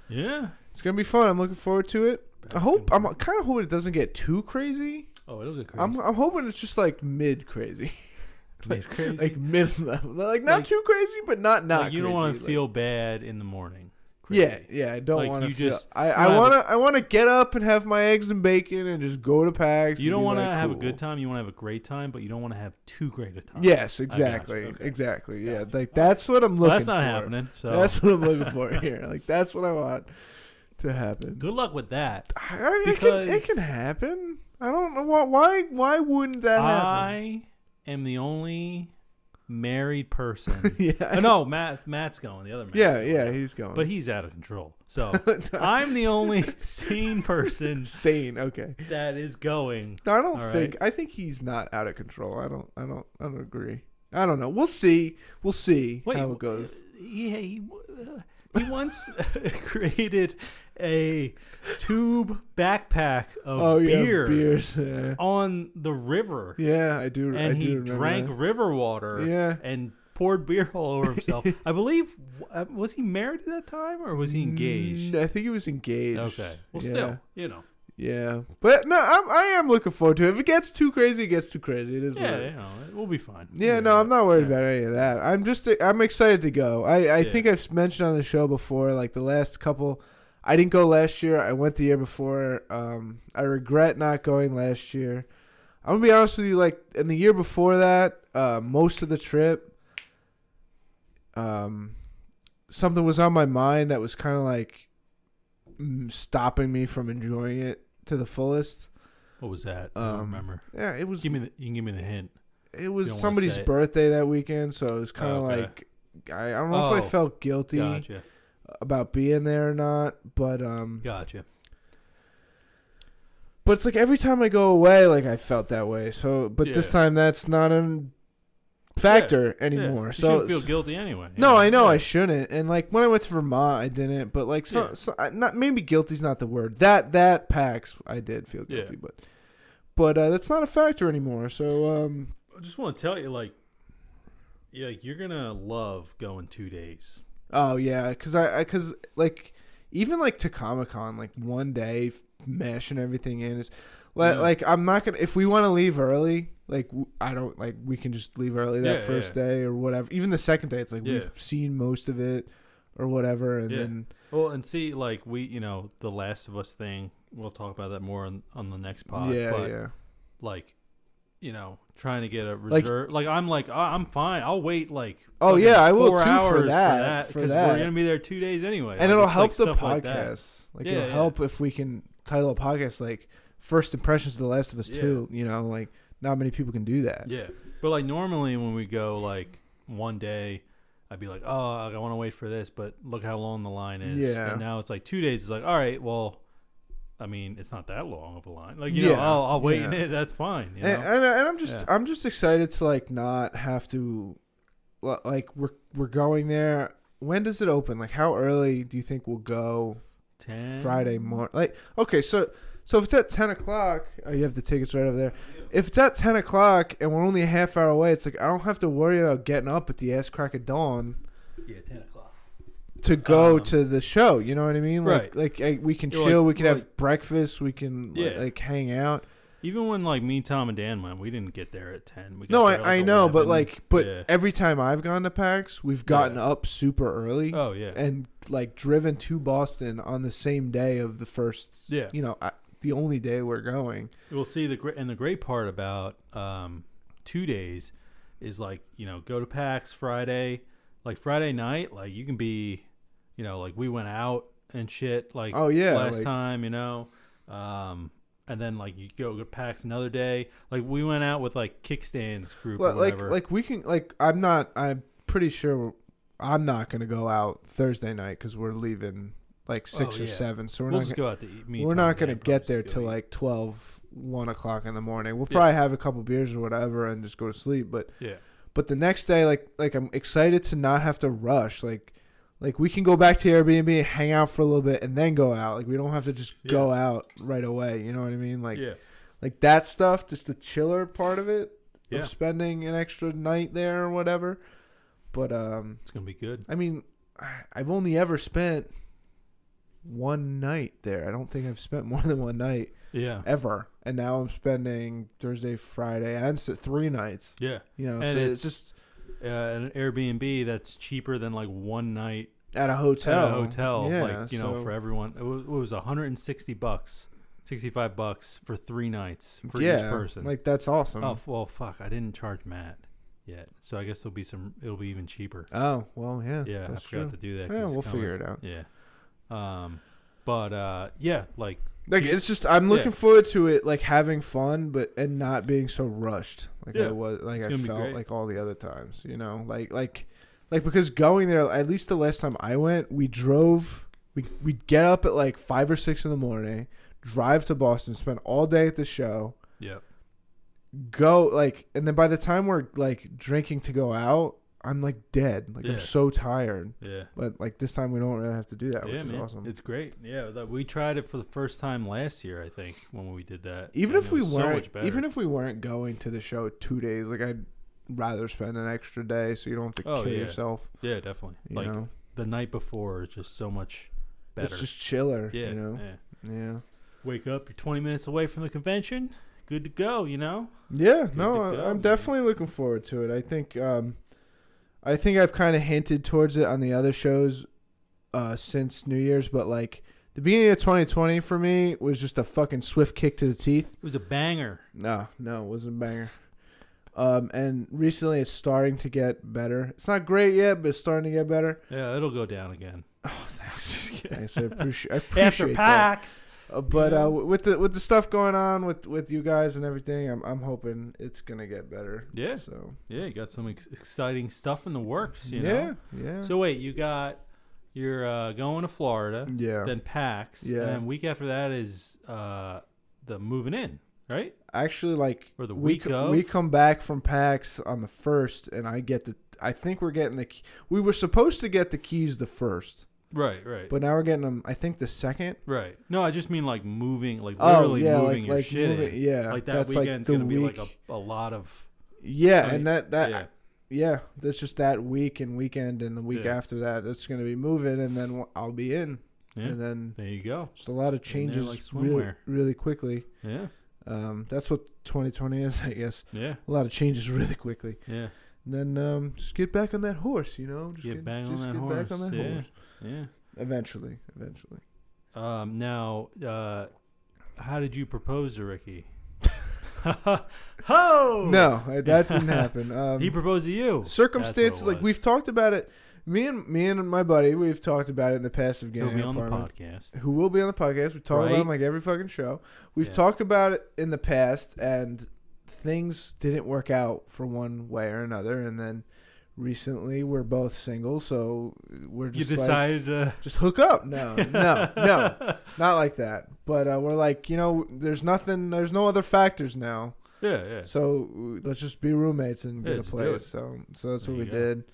Speaker 2: yeah.
Speaker 1: It's gonna be fun. I'm looking forward to it. I hope. I'm kind of hoping it doesn't get too crazy.
Speaker 2: Oh, it'll get crazy.
Speaker 1: I'm, I'm hoping it's just like mid crazy,
Speaker 2: Mid crazy.
Speaker 1: like mid level, like not
Speaker 2: Like-
Speaker 1: too crazy, but not not.
Speaker 2: like you don't want to
Speaker 1: like-
Speaker 2: feel bad in the morning.
Speaker 1: Yeah,
Speaker 2: Crazy.
Speaker 1: yeah. I don't
Speaker 2: Like,
Speaker 1: want to
Speaker 2: you
Speaker 1: feel.
Speaker 2: just-
Speaker 1: I,
Speaker 2: you
Speaker 1: I
Speaker 2: don't have
Speaker 1: want to. I want to get up and have my eggs and bacon and just go to PAX.
Speaker 2: You
Speaker 1: and
Speaker 2: don't
Speaker 1: be
Speaker 2: want to
Speaker 1: like,
Speaker 2: have a
Speaker 1: cool.
Speaker 2: good time. You want to have a great time, but you don't want to have too great a time.
Speaker 1: Yes, exactly,
Speaker 2: Okay.
Speaker 1: exactly. Yeah,
Speaker 2: Gotcha.
Speaker 1: like that's what I'm looking.
Speaker 2: Well, that's not
Speaker 1: for.
Speaker 2: happening. So
Speaker 1: That's what I'm looking for here. Like that's what I want to happen.
Speaker 2: good luck with that.
Speaker 1: I- it, can, it
Speaker 2: Because-
Speaker 1: can happen. I don't know why. Why? Why wouldn't that happen?
Speaker 2: I am the only married person.
Speaker 1: yeah.
Speaker 2: oh, no, Matt. Matt's going. The other Matt's
Speaker 1: Yeah,
Speaker 2: going.
Speaker 1: yeah. He's going.
Speaker 2: But he's out of control. So I'm the only sane person
Speaker 1: Sane. Okay.
Speaker 2: that is going.
Speaker 1: No, I don't
Speaker 2: All
Speaker 1: think. I think he's not out of control. I don't. I don't. I don't agree. I don't know. We'll see. We'll see
Speaker 2: Wait,
Speaker 1: how it goes.
Speaker 2: He he, uh, he once created a tube backpack of
Speaker 1: Oh yeah,
Speaker 2: beer
Speaker 1: beers. Yeah.
Speaker 2: on the river,
Speaker 1: Yeah, I do. I
Speaker 2: and
Speaker 1: do
Speaker 2: he
Speaker 1: remember
Speaker 2: drank
Speaker 1: that.
Speaker 2: river water
Speaker 1: Yeah.
Speaker 2: and poured beer all over himself. I believe uh, was he married at that time or was he engaged?
Speaker 1: I think he was engaged.
Speaker 2: Okay, well,
Speaker 1: Yeah.
Speaker 2: still, you know,
Speaker 1: Yeah, but no, I'm I am looking forward to it. If it gets too crazy, it gets too crazy. It is.
Speaker 2: Yeah, you know, we'll be fine.
Speaker 1: Yeah, no, I'm not worried
Speaker 2: Yeah.
Speaker 1: about any of that. I'm just I'm excited to go. I I
Speaker 2: Yeah.
Speaker 1: think I've mentioned on the show before, like the last couple. I didn't go last year. I went the year before. Um, I regret not going last year. I'm gonna be honest with you. Like in the year before that, uh, most of the trip, um, something was on my mind that was kind of like stopping me from enjoying it to the fullest.
Speaker 2: What was that? I
Speaker 1: Um,
Speaker 2: don't remember.
Speaker 1: Yeah, it was
Speaker 2: Give me the. You can give me the hint.
Speaker 1: it was somebody's
Speaker 2: it.
Speaker 1: birthday that weekend, so it was kind of
Speaker 2: Oh, okay.
Speaker 1: like I, I don't know if I
Speaker 2: Oh,
Speaker 1: felt guilty
Speaker 2: Gotcha.
Speaker 1: About being there or not, but um,
Speaker 2: Gotcha.
Speaker 1: but it's like every time I go away, like I felt that way. So, but this time that's not a factor
Speaker 2: Yeah,
Speaker 1: anymore.
Speaker 2: you
Speaker 1: so
Speaker 2: feel guilty anyway.
Speaker 1: No,
Speaker 2: Yeah,
Speaker 1: I know
Speaker 2: yeah.
Speaker 1: I shouldn't. And like when I went to Vermont, I didn't. But like, so,
Speaker 2: Yeah.
Speaker 1: so I, not maybe guilty's not the word. That that PAX, I did feel
Speaker 2: Yeah.
Speaker 1: guilty, but but uh, that's not a factor anymore. So um,
Speaker 2: I just want to tell you, like, yeah, like, you're gonna love going two days.
Speaker 1: Oh yeah, cause I, I cause like even like to Comic Con, like one day mashing everything in is like
Speaker 2: Yeah.
Speaker 1: like I'm not gonna if we want to leave early, like w- I don't like we can just leave early that
Speaker 2: Yeah,
Speaker 1: first
Speaker 2: yeah.
Speaker 1: day or whatever. Even the second day, it's like we've seen most of it or whatever, and then
Speaker 2: Well, and see, like we, you know, the Last of Us thing. We'll talk about that more on, on the next pod.
Speaker 1: yeah,
Speaker 2: but
Speaker 1: yeah,
Speaker 2: like, you know, trying to get a reserve. Like, I'm like, "Ah, I'm fine. I'll wait. Like,
Speaker 1: Oh, yeah, I will
Speaker 2: four
Speaker 1: too for
Speaker 2: hours
Speaker 1: that, for
Speaker 2: because we're gonna be there two days anyway.
Speaker 1: and
Speaker 2: Like,
Speaker 1: it'll help
Speaker 2: like,
Speaker 1: the
Speaker 2: like
Speaker 1: podcast. Like,
Speaker 2: Yeah,
Speaker 1: it'll
Speaker 2: yeah.
Speaker 1: help if we can title a podcast like first impressions of The Last of Us
Speaker 2: Yeah.
Speaker 1: Two. You know, like not many people can do that.
Speaker 2: Yeah, but like normally when we go like one day, I'd be like, oh, I want to wait for this, but look how long the line is.
Speaker 1: Yeah.
Speaker 2: And now it's like two days. It's like, all right, well, I mean, it's not that long of a line. Like you know,
Speaker 1: Yeah,
Speaker 2: I'll, I'll wait
Speaker 1: yeah.
Speaker 2: in it. That's fine. You know?
Speaker 1: and, and, and I'm just
Speaker 2: Yeah.
Speaker 1: I'm just excited to like not have to li- like we're we're going there. When does it open? Like how early do you think we'll go?
Speaker 2: Ten
Speaker 1: Friday morning. Like okay, so so if it's at ten o'clock, oh, you have the tickets right over there. If it's at ten o'clock and we're only a half hour away, it's like I don't have to worry about getting up at the ass crack of dawn
Speaker 2: Yeah, ten o'clock.
Speaker 1: To go
Speaker 2: Um,
Speaker 1: to the show. You know what I mean? Like
Speaker 2: Right.
Speaker 1: like we can
Speaker 2: You're
Speaker 1: chill.
Speaker 2: like-
Speaker 1: we can
Speaker 2: like-
Speaker 1: have breakfast. We can like,
Speaker 2: Yeah.
Speaker 1: like hang out.
Speaker 2: Even when like me, Tom, and Dan went, we didn't get there at ten. We got
Speaker 1: No, I, I
Speaker 2: like,
Speaker 1: know, but like, but
Speaker 2: Yeah.
Speaker 1: every time I've gone to PAX, we've gotten
Speaker 2: Yeah.
Speaker 1: up super early
Speaker 2: oh yeah,
Speaker 1: and like driven to Boston on the same day of the first.
Speaker 2: Yeah.
Speaker 1: you know, I, the only day we're going.
Speaker 2: We'll see the great and the great part about um, two days is like you know go to PAX Friday, like Friday night, like you can be, you know, like we went out and shit like
Speaker 1: Oh yeah,
Speaker 2: last
Speaker 1: like,
Speaker 2: time, you know, um, and then like you go to PAX another day, like we went out with like kickstands group
Speaker 1: Well, like like we can like I'm not I'm pretty sure I'm not gonna go out Thursday night because we're leaving like six
Speaker 2: Oh,
Speaker 1: or
Speaker 2: yeah.
Speaker 1: seven, so we're
Speaker 2: we'll
Speaker 1: not
Speaker 2: just
Speaker 1: gonna,
Speaker 2: go out to eat. Me,
Speaker 1: we're not gonna get there till
Speaker 2: eat.
Speaker 1: like 12, 1 o'clock in the morning. We'll
Speaker 2: Yeah.
Speaker 1: probably have a couple beers or whatever and just go to sleep. But
Speaker 2: yeah.
Speaker 1: but the next day, like like I'm excited to not have to rush. Like like we can go back to Airbnb and hang out for a little bit and then go out. Like we don't have to just go out right away. You know what I mean? Like
Speaker 2: yeah,
Speaker 1: like that stuff, just the chiller part of it
Speaker 2: Yeah.
Speaker 1: of spending an extra night there or whatever. But um,
Speaker 2: it's gonna be good.
Speaker 1: I mean, I've only ever spent one night there. I don't think I've spent more than one night
Speaker 2: Yeah,
Speaker 1: ever. And now I'm spending Thursday, Friday, and three nights.
Speaker 2: yeah.
Speaker 1: You know,
Speaker 2: And
Speaker 1: so
Speaker 2: it's
Speaker 1: it's just
Speaker 2: Uh, an Airbnb that's cheaper than like one night
Speaker 1: at a hotel.
Speaker 2: at a hotel.
Speaker 1: Yeah,
Speaker 2: like you know, for everyone, it was, it was 160 bucks, 65 bucks for three nights for
Speaker 1: yeah,
Speaker 2: each person.
Speaker 1: Like that's awesome.
Speaker 2: oh well, fuck, I didn't charge Matt yet, so I guess there'll be some. It'll be even cheaper.
Speaker 1: Oh, well, yeah.
Speaker 2: Yeah, I forgot
Speaker 1: true.
Speaker 2: to do that.
Speaker 1: Yeah, we'll figure it out.
Speaker 2: Yeah, um, but uh, yeah, like
Speaker 1: Like it's just I'm looking
Speaker 2: Yeah.
Speaker 1: forward to it, like having fun, but and not being so rushed. Like I was, like I felt like all the other times. You know, like like like because going there, at least the last time I went, we drove. We we'd get up at like five or six in the morning, drive to Boston, spend all day at the show,
Speaker 2: yeah,
Speaker 1: go like, and then by the time we're like drinking to go out, I'm like dead. Like
Speaker 2: Yeah.
Speaker 1: I'm so tired.
Speaker 2: yeah.
Speaker 1: But like this time we don't really have to do that,
Speaker 2: yeah,
Speaker 1: which is
Speaker 2: man,
Speaker 1: awesome.
Speaker 2: it's great. Yeah, that, we tried it for the first time last year, I think, when we did that.
Speaker 1: even
Speaker 2: and
Speaker 1: if
Speaker 2: it
Speaker 1: we
Speaker 2: was so
Speaker 1: weren't
Speaker 2: much better.
Speaker 1: even if we weren't going to the show two days like i'd rather spend an extra day so you don't have to
Speaker 2: Oh,
Speaker 1: kill
Speaker 2: yeah.
Speaker 1: yourself
Speaker 2: yeah, definitely.
Speaker 1: you
Speaker 2: like
Speaker 1: know
Speaker 2: the night before is just so much better.
Speaker 1: it's just chiller
Speaker 2: yeah,
Speaker 1: you know
Speaker 2: yeah.
Speaker 1: yeah
Speaker 2: Wake up, you're 20 minutes away from the convention. Good to go, you know?
Speaker 1: Yeah,
Speaker 2: Good
Speaker 1: no,
Speaker 2: to
Speaker 1: I-
Speaker 2: go,
Speaker 1: I'm
Speaker 2: man.
Speaker 1: definitely looking forward to it. I think, um, I think I've kind of hinted towards it on the other shows, uh, since New Year's, but like the beginning of 2020 for me was just a fucking swift kick to the teeth.
Speaker 2: It was a banger.
Speaker 1: No, no, it wasn't a banger. Um, and recently it's starting to get better. It's not great yet, but it's starting to get better.
Speaker 2: Yeah, it'll go down again.
Speaker 1: Oh, thanks. thanks. I appreciate, I
Speaker 2: After
Speaker 1: appreciate that. Uh, but
Speaker 2: Yeah.
Speaker 1: uh, with the with the stuff going on with with you guys and everything, I'm I'm hoping it's gonna get better.
Speaker 2: Yeah.
Speaker 1: So
Speaker 2: Yeah, you got some ex- exciting stuff in the works, you
Speaker 1: yeah,
Speaker 2: know?
Speaker 1: yeah,
Speaker 2: So wait, you got you're uh, going to Florida,
Speaker 1: yeah.
Speaker 2: then PAX,
Speaker 1: Yeah.
Speaker 2: and then week after that is uh, the moving in, right?
Speaker 1: Actually, like
Speaker 2: Or the
Speaker 1: we
Speaker 2: week
Speaker 1: co-
Speaker 2: of?
Speaker 1: we come back from PAX on the first, and I get the. I think we're getting the. key- We were supposed to get the keys the first,
Speaker 2: Right, right,
Speaker 1: but now we're getting them. I think the second.
Speaker 2: right. No, I just mean like moving, like
Speaker 1: Oh
Speaker 2: literally
Speaker 1: yeah,
Speaker 2: moving
Speaker 1: like
Speaker 2: your
Speaker 1: like
Speaker 2: shit
Speaker 1: moving,
Speaker 2: in.
Speaker 1: yeah.
Speaker 2: Like that
Speaker 1: that's
Speaker 2: weekend's
Speaker 1: like
Speaker 2: gonna be like a, a lot of
Speaker 1: Yeah, and that that
Speaker 2: yeah,
Speaker 1: yeah, that's just that week and weekend and the week
Speaker 2: Yeah.
Speaker 1: after that. It's gonna be moving, and then I'll be in,
Speaker 2: yeah.
Speaker 1: and then
Speaker 2: There you go.
Speaker 1: just a lot of changes
Speaker 2: like
Speaker 1: really
Speaker 2: swimwear.
Speaker 1: really quickly.
Speaker 2: Yeah,
Speaker 1: Um, that's what 2020 is, I guess.
Speaker 2: yeah,
Speaker 1: A lot of changes really quickly.
Speaker 2: yeah,
Speaker 1: And then um, just get back on that horse, you know. Just
Speaker 2: Get back on that
Speaker 1: get back on that horse.
Speaker 2: Yeah.
Speaker 1: Eventually, eventually.
Speaker 2: Um, now, uh, how did you propose to Ricky? Ho!
Speaker 1: No, that didn't happen. Um,
Speaker 2: he proposed to you.
Speaker 1: circumstances
Speaker 2: That's what it
Speaker 1: like we've talked about it. Me and me and my buddy, we've talked about it in the past of
Speaker 2: He'll
Speaker 1: getting
Speaker 2: be
Speaker 1: an
Speaker 2: on the
Speaker 1: apartment.
Speaker 2: podcast.
Speaker 1: Who will be on the podcast? We talk about
Speaker 2: Right.
Speaker 1: him like every fucking show. We've
Speaker 2: Yeah.
Speaker 1: talked about it in the past, and things didn't work out for one way or another. And then recently, we're both single, so we're
Speaker 2: You
Speaker 1: just like,
Speaker 2: decided to.
Speaker 1: just hook up. No, no, no, not like that. But uh, we're like, you know, there's nothing, there's no other factors now.
Speaker 2: Yeah, yeah.
Speaker 1: So uh, let's just be roommates and
Speaker 2: Yeah,
Speaker 1: get a place. So so that's
Speaker 2: There
Speaker 1: what we
Speaker 2: go.
Speaker 1: did.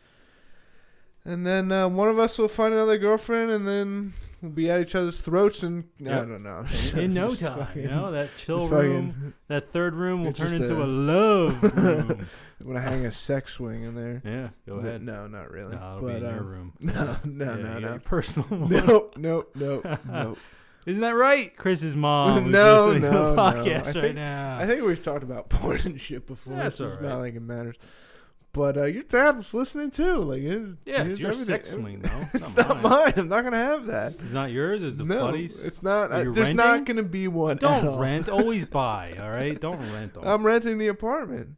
Speaker 1: And then uh, one of us will find another girlfriend, and then be at each other's throats, and I
Speaker 2: Yep.
Speaker 1: don't know.
Speaker 2: In, in no
Speaker 1: Just
Speaker 2: time, you
Speaker 1: fucking-
Speaker 2: know that chill
Speaker 1: just
Speaker 2: room,
Speaker 1: fucking-
Speaker 2: that third room will
Speaker 1: It's
Speaker 2: turn
Speaker 1: just
Speaker 2: into
Speaker 1: a-
Speaker 2: a love room.
Speaker 1: I'm gonna hang a sex swing in there.
Speaker 2: yeah, go
Speaker 1: N-
Speaker 2: ahead.
Speaker 1: No, not really.
Speaker 2: No, it'll
Speaker 1: but,
Speaker 2: be in your
Speaker 1: um,
Speaker 2: room.
Speaker 1: no, no,
Speaker 2: Yeah,
Speaker 1: no,
Speaker 2: you got
Speaker 1: no.
Speaker 2: your personal one.
Speaker 1: Nope, nope, nope, nope.
Speaker 2: Isn't that right? Chris's mom. who's
Speaker 1: No,
Speaker 2: listening to
Speaker 1: no,
Speaker 2: the
Speaker 1: no.
Speaker 2: podcast
Speaker 1: I
Speaker 2: right
Speaker 1: think-
Speaker 2: now.
Speaker 1: I think we've talked about porn and shit before.
Speaker 2: That's
Speaker 1: so it's
Speaker 2: alright.
Speaker 1: not like it matters. But uh, your dad's listening too. Like, it,
Speaker 2: yeah, it's your
Speaker 1: everything.
Speaker 2: sex swing though.
Speaker 1: It's not mine. I'm not gonna have that.
Speaker 2: It's not yours. It's the
Speaker 1: no,
Speaker 2: buddies.
Speaker 1: it's not. I, there's not gonna be one.
Speaker 2: Don't rent. Always buy. All right. Don't rent them.
Speaker 1: I'm renting the apartment.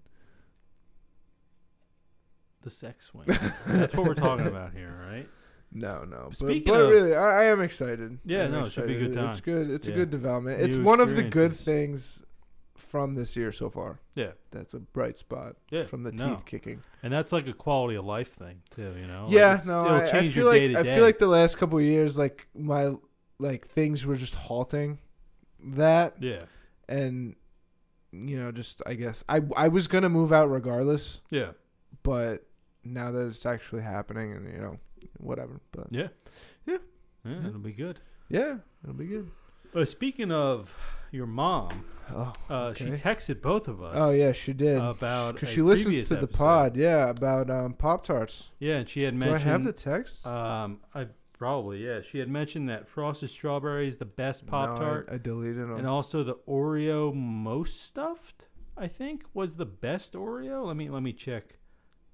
Speaker 2: the sex swing. That's what we're talking about here, right?
Speaker 1: No, no. But,
Speaker 2: Speaking
Speaker 1: but
Speaker 2: of-
Speaker 1: really, I, I am excited.
Speaker 2: Yeah,
Speaker 1: I'm
Speaker 2: no, it should be a good
Speaker 1: excited. It's good. It's
Speaker 2: Yeah.
Speaker 1: a good development. It's
Speaker 2: New
Speaker 1: one of the good things from this year so far.
Speaker 2: Yeah.
Speaker 1: That's a bright spot
Speaker 2: Yeah.
Speaker 1: from the
Speaker 2: no.
Speaker 1: teeth kicking.
Speaker 2: And that's like a quality of life thing too, you know.
Speaker 1: Yeah,
Speaker 2: it's-
Speaker 1: no,
Speaker 2: it'll
Speaker 1: I, I feel
Speaker 2: your
Speaker 1: like I feel like the last couple of years, like my like things were just halting that,
Speaker 2: yeah,
Speaker 1: and you know, just I guess I I was gonna move out regardless,
Speaker 2: yeah,
Speaker 1: but now that it's actually happening, and you know, whatever. But
Speaker 2: yeah,
Speaker 1: Yeah.
Speaker 2: yeah.
Speaker 1: Mhm.
Speaker 2: It'll be good.
Speaker 1: yeah, it'll be good.
Speaker 2: Uh, speaking of your mom,
Speaker 1: Oh,
Speaker 2: uh, she texted both of us.
Speaker 1: oh yeah, she did.
Speaker 2: About
Speaker 1: because she listens to the
Speaker 2: episode.
Speaker 1: pod. Yeah, about um Pop Tarts.
Speaker 2: Yeah, and she had mentioned. Do.
Speaker 1: I have the text?
Speaker 2: Um, I probably yeah. She had mentioned that frosted strawberry is the best Pop Tart,
Speaker 1: No, I, I deleted them.
Speaker 2: and also the Oreo most stuffed. I think was the best Oreo. Let me let me check.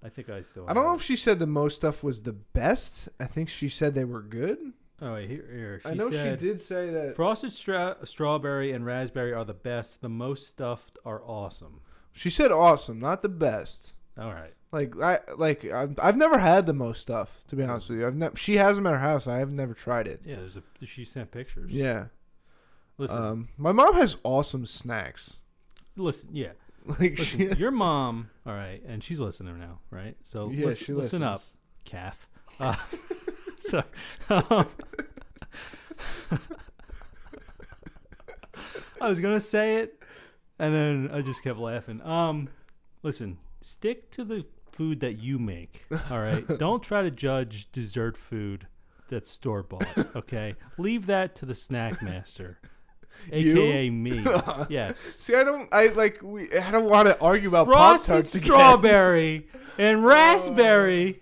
Speaker 2: I think I still.
Speaker 1: I don't know
Speaker 2: have
Speaker 1: if she said the most stuff was the best. I think she said they were good.
Speaker 2: Oh wait, here, here. She
Speaker 1: I know
Speaker 2: said,
Speaker 1: she did say that.
Speaker 2: Frosted stra- strawberry and raspberry are the best. The most stuffed are awesome.
Speaker 1: She said awesome, not the best.
Speaker 2: All right.
Speaker 1: Like I like I've, I've never had the most stuff to be honest with you. I've never she has them at her house. I have never tried it.
Speaker 2: Yeah, there's a. She sent pictures.
Speaker 1: Yeah.
Speaker 2: Listen,
Speaker 1: Um, my mom has awesome snacks.
Speaker 2: listen. Yeah,
Speaker 1: Like she,
Speaker 2: listen. your mom. All right, and she's listening now, right? So
Speaker 1: yeah,
Speaker 2: listen,
Speaker 1: she
Speaker 2: listen up. Kath. Uh, so, um, I was gonna say it, and then I just kept laughing. Um, listen, stick to the food that you make. All right, don't try to judge dessert food that's store bought. Okay, leave that to the snack master,
Speaker 1: You?
Speaker 2: aka me. Yes.
Speaker 1: See, I don't. I like. We. I don't want to argue about
Speaker 2: Frosted strawberry and raspberry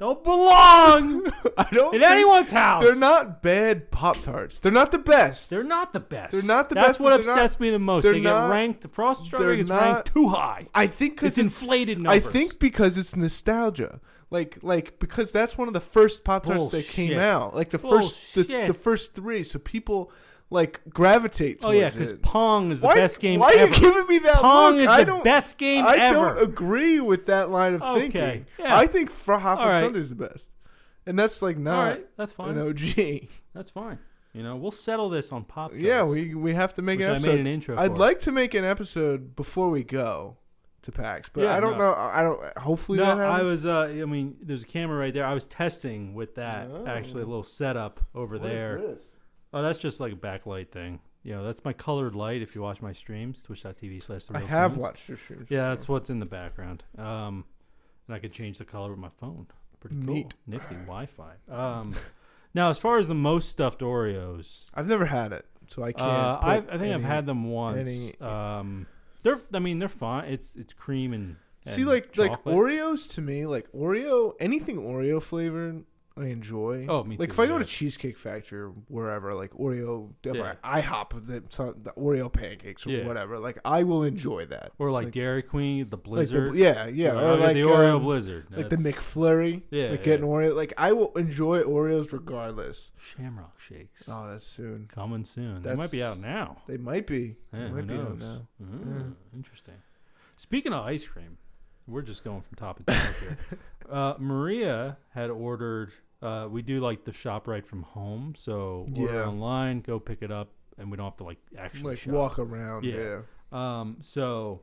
Speaker 2: don't belong
Speaker 1: I don't.
Speaker 2: in
Speaker 1: think-
Speaker 2: anyone's house.
Speaker 1: They're not bad Pop Tarts. They're not the best.
Speaker 2: They're not the best.
Speaker 1: They're not the
Speaker 2: That's
Speaker 1: best,
Speaker 2: what
Speaker 1: but they're not-
Speaker 2: upsets me the most.
Speaker 1: they're
Speaker 2: They
Speaker 1: not-
Speaker 2: get ranked. Frosted
Speaker 1: they're
Speaker 2: Strawberry gets
Speaker 1: not-
Speaker 2: ranked too high.
Speaker 1: I think because
Speaker 2: It's inflated numbers.
Speaker 1: I think because it's nostalgia. Like like because that's one of the first Pop Tarts that came
Speaker 2: Bullshit.
Speaker 1: out. Like the first the,
Speaker 2: Bullshit.
Speaker 1: the first three. So people like gravitates.
Speaker 2: Oh yeah, because. Pong is the
Speaker 1: why,
Speaker 2: best game ever.
Speaker 1: why
Speaker 2: ever.
Speaker 1: are you giving me that
Speaker 2: Pong
Speaker 1: look?
Speaker 2: is
Speaker 1: I
Speaker 2: the best game
Speaker 1: I
Speaker 2: ever.
Speaker 1: don't agree with that line of
Speaker 2: Okay,
Speaker 1: thinking.
Speaker 2: yeah.
Speaker 1: I think Hot
Speaker 2: All right.
Speaker 1: Sunday is the best. And that's like not
Speaker 2: right, that's fine.
Speaker 1: an OG.
Speaker 2: That's fine. You know, we'll settle this on Pop.
Speaker 1: Yeah, we we have to make an
Speaker 2: I
Speaker 1: episode.
Speaker 2: made an intro.
Speaker 1: I'd
Speaker 2: for.
Speaker 1: like to make an episode before we go to PAX, but
Speaker 2: Yeah,
Speaker 1: I don't
Speaker 2: no.
Speaker 1: know. I don't. Hopefully
Speaker 2: No,
Speaker 1: that happens.
Speaker 2: I was. Uh, I mean, there's a camera right there. I was testing with that.
Speaker 1: Oh.
Speaker 2: Actually, a little setup over
Speaker 1: What is
Speaker 2: there. Oh, that's just like a backlight thing. You know, that's my colored light. If you watch my streams, twitch.tv slash the
Speaker 1: I
Speaker 2: real
Speaker 1: have
Speaker 2: Spoons.
Speaker 1: watched your streams.
Speaker 2: Yeah, that's what's in the background. Um, and I can change the color with my phone. Pretty cool.
Speaker 1: Neat.
Speaker 2: Nifty Wi-Fi. Um, now as far as the most stuffed Oreos,
Speaker 1: I've never had it, so I can't.
Speaker 2: uh,
Speaker 1: put
Speaker 2: I, I think I've
Speaker 1: any-
Speaker 2: had them once.
Speaker 1: any-
Speaker 2: um, they're. I mean, they're fine. It's it's cream and.
Speaker 1: See,
Speaker 2: and
Speaker 1: like like
Speaker 2: chocolate.
Speaker 1: Oreos to me, like Oreo, anything Oreo flavored, I enjoy.
Speaker 2: Oh, me
Speaker 1: like
Speaker 2: too,
Speaker 1: if I go
Speaker 2: yeah.
Speaker 1: to Cheesecake Factory or wherever, like Oreo,
Speaker 2: Yeah.
Speaker 1: I IHOP, the, the Oreo pancakes or
Speaker 2: Yeah.
Speaker 1: whatever. Like I will enjoy that.
Speaker 2: Or like, Dairy Queen, the
Speaker 1: Like
Speaker 2: Blizzard.
Speaker 1: the, yeah, yeah,
Speaker 2: Like,
Speaker 1: or like
Speaker 2: the Oreo
Speaker 1: um,
Speaker 2: Blizzard.
Speaker 1: like the
Speaker 2: That's
Speaker 1: McFlurry.
Speaker 2: Yeah,
Speaker 1: like
Speaker 2: yeah.
Speaker 1: getting Oreo. Like I will enjoy Oreos regardless.
Speaker 2: Shamrock Shakes.
Speaker 1: Oh, that's soon.
Speaker 2: Coming soon. They might be
Speaker 1: That's-
Speaker 2: out now.
Speaker 1: They might be.
Speaker 2: Yeah,
Speaker 1: they
Speaker 2: who
Speaker 1: might be out
Speaker 2: knows?
Speaker 1: now.
Speaker 2: Mm, Interesting. Speaking of ice cream, we're just going from topic to topic here. Uh, Maria had ordered. Uh, we do like the shop right from home, so order
Speaker 1: Yeah.
Speaker 2: online, go pick it up, and we don't have to like actually
Speaker 1: Like
Speaker 2: shop.
Speaker 1: walk around.
Speaker 2: Yeah.
Speaker 1: Yeah.
Speaker 2: Um, so,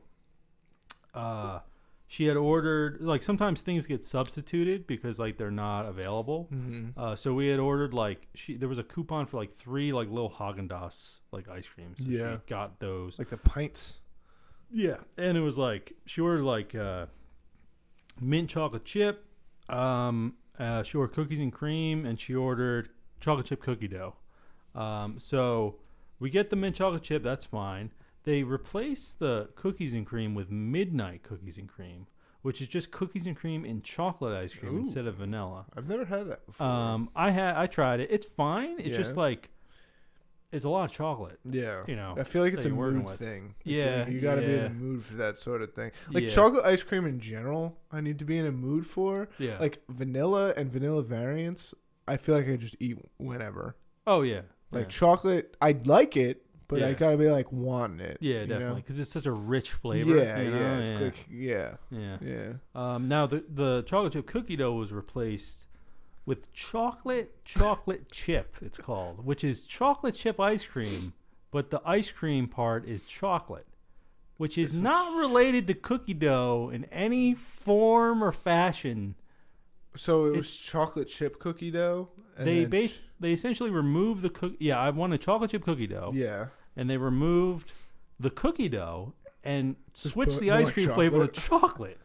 Speaker 2: uh, she had ordered like sometimes things get substituted because like they're not available.
Speaker 1: Mm-hmm.
Speaker 2: Uh, so we had ordered like she there was a coupon for like three like little Haagen Dazs like ice creams. So
Speaker 1: Yeah.
Speaker 2: she got those.
Speaker 1: Like the pints.
Speaker 2: Yeah, and it was like she ordered like uh, mint chocolate chip. Um, uh, she ordered cookies and cream, and she ordered chocolate chip cookie dough. Um, so we get the mint chocolate chip. That's fine. They replace the cookies and cream with midnight cookies and cream, which is just cookies and cream in chocolate ice cream
Speaker 1: Ooh.
Speaker 2: instead of vanilla.
Speaker 1: I've never had that before.
Speaker 2: Um, I had I tried it. It's fine. It's just like it's a lot of chocolate.
Speaker 1: yeah.
Speaker 2: You know,
Speaker 1: I feel like it's a mood
Speaker 2: with.
Speaker 1: thing.
Speaker 2: Yeah,
Speaker 1: you got to be in the mood for that sort of thing. Like
Speaker 2: Yeah.
Speaker 1: chocolate ice cream in general, I need to be in a mood for.
Speaker 2: Yeah.
Speaker 1: Like vanilla and vanilla variants, I feel like I just eat whenever.
Speaker 2: oh yeah.
Speaker 1: Like
Speaker 2: yeah.
Speaker 1: chocolate, I'd like it, but I got to be like wanting it.
Speaker 2: Yeah, definitely, because it's such a rich flavor.
Speaker 1: Yeah,
Speaker 2: you know?
Speaker 1: yeah, it's
Speaker 2: yeah.
Speaker 1: like yeah,
Speaker 2: yeah.
Speaker 1: yeah.
Speaker 2: Um, now the the chocolate chip cookie dough was replaced with chocolate chocolate chip. It's called, which is chocolate chip ice cream, but the ice cream part is chocolate, which is
Speaker 1: a
Speaker 2: not related to cookie dough in any form or fashion.
Speaker 1: So it was
Speaker 2: It's-
Speaker 1: chocolate chip cookie dough. and
Speaker 2: they base they essentially removed the cook. Yeah, I want a chocolate chip cookie dough.
Speaker 1: yeah.
Speaker 2: and they removed the cookie dough and switched the ice cream flavor to chocolate.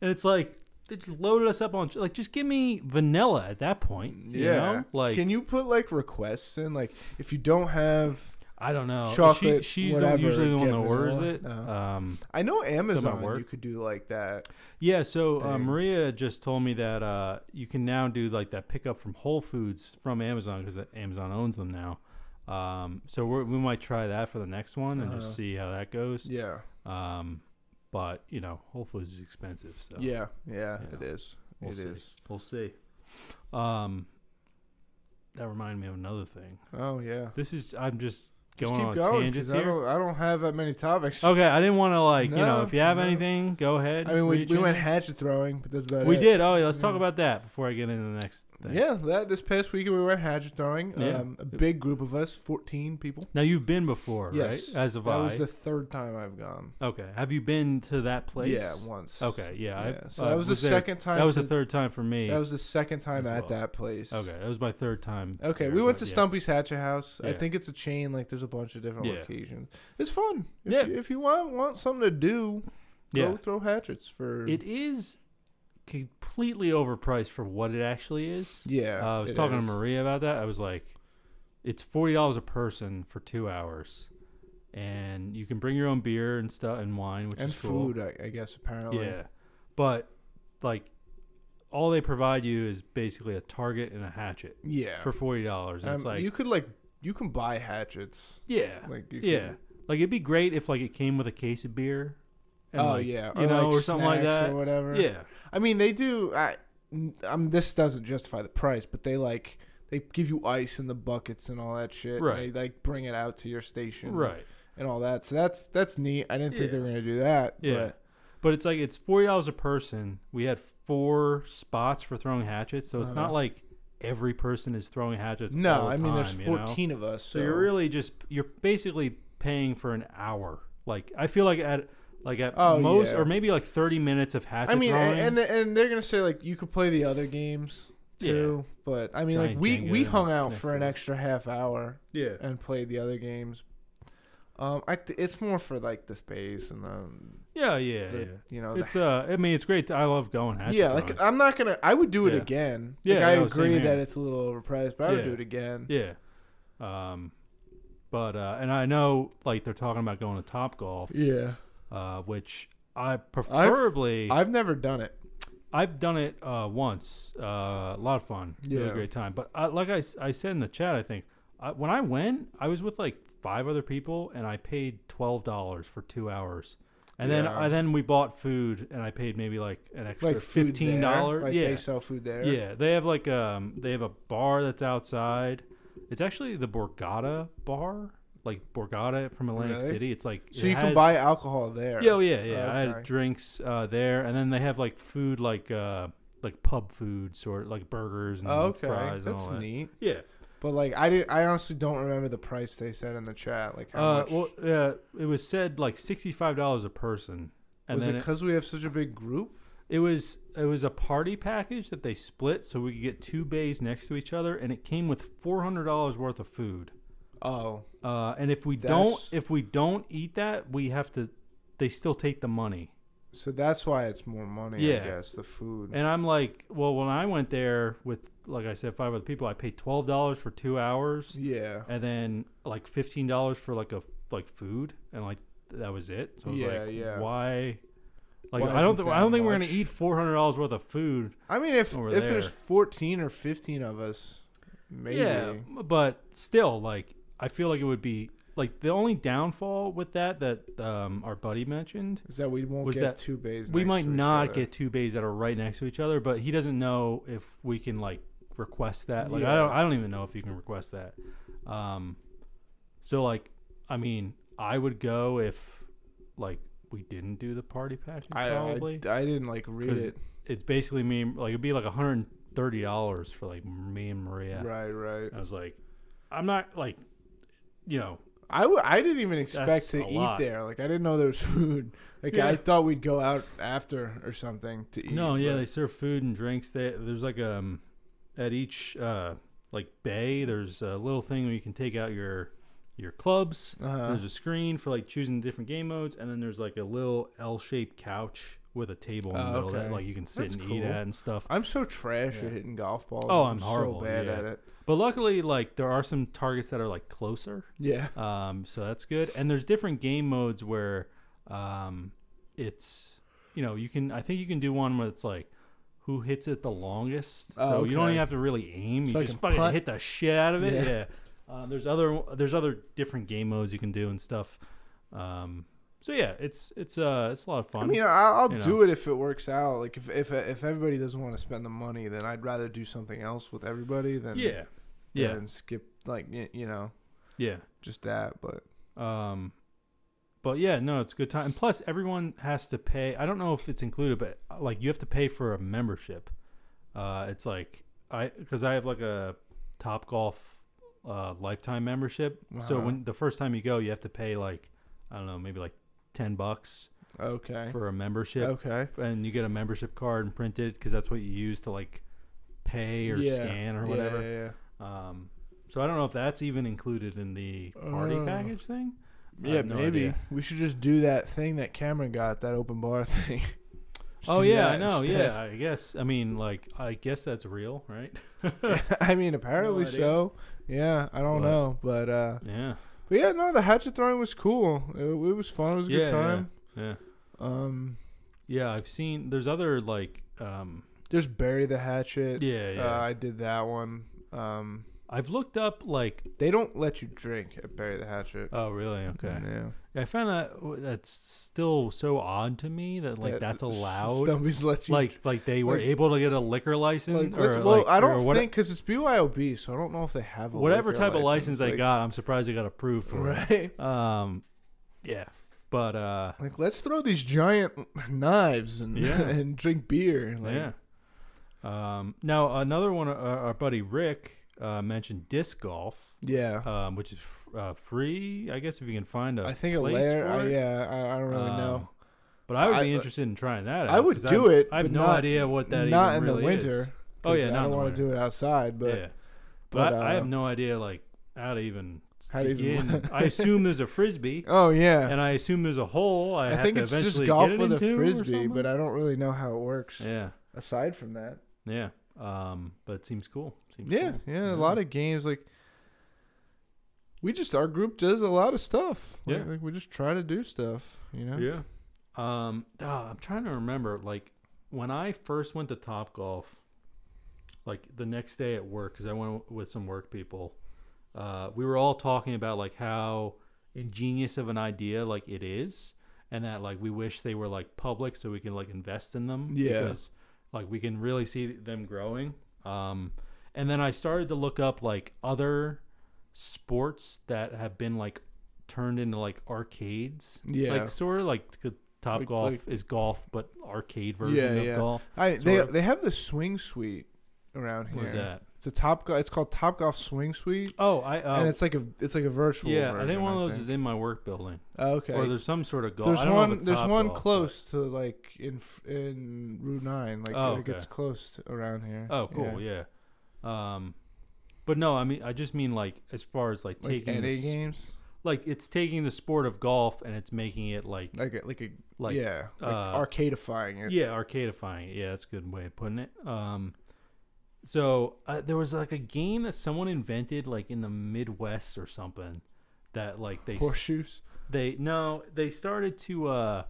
Speaker 2: And it's like they just loaded us up on like just give me vanilla at that point. You
Speaker 1: Yeah.
Speaker 2: know? Like
Speaker 1: Can you put like requests in? Like if you don't have
Speaker 2: I don't know.
Speaker 1: chocolate,
Speaker 2: she, she's
Speaker 1: whatever,
Speaker 2: the, usually the one that orders it.
Speaker 1: No.
Speaker 2: Um,
Speaker 1: I know Amazon
Speaker 2: work.
Speaker 1: you could do like that.
Speaker 2: yeah, so uh, Maria just told me that uh, you can now do like that pickup from Whole Foods from Amazon because Amazon owns them now. Um, so we're, we might try that for the next one and just
Speaker 1: Uh-huh.
Speaker 2: see how that goes.
Speaker 1: Yeah.
Speaker 2: Um, but you know, Whole Foods is expensive, so
Speaker 1: Yeah, yeah,
Speaker 2: you
Speaker 1: it is.
Speaker 2: we'll
Speaker 1: It
Speaker 2: see.
Speaker 1: is.
Speaker 2: We'll see. Um, that reminded me of another thing.
Speaker 1: Oh yeah.
Speaker 2: This is I'm just
Speaker 1: Just
Speaker 2: going
Speaker 1: keep
Speaker 2: on
Speaker 1: going
Speaker 2: tangents
Speaker 1: I
Speaker 2: here.
Speaker 1: don't, I don't have that many topics.
Speaker 2: Okay, I didn't want to like you know if you have
Speaker 1: no.
Speaker 2: anything, go ahead.
Speaker 1: I mean, we, we went hatchet throwing, but that's about
Speaker 2: We
Speaker 1: it.
Speaker 2: did. Oh, yeah, let's talk about that before I get into the next thing.
Speaker 1: Yeah, that this past weekend we went hatchet throwing.
Speaker 2: Yeah.
Speaker 1: Um, a big group of us, fourteen people.
Speaker 2: Now you've been before,
Speaker 1: Yes,
Speaker 2: right? As of
Speaker 1: that
Speaker 2: I.
Speaker 1: was the third time I've gone.
Speaker 2: okay. Have you been to that place?
Speaker 1: Yeah, once.
Speaker 2: Okay. Yeah.
Speaker 1: Yeah,
Speaker 2: I,
Speaker 1: so
Speaker 2: uh,
Speaker 1: that was, the
Speaker 2: there-
Speaker 1: second time.
Speaker 2: That was the third time for me.
Speaker 1: That was the second time
Speaker 2: as
Speaker 1: at
Speaker 2: well.
Speaker 1: that place.
Speaker 2: okay. That was my third time.
Speaker 1: Okay,
Speaker 2: there,
Speaker 1: we went to
Speaker 2: yeah.
Speaker 1: Stumpy's Hatchet House. I think it's a chain. Like, there's a bunch of different
Speaker 2: Yeah.
Speaker 1: locations. It's fun. If
Speaker 2: Yeah.
Speaker 1: You, if you want want something to do,
Speaker 2: Yeah.
Speaker 1: go throw hatchets for.
Speaker 2: It is completely overpriced for what it actually is.
Speaker 1: yeah.
Speaker 2: Uh, I was talking
Speaker 1: is.
Speaker 2: to Maria about that. I was like, it's forty dollars a person for two hours, and you can bring your own beer and stuff and wine, which
Speaker 1: and
Speaker 2: is cool.
Speaker 1: food. I, I guess apparently.
Speaker 2: Yeah, but like all they provide you is basically a target and a hatchet
Speaker 1: Yeah.
Speaker 2: for forty dollars, and
Speaker 1: Um,
Speaker 2: it's like
Speaker 1: you could like you can buy hatchets.
Speaker 2: yeah,
Speaker 1: Like you
Speaker 2: yeah.
Speaker 1: Can,
Speaker 2: Like it'd be great if like it came with a case of beer. And,
Speaker 1: oh
Speaker 2: like,
Speaker 1: yeah.
Speaker 2: you know,
Speaker 1: like
Speaker 2: or something like that.
Speaker 1: or whatever.
Speaker 2: Yeah,
Speaker 1: I mean, they do. I, um, this doesn't justify the price, but they like they give you ice in the buckets and all that shit.
Speaker 2: Right.
Speaker 1: They like bring it out to your station.
Speaker 2: right.
Speaker 1: And all that. So that's that's neat. I didn't think they were gonna do that.
Speaker 2: Yeah. But it's like it's forty dollars a person. We had four spots for throwing hatchets, so it's not
Speaker 1: Uh-huh.
Speaker 2: like every person is throwing hatchets.
Speaker 1: No,
Speaker 2: all the
Speaker 1: I mean there's
Speaker 2: time, you know?
Speaker 1: 14 of us.
Speaker 2: So
Speaker 1: So,
Speaker 2: you're really just you're basically paying for an hour. Like I feel like at like at
Speaker 1: Oh,
Speaker 2: most
Speaker 1: yeah.
Speaker 2: or maybe like thirty minutes of hatchet
Speaker 1: I mean,
Speaker 2: throwing.
Speaker 1: and and, the, and they're gonna say like you could play the other games
Speaker 2: Yeah.
Speaker 1: too. But I mean, like
Speaker 2: Giant
Speaker 1: we
Speaker 2: Jenga
Speaker 1: we
Speaker 2: and
Speaker 1: hung out for an
Speaker 2: Four.
Speaker 1: extra half hour
Speaker 2: yeah,
Speaker 1: and played the other games. Um, I th- it's more for like the space and the,
Speaker 2: yeah, yeah,
Speaker 1: the
Speaker 2: yeah.
Speaker 1: you know the
Speaker 2: It's uh, I mean, it's great. to- I love going hatchet.
Speaker 1: yeah,
Speaker 2: throwing.
Speaker 1: like I'm not gonna. I would do it
Speaker 2: Yeah.
Speaker 1: again.
Speaker 2: Yeah,
Speaker 1: like, I
Speaker 2: no, same
Speaker 1: agree
Speaker 2: here.
Speaker 1: that it's a little overpriced, but I would
Speaker 2: Yeah.
Speaker 1: do it again.
Speaker 2: yeah. Um, but uh, and I know like they're talking about going to Top Golf,
Speaker 1: Yeah,
Speaker 2: uh, which I preferably
Speaker 1: I've never done it.
Speaker 2: I've done it uh, once. Uh, a lot of fun. Really
Speaker 1: Yeah.
Speaker 2: great time. But I, like I, I said in the chat, I think I, when I went, I was with like five other people, and I paid twelve dollars for two hours. And then
Speaker 1: Yeah.
Speaker 2: I then we bought food, and I paid maybe like an extra
Speaker 1: Like
Speaker 2: fifteen dollars.
Speaker 1: Like
Speaker 2: yeah,
Speaker 1: they sell food there.
Speaker 2: yeah. They have like um they have a bar that's outside. It's actually the Borgata bar, like Borgata from Atlantic
Speaker 1: Really?
Speaker 2: City. It's like
Speaker 1: So
Speaker 2: it
Speaker 1: you can buy alcohol there.
Speaker 2: yeah, oh, yeah, yeah. I
Speaker 1: Okay.
Speaker 2: had drinks uh, there, and then they have like food, like uh, like pub food, sort of, like burgers and
Speaker 1: Oh, okay,
Speaker 2: fries and
Speaker 1: that's
Speaker 2: all that.
Speaker 1: neat.
Speaker 2: Yeah.
Speaker 1: But like I did, I honestly don't remember the price they said in the chat. Like how
Speaker 2: Uh,
Speaker 1: much
Speaker 2: well, uh, it was said like sixty five dollars a person, and
Speaker 1: was
Speaker 2: it,
Speaker 1: Because we have such a big group.
Speaker 2: it was it was a party package that they split so we could get two bays next to each other, and it came with four hundred dollars worth of food.
Speaker 1: Oh,
Speaker 2: Uh, and if we don't
Speaker 1: That's-
Speaker 2: if we don't eat that, we have to. They still take the money.
Speaker 1: so that's why it's more money.
Speaker 2: Yeah.
Speaker 1: I guess the food.
Speaker 2: And I'm like, well, when I went there with, like I said, five other people, I paid twelve dollars for two hours,
Speaker 1: yeah,
Speaker 2: and then like fifteen dollars for like a like food, and like that was it. So I was
Speaker 1: Yeah,
Speaker 2: like,
Speaker 1: yeah.
Speaker 2: why? Like
Speaker 1: Why
Speaker 2: I don't, th-
Speaker 1: that
Speaker 2: I don't think we're
Speaker 1: much?
Speaker 2: gonna eat four hundred dollars worth of food.
Speaker 1: I mean, if
Speaker 2: over
Speaker 1: if there's
Speaker 2: there.
Speaker 1: 14 or 15 of us, maybe.
Speaker 2: Yeah, but still, like I feel like it would be like the only downfall with that that um, our buddy mentioned.
Speaker 1: Is that we won't
Speaker 2: Was
Speaker 1: get
Speaker 2: that
Speaker 1: two bays?
Speaker 2: we might not get two bays that are right next to each other, but he doesn't know if we can like request that. Like I don't I don't even know if you can request that. Um so like I mean, I would go if like we didn't do the party package
Speaker 1: I,
Speaker 2: probably.
Speaker 1: I I didn't like read it.
Speaker 2: it's basically me like it'd be like $130 for like me and Maria.
Speaker 1: Right, right.
Speaker 2: I was like I'm not like you know,
Speaker 1: I, w- I didn't even expect
Speaker 2: That's
Speaker 1: to
Speaker 2: a
Speaker 1: eat
Speaker 2: lot.
Speaker 1: there. Like I didn't know there was food. Like
Speaker 2: Yeah.
Speaker 1: I thought we'd go out after or something to eat.
Speaker 2: No, yeah,
Speaker 1: but-
Speaker 2: they serve food and drinks. They, there's like um at each uh like bay, there's a little thing where you can take out your your clubs.
Speaker 1: uh-huh.
Speaker 2: There's a screen for like choosing different game modes, and then there's like a little L-shaped couch with a table in the
Speaker 1: Oh,
Speaker 2: middle that
Speaker 1: okay.
Speaker 2: like you can sit
Speaker 1: That's
Speaker 2: and eat
Speaker 1: cool.
Speaker 2: at and stuff.
Speaker 1: I'm so trash at hitting golf balls.
Speaker 2: Oh, I'm horrible,
Speaker 1: So bad
Speaker 2: yeah.
Speaker 1: at it.
Speaker 2: But luckily, like there are some targets that are like closer.
Speaker 1: Yeah.
Speaker 2: Um, so that's good. And there's different game modes where um, it's you know you can I think you can do one where it's like who hits it the longest.
Speaker 1: Oh,
Speaker 2: so you don't even have to really aim. You
Speaker 1: I
Speaker 2: just fucking
Speaker 1: putt?
Speaker 2: hit the shit out of it.
Speaker 1: Yeah.
Speaker 2: Yeah. Uh, there's other there's other different game modes you can do and stuff. Um, so yeah, it's it's uh it's a lot of fun.
Speaker 1: I mean, I'll, I'll
Speaker 2: you
Speaker 1: do it if it works out. Like if if if everybody doesn't want to spend the money, then I'd rather do something else with everybody than
Speaker 2: yeah, yeah,
Speaker 1: and skip like you know
Speaker 2: yeah.
Speaker 1: just that. But
Speaker 2: Um, but yeah, no, it's a good time. And plus, everyone has to pay. I don't know if it's included, but uh, like you have to pay for a membership. Uh, it's like I because I have like a Top Golf uh, lifetime membership. So
Speaker 1: Uh-huh.
Speaker 2: when the first time you go, you have to pay like I don't know, maybe like ten bucks
Speaker 1: okay,
Speaker 2: for a membership,
Speaker 1: okay,
Speaker 2: and you get a membership card and print it because that's what you use to like pay or
Speaker 1: Yeah.
Speaker 2: scan or
Speaker 1: Yeah,
Speaker 2: whatever.
Speaker 1: Yeah,
Speaker 2: Um, so I don't know if that's even included in the party
Speaker 1: Uh,
Speaker 2: package thing. I
Speaker 1: yeah,
Speaker 2: have no
Speaker 1: maybe
Speaker 2: idea.
Speaker 1: we should just do that thing that Cameron got that open bar thing. Just
Speaker 2: Oh
Speaker 1: do
Speaker 2: yeah, I
Speaker 1: that
Speaker 2: know.
Speaker 1: instead.
Speaker 2: Yeah, I guess. I mean, like, I guess that's real, right?
Speaker 1: I mean, apparently
Speaker 2: idea.
Speaker 1: so. Yeah, I don't
Speaker 2: But-
Speaker 1: know, but uh,
Speaker 2: Yeah,
Speaker 1: but yeah, no, the hatchet throwing was cool. It, it was fun. It was a
Speaker 2: Yeah,
Speaker 1: good time.
Speaker 2: yeah.
Speaker 1: Um,
Speaker 2: yeah. I've seen. There's other like um,
Speaker 1: There's bury the hatchet.
Speaker 2: Yeah, yeah.
Speaker 1: Uh, I did that one. Um,
Speaker 2: I've looked up like.
Speaker 1: they don't let you drink at bury the hatchet.
Speaker 2: Oh, really? Okay.
Speaker 1: Yeah.
Speaker 2: I found that that's still so odd to me that like
Speaker 1: That
Speaker 2: that's allowed.
Speaker 1: Somebody's let you
Speaker 2: Like like they were
Speaker 1: like-
Speaker 2: able to get a liquor license.
Speaker 1: Like,
Speaker 2: or,
Speaker 1: let's- well,
Speaker 2: like-
Speaker 1: I
Speaker 2: or
Speaker 1: don't
Speaker 2: what-
Speaker 1: think because it's BYOB, so I don't know if they have a
Speaker 2: whatever
Speaker 1: liquor
Speaker 2: type of license they
Speaker 1: like-
Speaker 2: got. I'm surprised they got approved for
Speaker 1: Right.
Speaker 2: it. Um, yeah, but uh,
Speaker 1: Like, let's throw these giant knives and
Speaker 2: Yeah.
Speaker 1: and drink beer. Like,
Speaker 2: yeah. Um, now another one, uh, our buddy Rick uh, mentioned disc golf,
Speaker 1: yeah.
Speaker 2: um, which is f- uh, free, I guess, if you can find a
Speaker 1: I think a
Speaker 2: place
Speaker 1: layer.
Speaker 2: for
Speaker 1: I,
Speaker 2: it.
Speaker 1: yeah, I, I don't really
Speaker 2: Um,
Speaker 1: know.
Speaker 2: But I would
Speaker 1: I-
Speaker 2: be interested in trying that.
Speaker 1: I
Speaker 2: out,
Speaker 1: would
Speaker 2: 'cause
Speaker 1: do it,
Speaker 2: I have no
Speaker 1: not-
Speaker 2: idea what that
Speaker 1: not in
Speaker 2: really
Speaker 1: the
Speaker 2: is.
Speaker 1: winter.
Speaker 2: Oh yeah,
Speaker 1: I don't want to do it outside, but
Speaker 2: yeah,
Speaker 1: but,
Speaker 2: but, I, I have
Speaker 1: uh,
Speaker 2: no idea like how to even
Speaker 1: How to even-
Speaker 2: I assume there's a frisbee,
Speaker 1: oh yeah.
Speaker 2: and I assume there's a hole. I,
Speaker 1: I,
Speaker 2: have
Speaker 1: think
Speaker 2: to
Speaker 1: it's
Speaker 2: eventually
Speaker 1: just golf
Speaker 2: it
Speaker 1: with a frisbee, but I don't really know how it works.
Speaker 2: yeah,
Speaker 1: Aside from that,
Speaker 2: yeah. Um, but it seems cool. Seems
Speaker 1: yeah,
Speaker 2: cool.
Speaker 1: yeah, a lot of games like. We just our group does a lot of stuff. Like,
Speaker 2: Yeah.
Speaker 1: like we just try to do stuff. You know.
Speaker 2: Yeah. Um, ah, I'm trying to remember. Like when I first went to Top Golf, like the next day at work, because I went with some work people. Uh, we were all talking about like how ingenious of an idea like it is, and that like we wish they were like public so we can like invest in them.
Speaker 1: Yeah.
Speaker 2: Because like we can really see them growing. Um, and then I started to look up like other sports that have been like turned into like arcades.
Speaker 1: Yeah.
Speaker 2: Like sort of like Top
Speaker 1: Like-
Speaker 2: Golf
Speaker 1: like-
Speaker 2: is golf, but arcade version
Speaker 1: Yeah,
Speaker 2: of
Speaker 1: yeah.
Speaker 2: golf.
Speaker 1: I they
Speaker 2: of.
Speaker 1: they have the swing suite around here.
Speaker 2: What is that?
Speaker 1: It's a top. Go- it's called Top Golf Swing Suite,
Speaker 2: Oh, I uh,
Speaker 1: and it's like a it's like a virtual.
Speaker 2: yeah. I think one of those is in my work building,
Speaker 1: Oh, okay.
Speaker 2: or there's some sort of golf.
Speaker 1: there's
Speaker 2: I don't know if
Speaker 1: one. There's one
Speaker 2: Golf, but-
Speaker 1: close to like in in Route Nine. Like
Speaker 2: Oh,
Speaker 1: it's
Speaker 2: okay.
Speaker 1: close to around here.
Speaker 2: Oh, cool. Yeah. Um, but no, I mean, I just mean like as far as like
Speaker 1: Like
Speaker 2: taking
Speaker 1: NA games.
Speaker 2: like it's taking the sport of golf and it's making it like
Speaker 1: Like a, like a
Speaker 2: like
Speaker 1: yeah, like
Speaker 2: uh,
Speaker 1: arcadeifying it.
Speaker 2: Yeah, arcadeifying it. Yeah, that's a good way of putting it. Um, so uh, there was like a game that someone invented, like in the Midwest or something, that like they
Speaker 1: Horseshoes.
Speaker 2: they no they started to uh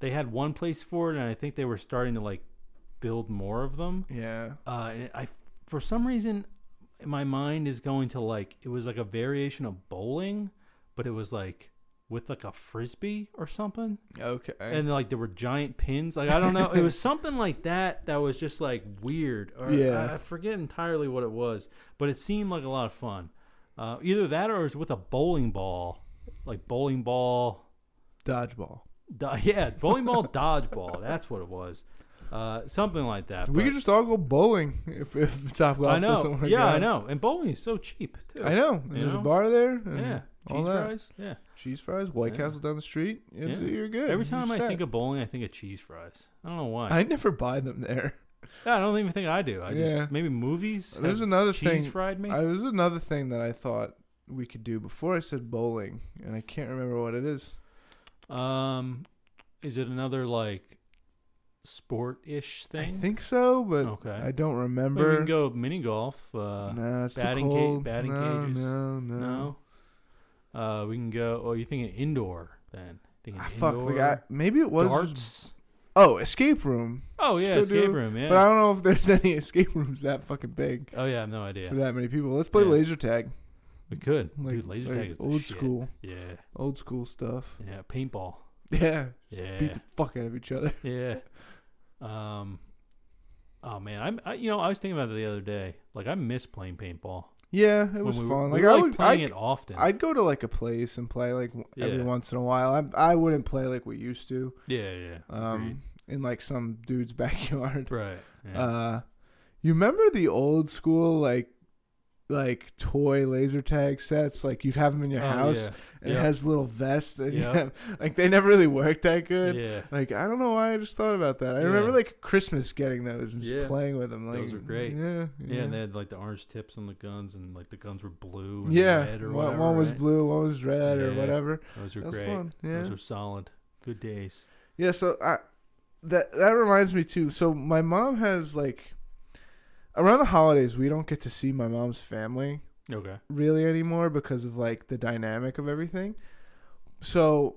Speaker 2: they had one place for it, and I think they were starting to like build more of them.
Speaker 1: Yeah.
Speaker 2: Uh, and I for some reason my mind is going to like it was like a variation of bowling, but it was like with like a frisbee or something
Speaker 1: Okay.
Speaker 2: and like there were giant pins. Like I don't know, it was something like that that was just like weird. Or,
Speaker 1: Yeah.
Speaker 2: I, I forget entirely what it was, but it seemed like a lot of fun. Uh, either that or it was with a bowling ball, like bowling ball.
Speaker 1: Dodgeball.
Speaker 2: Do- yeah, bowling ball dodgeball. That's what it was. Uh, something like that.
Speaker 1: We could just all go bowling if if Top Golf
Speaker 2: I
Speaker 1: doesn't
Speaker 2: know.
Speaker 1: work
Speaker 2: Yeah, I know. And bowling is so cheap too.
Speaker 1: I know. And There's
Speaker 2: know?
Speaker 1: a bar there. and
Speaker 2: Yeah, cheese
Speaker 1: that.
Speaker 2: fries. Yeah.
Speaker 1: Cheese fries. White
Speaker 2: Yeah.
Speaker 1: Castle down the street. It's,
Speaker 2: Yeah.
Speaker 1: You're good.
Speaker 2: Every time I think of bowling, I think of cheese fries. I don't know why.
Speaker 1: I never buy them there.
Speaker 2: I don't even think I do. I
Speaker 1: Yeah.
Speaker 2: just maybe movies.
Speaker 1: There's
Speaker 2: have
Speaker 1: another
Speaker 2: cheese
Speaker 1: thing-
Speaker 2: fried me.
Speaker 1: I, there's another thing that I thought we could do before I said bowling, and I can't remember what it is.
Speaker 2: Um, is it another like sport-ish thing?
Speaker 1: I think so, but
Speaker 2: Okay.
Speaker 1: I don't
Speaker 2: Maybe
Speaker 1: remember.
Speaker 2: we can go mini golf. Uh,
Speaker 1: no, it's
Speaker 2: batting
Speaker 1: too
Speaker 2: ca-
Speaker 1: cold.
Speaker 2: batting
Speaker 1: no,
Speaker 2: cages?
Speaker 1: No, no,
Speaker 2: no. Uh, we can go. Oh, you thinking indoor then? Thinking
Speaker 1: Ah, fuck.
Speaker 2: indoor.
Speaker 1: Like I, maybe it was.
Speaker 2: darts.
Speaker 1: Oh, escape room.
Speaker 2: Oh yeah, escape
Speaker 1: do-
Speaker 2: room. Yeah.
Speaker 1: But I don't know if there's any escape rooms that fucking big
Speaker 2: oh yeah, I have no idea.
Speaker 1: for that many people. Let's play
Speaker 2: Yeah.
Speaker 1: laser tag.
Speaker 2: we could.
Speaker 1: Like,
Speaker 2: Dude, laser
Speaker 1: like
Speaker 2: tag is
Speaker 1: old
Speaker 2: shit.
Speaker 1: school,
Speaker 2: Yeah.
Speaker 1: old school stuff.
Speaker 2: Yeah. Paintball.
Speaker 1: Yeah, just
Speaker 2: Yeah.
Speaker 1: beat the fuck out of each other.
Speaker 2: Yeah. Um. Oh man, I'm. I, you know, I was thinking about it the other day. Like, I miss playing paintball.
Speaker 1: Yeah, it was
Speaker 2: we
Speaker 1: fun. Like
Speaker 2: we were,
Speaker 1: I
Speaker 2: like
Speaker 1: would,
Speaker 2: playing
Speaker 1: I'd,
Speaker 2: it often.
Speaker 1: I'd go to like a place and play like w- every once in a while. I I wouldn't play like we used to.
Speaker 2: yeah, yeah. agreed.
Speaker 1: Um, in like some dude's backyard.
Speaker 2: right. Yeah.
Speaker 1: Uh, you remember the old school like like toy laser tag sets? Like you'd have them in your
Speaker 2: Oh,
Speaker 1: house,
Speaker 2: yeah.
Speaker 1: And
Speaker 2: Yeah.
Speaker 1: it has little vests. And
Speaker 2: Yeah.
Speaker 1: have, like they never really worked that good.
Speaker 2: Yeah.
Speaker 1: Like I don't know why I just thought about that. I
Speaker 2: Yeah.
Speaker 1: remember like Christmas getting those and just
Speaker 2: Yeah.
Speaker 1: playing with them. Like,
Speaker 2: Those are great.
Speaker 1: Yeah,
Speaker 2: Yeah, and they had like the orange tips on the guns, and like the guns were blue and
Speaker 1: yeah.
Speaker 2: red or
Speaker 1: one,
Speaker 2: whatever.
Speaker 1: one was
Speaker 2: right?
Speaker 1: blue, one was red, or whatever.
Speaker 2: Those are great.
Speaker 1: fun. Yeah,
Speaker 2: Those are solid. Good days.
Speaker 1: yeah. So I that that reminds me too. So my mom has like around the holidays we don't get to see my mom's family
Speaker 2: Okay.
Speaker 1: really anymore because of like the dynamic of everything. So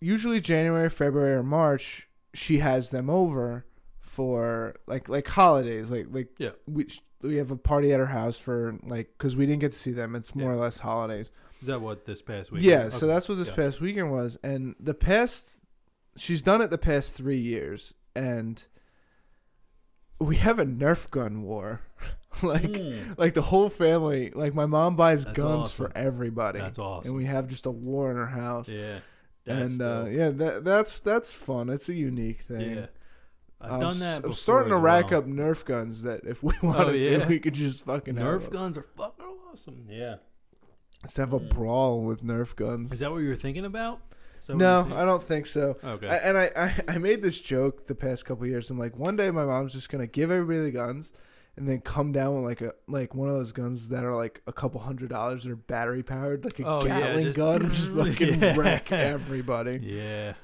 Speaker 1: usually January, February, or March, she has them over for like like holidays, like like
Speaker 2: Yeah.
Speaker 1: we we have a party at her house for like because we didn't get to see them. It's more
Speaker 2: Yeah.
Speaker 1: or less holidays.
Speaker 2: Is that what this past week?
Speaker 1: Yeah, so that's what this
Speaker 2: Yeah.
Speaker 1: past weekend was, and the past she's done it the past three years, and we have a Nerf gun war, like
Speaker 2: Mm,
Speaker 1: like the whole family. Like my mom buys
Speaker 2: That's
Speaker 1: guns
Speaker 2: awesome.
Speaker 1: for everybody,
Speaker 2: that's awesome.
Speaker 1: and we have just a war in our house.
Speaker 2: yeah. That's
Speaker 1: and uh, yeah, that that's that's fun. It's a unique thing.
Speaker 2: yeah. I've
Speaker 1: I'm
Speaker 2: done that.
Speaker 1: I'm starting to rack
Speaker 2: well.
Speaker 1: up Nerf guns that if we wanted
Speaker 2: Oh, yeah?
Speaker 1: to, we could just fucking have
Speaker 2: Nerf guns are fucking awesome. Yeah.
Speaker 1: Just have a
Speaker 2: Mm.
Speaker 1: brawl with Nerf guns.
Speaker 2: Is that what you were thinking about? Is that what
Speaker 1: No, I don't think so.
Speaker 2: Okay.
Speaker 1: I, and I, I, I made this joke the past couple years. I'm like, one day my mom's just gonna give everybody the guns, and then come down with like a like one of those guns that are like a couple hundred dollars that are battery powered, like a
Speaker 2: Oh, yeah,
Speaker 1: Gatling
Speaker 2: just-
Speaker 1: gun, just fucking
Speaker 2: Yeah.
Speaker 1: wreck everybody.
Speaker 2: yeah.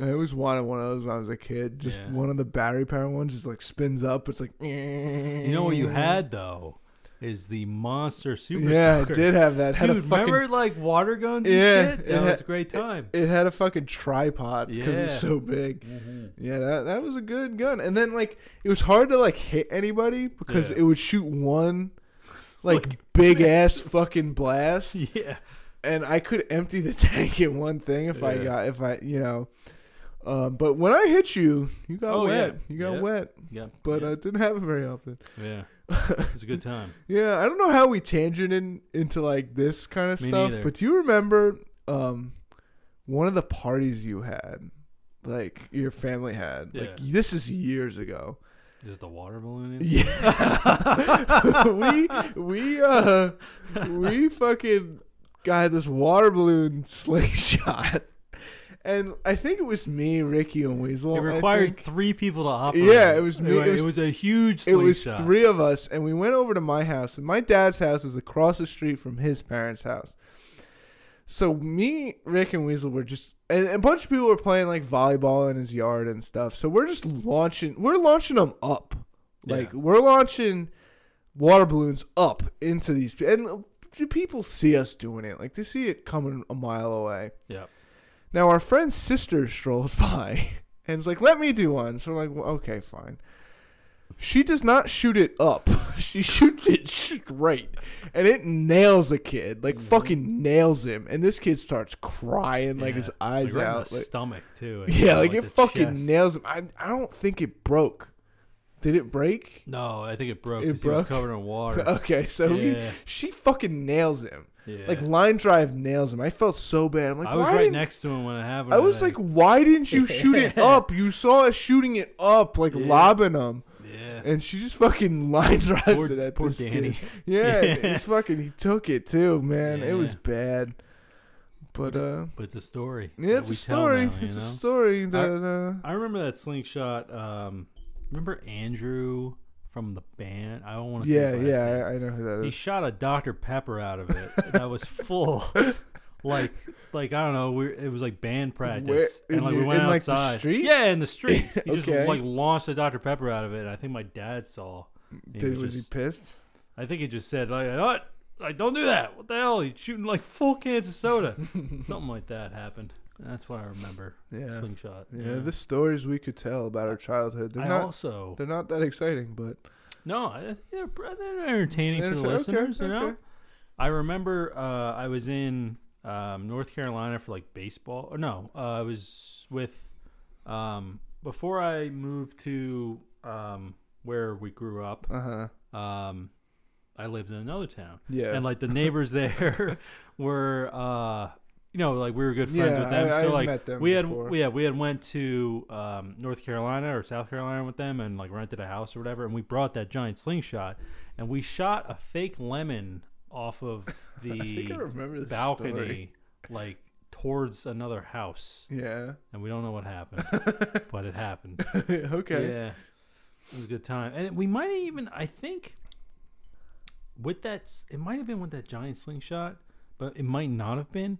Speaker 1: I always wanted one of those when I was a kid. Just
Speaker 2: Yeah.
Speaker 1: one of the battery powered ones, just like spins up. It's like
Speaker 2: You know what you had though is the monster super
Speaker 1: yeah,
Speaker 2: soaker.
Speaker 1: it did have that. It had
Speaker 2: Dude,
Speaker 1: a fucking,
Speaker 2: remember like water guns and
Speaker 1: Yeah,
Speaker 2: shit?
Speaker 1: it
Speaker 2: That
Speaker 1: had-
Speaker 2: was a great time.
Speaker 1: It had a fucking tripod because it was so big.
Speaker 2: Mhm.
Speaker 1: Yeah, that that was a good gun. And then like it was hard to like hit anybody because
Speaker 2: Yeah.
Speaker 1: it would shoot one like
Speaker 2: Like,
Speaker 1: big ass fucking blast,
Speaker 2: Yeah.
Speaker 1: and I could empty the tank in one thing if I got if I you know. Um, but when I hit you, you got
Speaker 2: Oh,
Speaker 1: wet.
Speaker 2: yeah.
Speaker 1: You got
Speaker 2: Yeah.
Speaker 1: wet,
Speaker 2: Yeah.
Speaker 1: but
Speaker 2: yeah.
Speaker 1: uh, it didn't happen very often.
Speaker 2: yeah. It was a good time.
Speaker 1: Yeah, I don't know how we tangented into like this kind of
Speaker 2: Me
Speaker 1: stuff,
Speaker 2: neither.
Speaker 1: but do you remember um one of the parties you had, like your family had? Like this is years ago.
Speaker 2: Is the water balloon incident?
Speaker 1: Yeah, we we uh we fucking got this water balloon slingshot, and I think it was me, Ricky, and Weasel.
Speaker 2: It required three people to operate.
Speaker 1: Yeah, it was me-
Speaker 2: It,
Speaker 1: it
Speaker 2: was,
Speaker 1: was-
Speaker 2: a huge
Speaker 1: It was
Speaker 2: slingshot.
Speaker 1: three of us, and we went over to my house. And my dad's house is across the street from his parents' house. So me, Rick, and Weasel were just, and a bunch of people were playing like volleyball in his yard and stuff. So we're just launching, we're launching them up, like
Speaker 2: Yeah.
Speaker 1: we're launching water balloons up into these, and the people see us doing it, like they see it coming a mile away.
Speaker 2: Yep.
Speaker 1: Now our friend's sister strolls by and is like, "Let me do one." So we're like, well, "Okay, fine." She does not shoot it up. She shoots it straight, and it nails a kid. Like
Speaker 2: Mhm.
Speaker 1: fucking nails him, and this kid starts crying like his
Speaker 2: Yeah.
Speaker 1: eyes out.
Speaker 2: the
Speaker 1: like-
Speaker 2: stomach too.
Speaker 1: yeah, like,
Speaker 2: the
Speaker 1: it fucking
Speaker 2: chest.
Speaker 1: nails him. I I don't think it broke. Did it break?
Speaker 2: No, I think it broke.
Speaker 1: It
Speaker 2: 'cause He was
Speaker 1: broke?
Speaker 2: covered in water.
Speaker 1: Okay, so he,
Speaker 2: yeah,
Speaker 1: she fucking nails him.
Speaker 2: Yeah.
Speaker 1: Like line drive nails him. I felt so bad. I'm like,
Speaker 2: I was right next to him when it happened.
Speaker 1: I was like, why didn't you shoot it up? You saw us shooting it up, like
Speaker 2: Yeah.
Speaker 1: lobbing them,
Speaker 2: yeah.
Speaker 1: and she just fucking line drives
Speaker 2: Poor,
Speaker 1: it at
Speaker 2: poor
Speaker 1: this kid.
Speaker 2: Danny.
Speaker 1: Yeah,
Speaker 2: Yeah.
Speaker 1: it's fucking. He took it too, man. It was bad. But uh,
Speaker 2: But it's a story.
Speaker 1: yeah, it's a story.
Speaker 2: now,
Speaker 1: it's a story that uh,
Speaker 2: I remember that slingshot. Um, remember Andrew from the band? I don't want to say
Speaker 1: yeah,
Speaker 2: his last
Speaker 1: yeah. I, I know who that
Speaker 2: He shot a Dr Pepper out of it that was full. like, like I don't know. We it was like band practice,
Speaker 1: Where-
Speaker 2: and like we went
Speaker 1: in, like, the
Speaker 2: outside.
Speaker 1: street?
Speaker 2: Yeah, in the street. He just like launched a Dr Pepper out of it. And I think my dad saw. He
Speaker 1: Did,
Speaker 2: was
Speaker 1: was
Speaker 2: just-
Speaker 1: he pissed?
Speaker 2: I think he just said like, "What? Like, don't do that. What the hell? He's shooting like full cans of soda. Something like that happened. That's what I remember.
Speaker 1: Yeah,
Speaker 2: Slingshot.
Speaker 1: yeah. The stories we could tell about our childhood. They're
Speaker 2: I
Speaker 1: not.
Speaker 2: also
Speaker 1: They're not that exciting, but
Speaker 2: no, I think they're, they're entertaining for the
Speaker 1: Okay,
Speaker 2: listeners. You know,
Speaker 1: okay.
Speaker 2: I remember uh, I was in um, North Carolina for like baseball. Or no, uh, I was with um, before I moved to um, where we grew up.
Speaker 1: uh huh.
Speaker 2: Um, I lived in another town.
Speaker 1: Yeah.
Speaker 2: and like the neighbors there were uh you know like we were good friends
Speaker 1: yeah,
Speaker 2: with them
Speaker 1: I,
Speaker 2: so like
Speaker 1: them
Speaker 2: we had
Speaker 1: before.
Speaker 2: we, yeah we had went to um north carolina or south carolina with them and like rented a house or whatever and we brought that giant slingshot and we shot a fake lemon off of
Speaker 1: I I
Speaker 2: the balcony
Speaker 1: story.
Speaker 2: like towards another house
Speaker 1: Yeah.
Speaker 2: and we don't know what happened but it happened
Speaker 1: okay.
Speaker 2: yeah, it was a good time, and we might even. I think with that, it might have been with that giant slingshot, but it might not have been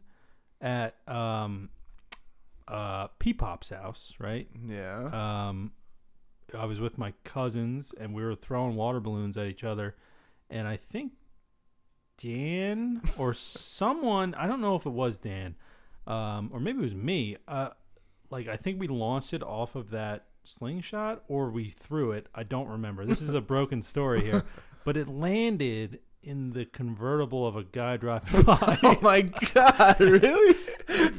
Speaker 2: at um, uh, Peepop's house, right?
Speaker 1: Yeah.
Speaker 2: Um, I was with my cousins, and we were throwing water balloons at each other, and I think Dan or someone, I don't know if it was Dan, um, or maybe it was me. Uh, like I think we launched it off of that slingshot or we threw it. I don't remember. This is a broken story here, but it landed in the convertible of a guy driving by.
Speaker 1: Oh my god! Really?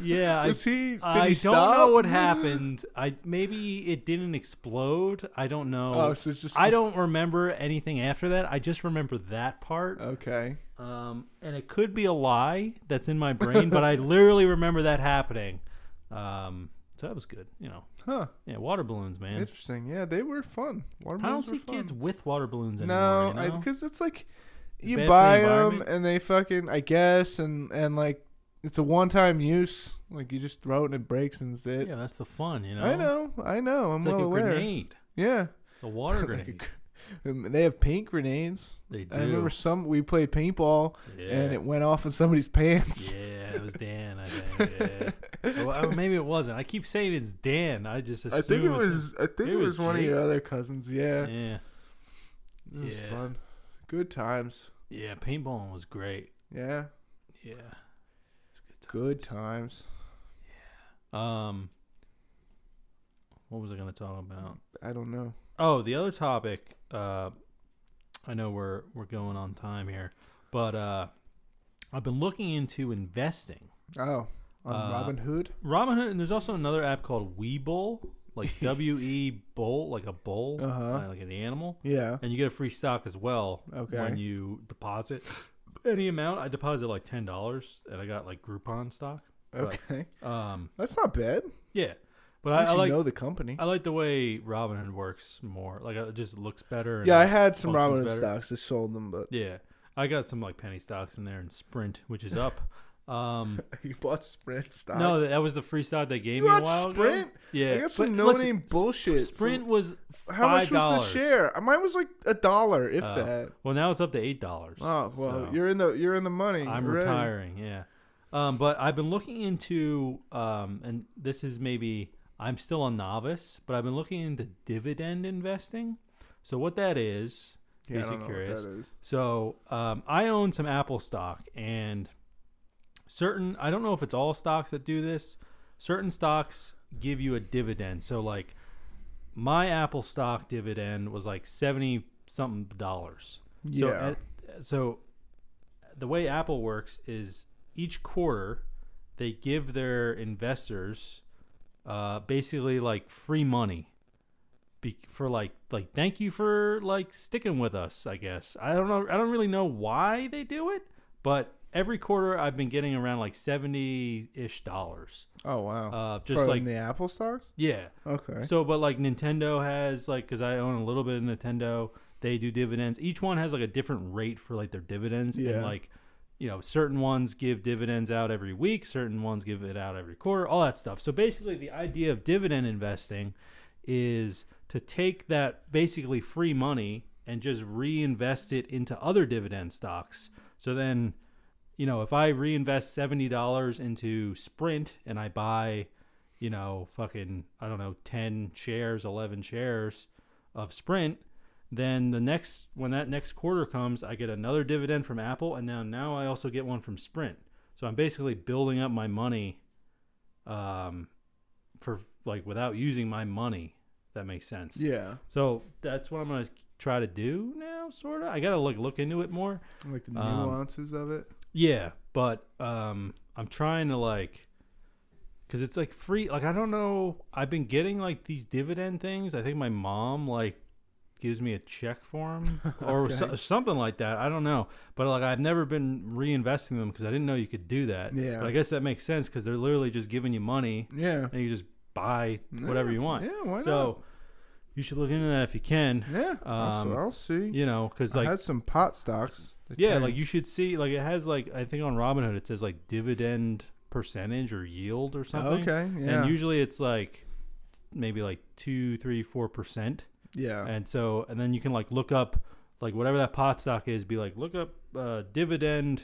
Speaker 2: yeah, I,
Speaker 1: Was he? Did
Speaker 2: I
Speaker 1: he
Speaker 2: don't know what happened. I maybe it didn't explode. I don't know.
Speaker 1: Oh, so it's just.
Speaker 2: I don't remember anything after that. I just remember that part.
Speaker 1: Okay.
Speaker 2: Um, and it could be a lie that's in my brain, but I literally remember that happening. Um, so that was good. You know,
Speaker 1: Huh.
Speaker 2: yeah, water balloons, man.
Speaker 1: Interesting. Yeah, they were fun. Water balloons.
Speaker 2: I don't see
Speaker 1: fun.
Speaker 2: kids with water balloons anymore.
Speaker 1: No,
Speaker 2: you know?
Speaker 1: because it's like you buy them and they fucking I guess and and like it's a one time use. Like you just throw it and it breaks and it's it.
Speaker 2: yeah, that's the fun. You know,
Speaker 1: I know, I know. I'm
Speaker 2: It's
Speaker 1: well
Speaker 2: like a
Speaker 1: aware.
Speaker 2: grenade.
Speaker 1: Yeah,
Speaker 2: It's a water grenade.
Speaker 1: Um, they have paint grenades.
Speaker 2: They do.
Speaker 1: I remember some we played paintball
Speaker 2: yeah.
Speaker 1: and it went off in somebody's pants.
Speaker 2: yeah, it was Dan. I think. Yeah. well, maybe it wasn't. I keep saying it's Dan. I just assume
Speaker 1: I think it was. I think
Speaker 2: It
Speaker 1: it
Speaker 2: was
Speaker 1: was one of your other cousins. Yeah,
Speaker 2: Yeah,
Speaker 1: it was
Speaker 2: Yeah.
Speaker 1: fun. Good times.
Speaker 2: Yeah. Paintballing was great.
Speaker 1: Yeah,
Speaker 2: Yeah.
Speaker 1: good times. Yeah.
Speaker 2: Um, what was I going to talk about?
Speaker 1: I don't know.
Speaker 2: Oh, the other topic. Uh, I know we're we're going on time here, but uh, I've been looking into investing.
Speaker 1: Oh, on
Speaker 2: Uh,
Speaker 1: Robin Hood.
Speaker 2: Robinhood, and there's also another app called Webull, like W E Bull, like a bull,
Speaker 1: Uh-huh.
Speaker 2: uh, like an animal,
Speaker 1: Yeah.
Speaker 2: and you get a free stock as well
Speaker 1: Okay.
Speaker 2: when you deposit any amount. I deposited like ten dollars, and I got like Groupon stock. But-
Speaker 1: Okay.
Speaker 2: Um,
Speaker 1: That's not bad.
Speaker 2: yeah, but I, I like
Speaker 1: know the company.
Speaker 2: I like the way Robinhood works more. Like it just looks better.
Speaker 1: yeah, I had some Robinhood
Speaker 2: better.
Speaker 1: stocks. I sold them, but
Speaker 2: Yeah, I got some like penny stocks in there and Sprint, which is up. Um,
Speaker 1: you bought Sprint stock.
Speaker 2: no, that, that was the free stock they gave
Speaker 1: you
Speaker 2: me a
Speaker 1: bought
Speaker 2: while
Speaker 1: Sprint.
Speaker 2: ago. Yeah,
Speaker 1: I got some no name bullshit.
Speaker 2: Sprint was
Speaker 1: how much was the share? Mine was like a dollar, if
Speaker 2: Oh.
Speaker 1: that.
Speaker 2: well now it's up to eight dollars.
Speaker 1: Oh well,
Speaker 2: so
Speaker 1: you're in the you're in the money.
Speaker 2: I'm retiring. Yeah, um, but I've been looking into, um, and this is maybe I'm still a novice, but I've been looking into dividend investing. So what that is,
Speaker 1: Yeah, I
Speaker 2: Case
Speaker 1: don't
Speaker 2: you're
Speaker 1: what that is.
Speaker 2: So um, I own some Apple stock, and certain I don't know if it's all stocks that do this. Certain stocks give you a dividend. So like my Apple stock dividend was like seventy something dollars. So
Speaker 1: Yeah.
Speaker 2: at, so the way Apple works is each quarter they give their investors uh, basically like free money be, for like like thank you for like sticking with us i guess i don't know i don't really know why they do it but every quarter i've been getting around like 70-ish dollars
Speaker 1: Oh wow.
Speaker 2: uh just
Speaker 1: From
Speaker 2: like
Speaker 1: the Apple stocks.
Speaker 2: yeah
Speaker 1: Okay.
Speaker 2: so but like nintendo has like because i own a little bit of nintendo they do dividends each one has like a different rate for like their dividends
Speaker 1: Yeah.
Speaker 2: and like you know certain ones give dividends out every week certain ones give it out every quarter all that stuff so basically the idea of dividend investing is to take that basically free money and just reinvest it into other dividend stocks so then you know if i reinvest $70 into sprint and i buy you know fucking i don't know 10 shares 11 shares of sprint then the next when that next quarter comes i get another dividend from apple and now now i also get one from sprint. So i'm basically building up my money um for like without using my money. That makes sense.
Speaker 1: Yeah.
Speaker 2: so that's what i'm gonna try to do now sort of i gotta like look into it more
Speaker 1: Like the
Speaker 2: Um,
Speaker 1: nuances of it.
Speaker 2: yeah, but um, I'm trying to like, cause it's like free. Like I don't know. I've been getting like these dividend things. I think my mom like gives me a check for them or so, something like that. I don't know. But like I've never been reinvesting them because I didn't know you could do that.
Speaker 1: Yeah.
Speaker 2: But I guess that makes sense because they're literally just giving you money
Speaker 1: Yeah.
Speaker 2: and you just buy whatever
Speaker 1: Yeah,
Speaker 2: you want.
Speaker 1: Yeah. Why
Speaker 2: So you should look into that if you can.
Speaker 1: Yeah. I'll,
Speaker 2: um,
Speaker 1: s- I'll see.
Speaker 2: You know, because
Speaker 1: I
Speaker 2: like
Speaker 1: had some pot stocks.
Speaker 2: yeah, like you should see, like it has like I think on Robinhood it says like dividend percentage or yield or something.
Speaker 1: Okay. Yeah.
Speaker 2: And usually it's like maybe like two, three, four percent.
Speaker 1: yeah.
Speaker 2: And so and then you can like look up like whatever that pot stock is, be like look up uh, dividend,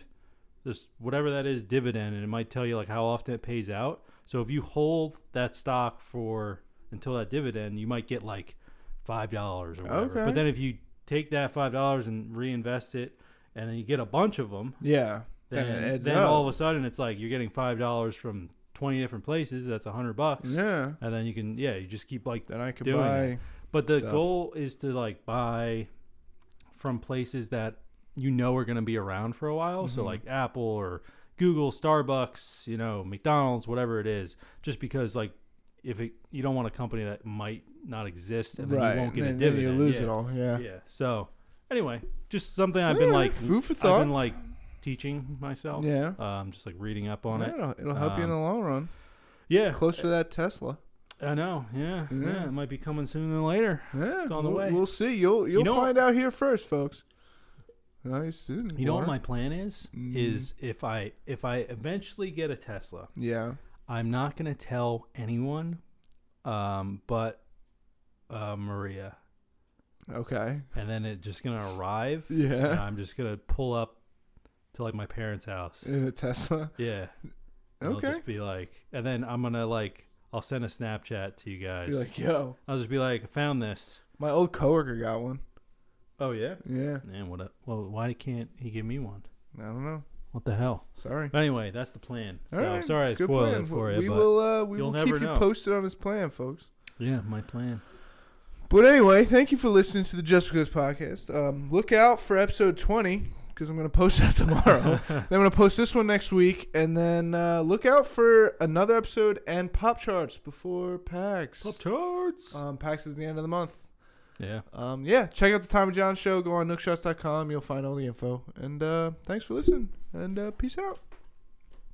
Speaker 2: this whatever that is dividend, and it might tell you like how often it pays out. So if you hold that stock for until that dividend, you might get like five dollars or whatever.
Speaker 1: Okay.
Speaker 2: But then if you take that five dollars and reinvest it, and then you get a bunch of them,
Speaker 1: yeah.
Speaker 2: then
Speaker 1: Then
Speaker 2: all of a sudden it's like you're getting five dollars from twenty different places. That's a hundred bucks,
Speaker 1: Yeah.
Speaker 2: and then you can yeah, you just keep like.
Speaker 1: Then I could buy.
Speaker 2: it. But the
Speaker 1: Stuff.
Speaker 2: goal is to like buy from places that you know are going to be around for a while. So
Speaker 1: Mhm.
Speaker 2: like Apple or Google, Starbucks, you know, McDonald's, whatever it is. Just because like if it, you don't want a company that might not exist and then
Speaker 1: right.
Speaker 2: you won't get
Speaker 1: then,
Speaker 2: a dividend.
Speaker 1: you lose
Speaker 2: yeah.
Speaker 1: it all. Yeah.
Speaker 2: Yeah. So anyway, just something I've been like
Speaker 1: food for thought.
Speaker 2: I've been like teaching myself.
Speaker 1: Yeah.
Speaker 2: Um, just like reading up on
Speaker 1: Yeah,
Speaker 2: it.
Speaker 1: It'll, it'll help you in the
Speaker 2: Um,
Speaker 1: long run.
Speaker 2: Yeah.
Speaker 1: Closer to that Tesla.
Speaker 2: I know. Yeah, yeah.
Speaker 1: Yeah.
Speaker 2: It might be coming sooner than later.
Speaker 1: Yeah,
Speaker 2: It's on the
Speaker 1: we'll,
Speaker 2: way.
Speaker 1: We'll see. You'll you'll
Speaker 2: know
Speaker 1: find out here first, folks. Nice.
Speaker 2: You know what my plan is?
Speaker 1: Mm.
Speaker 2: Is if I if I eventually get a Tesla,
Speaker 1: Yeah.
Speaker 2: I'm not gonna tell anyone, um, but uh, Maria,
Speaker 1: Okay.
Speaker 2: and then it's just gonna arrive. And
Speaker 1: Yeah.
Speaker 2: I'm just gonna pull up to like my parents' house.
Speaker 1: In a Tesla.
Speaker 2: Yeah. And
Speaker 1: Okay.
Speaker 2: I'll just be like, and then I'm gonna like, I'll send a Snapchat to you guys.
Speaker 1: Be like, yo,
Speaker 2: I'll just be like, I found this.
Speaker 1: my old coworker got one.
Speaker 2: Oh yeah.
Speaker 1: Yeah.
Speaker 2: And what? A, well, why can't he give me one?
Speaker 1: I don't know.
Speaker 2: What the hell?
Speaker 1: Sorry.
Speaker 2: But anyway, that's the plan. So
Speaker 1: right,
Speaker 2: sorry I
Speaker 1: it's good
Speaker 2: spoiled
Speaker 1: plan.
Speaker 2: it for you,
Speaker 1: We will. Uh, we will keep
Speaker 2: know.
Speaker 1: you posted on his plan, folks.
Speaker 2: yeah, my plan.
Speaker 1: But anyway, thank you for listening to the Just Because podcast. Um, look out for episode 20 because I'm going to post that tomorrow. then I'm going to post this one next week. And then uh, look out for another episode and Pop Charts before PAX.
Speaker 2: Pop charts.
Speaker 1: Um, PAX is the end of the month.
Speaker 2: Yeah.
Speaker 1: Um, yeah, check out the Tommy John show. Go on nookshots.com. You'll find all the info. And uh, thanks for listening. And uh, peace out.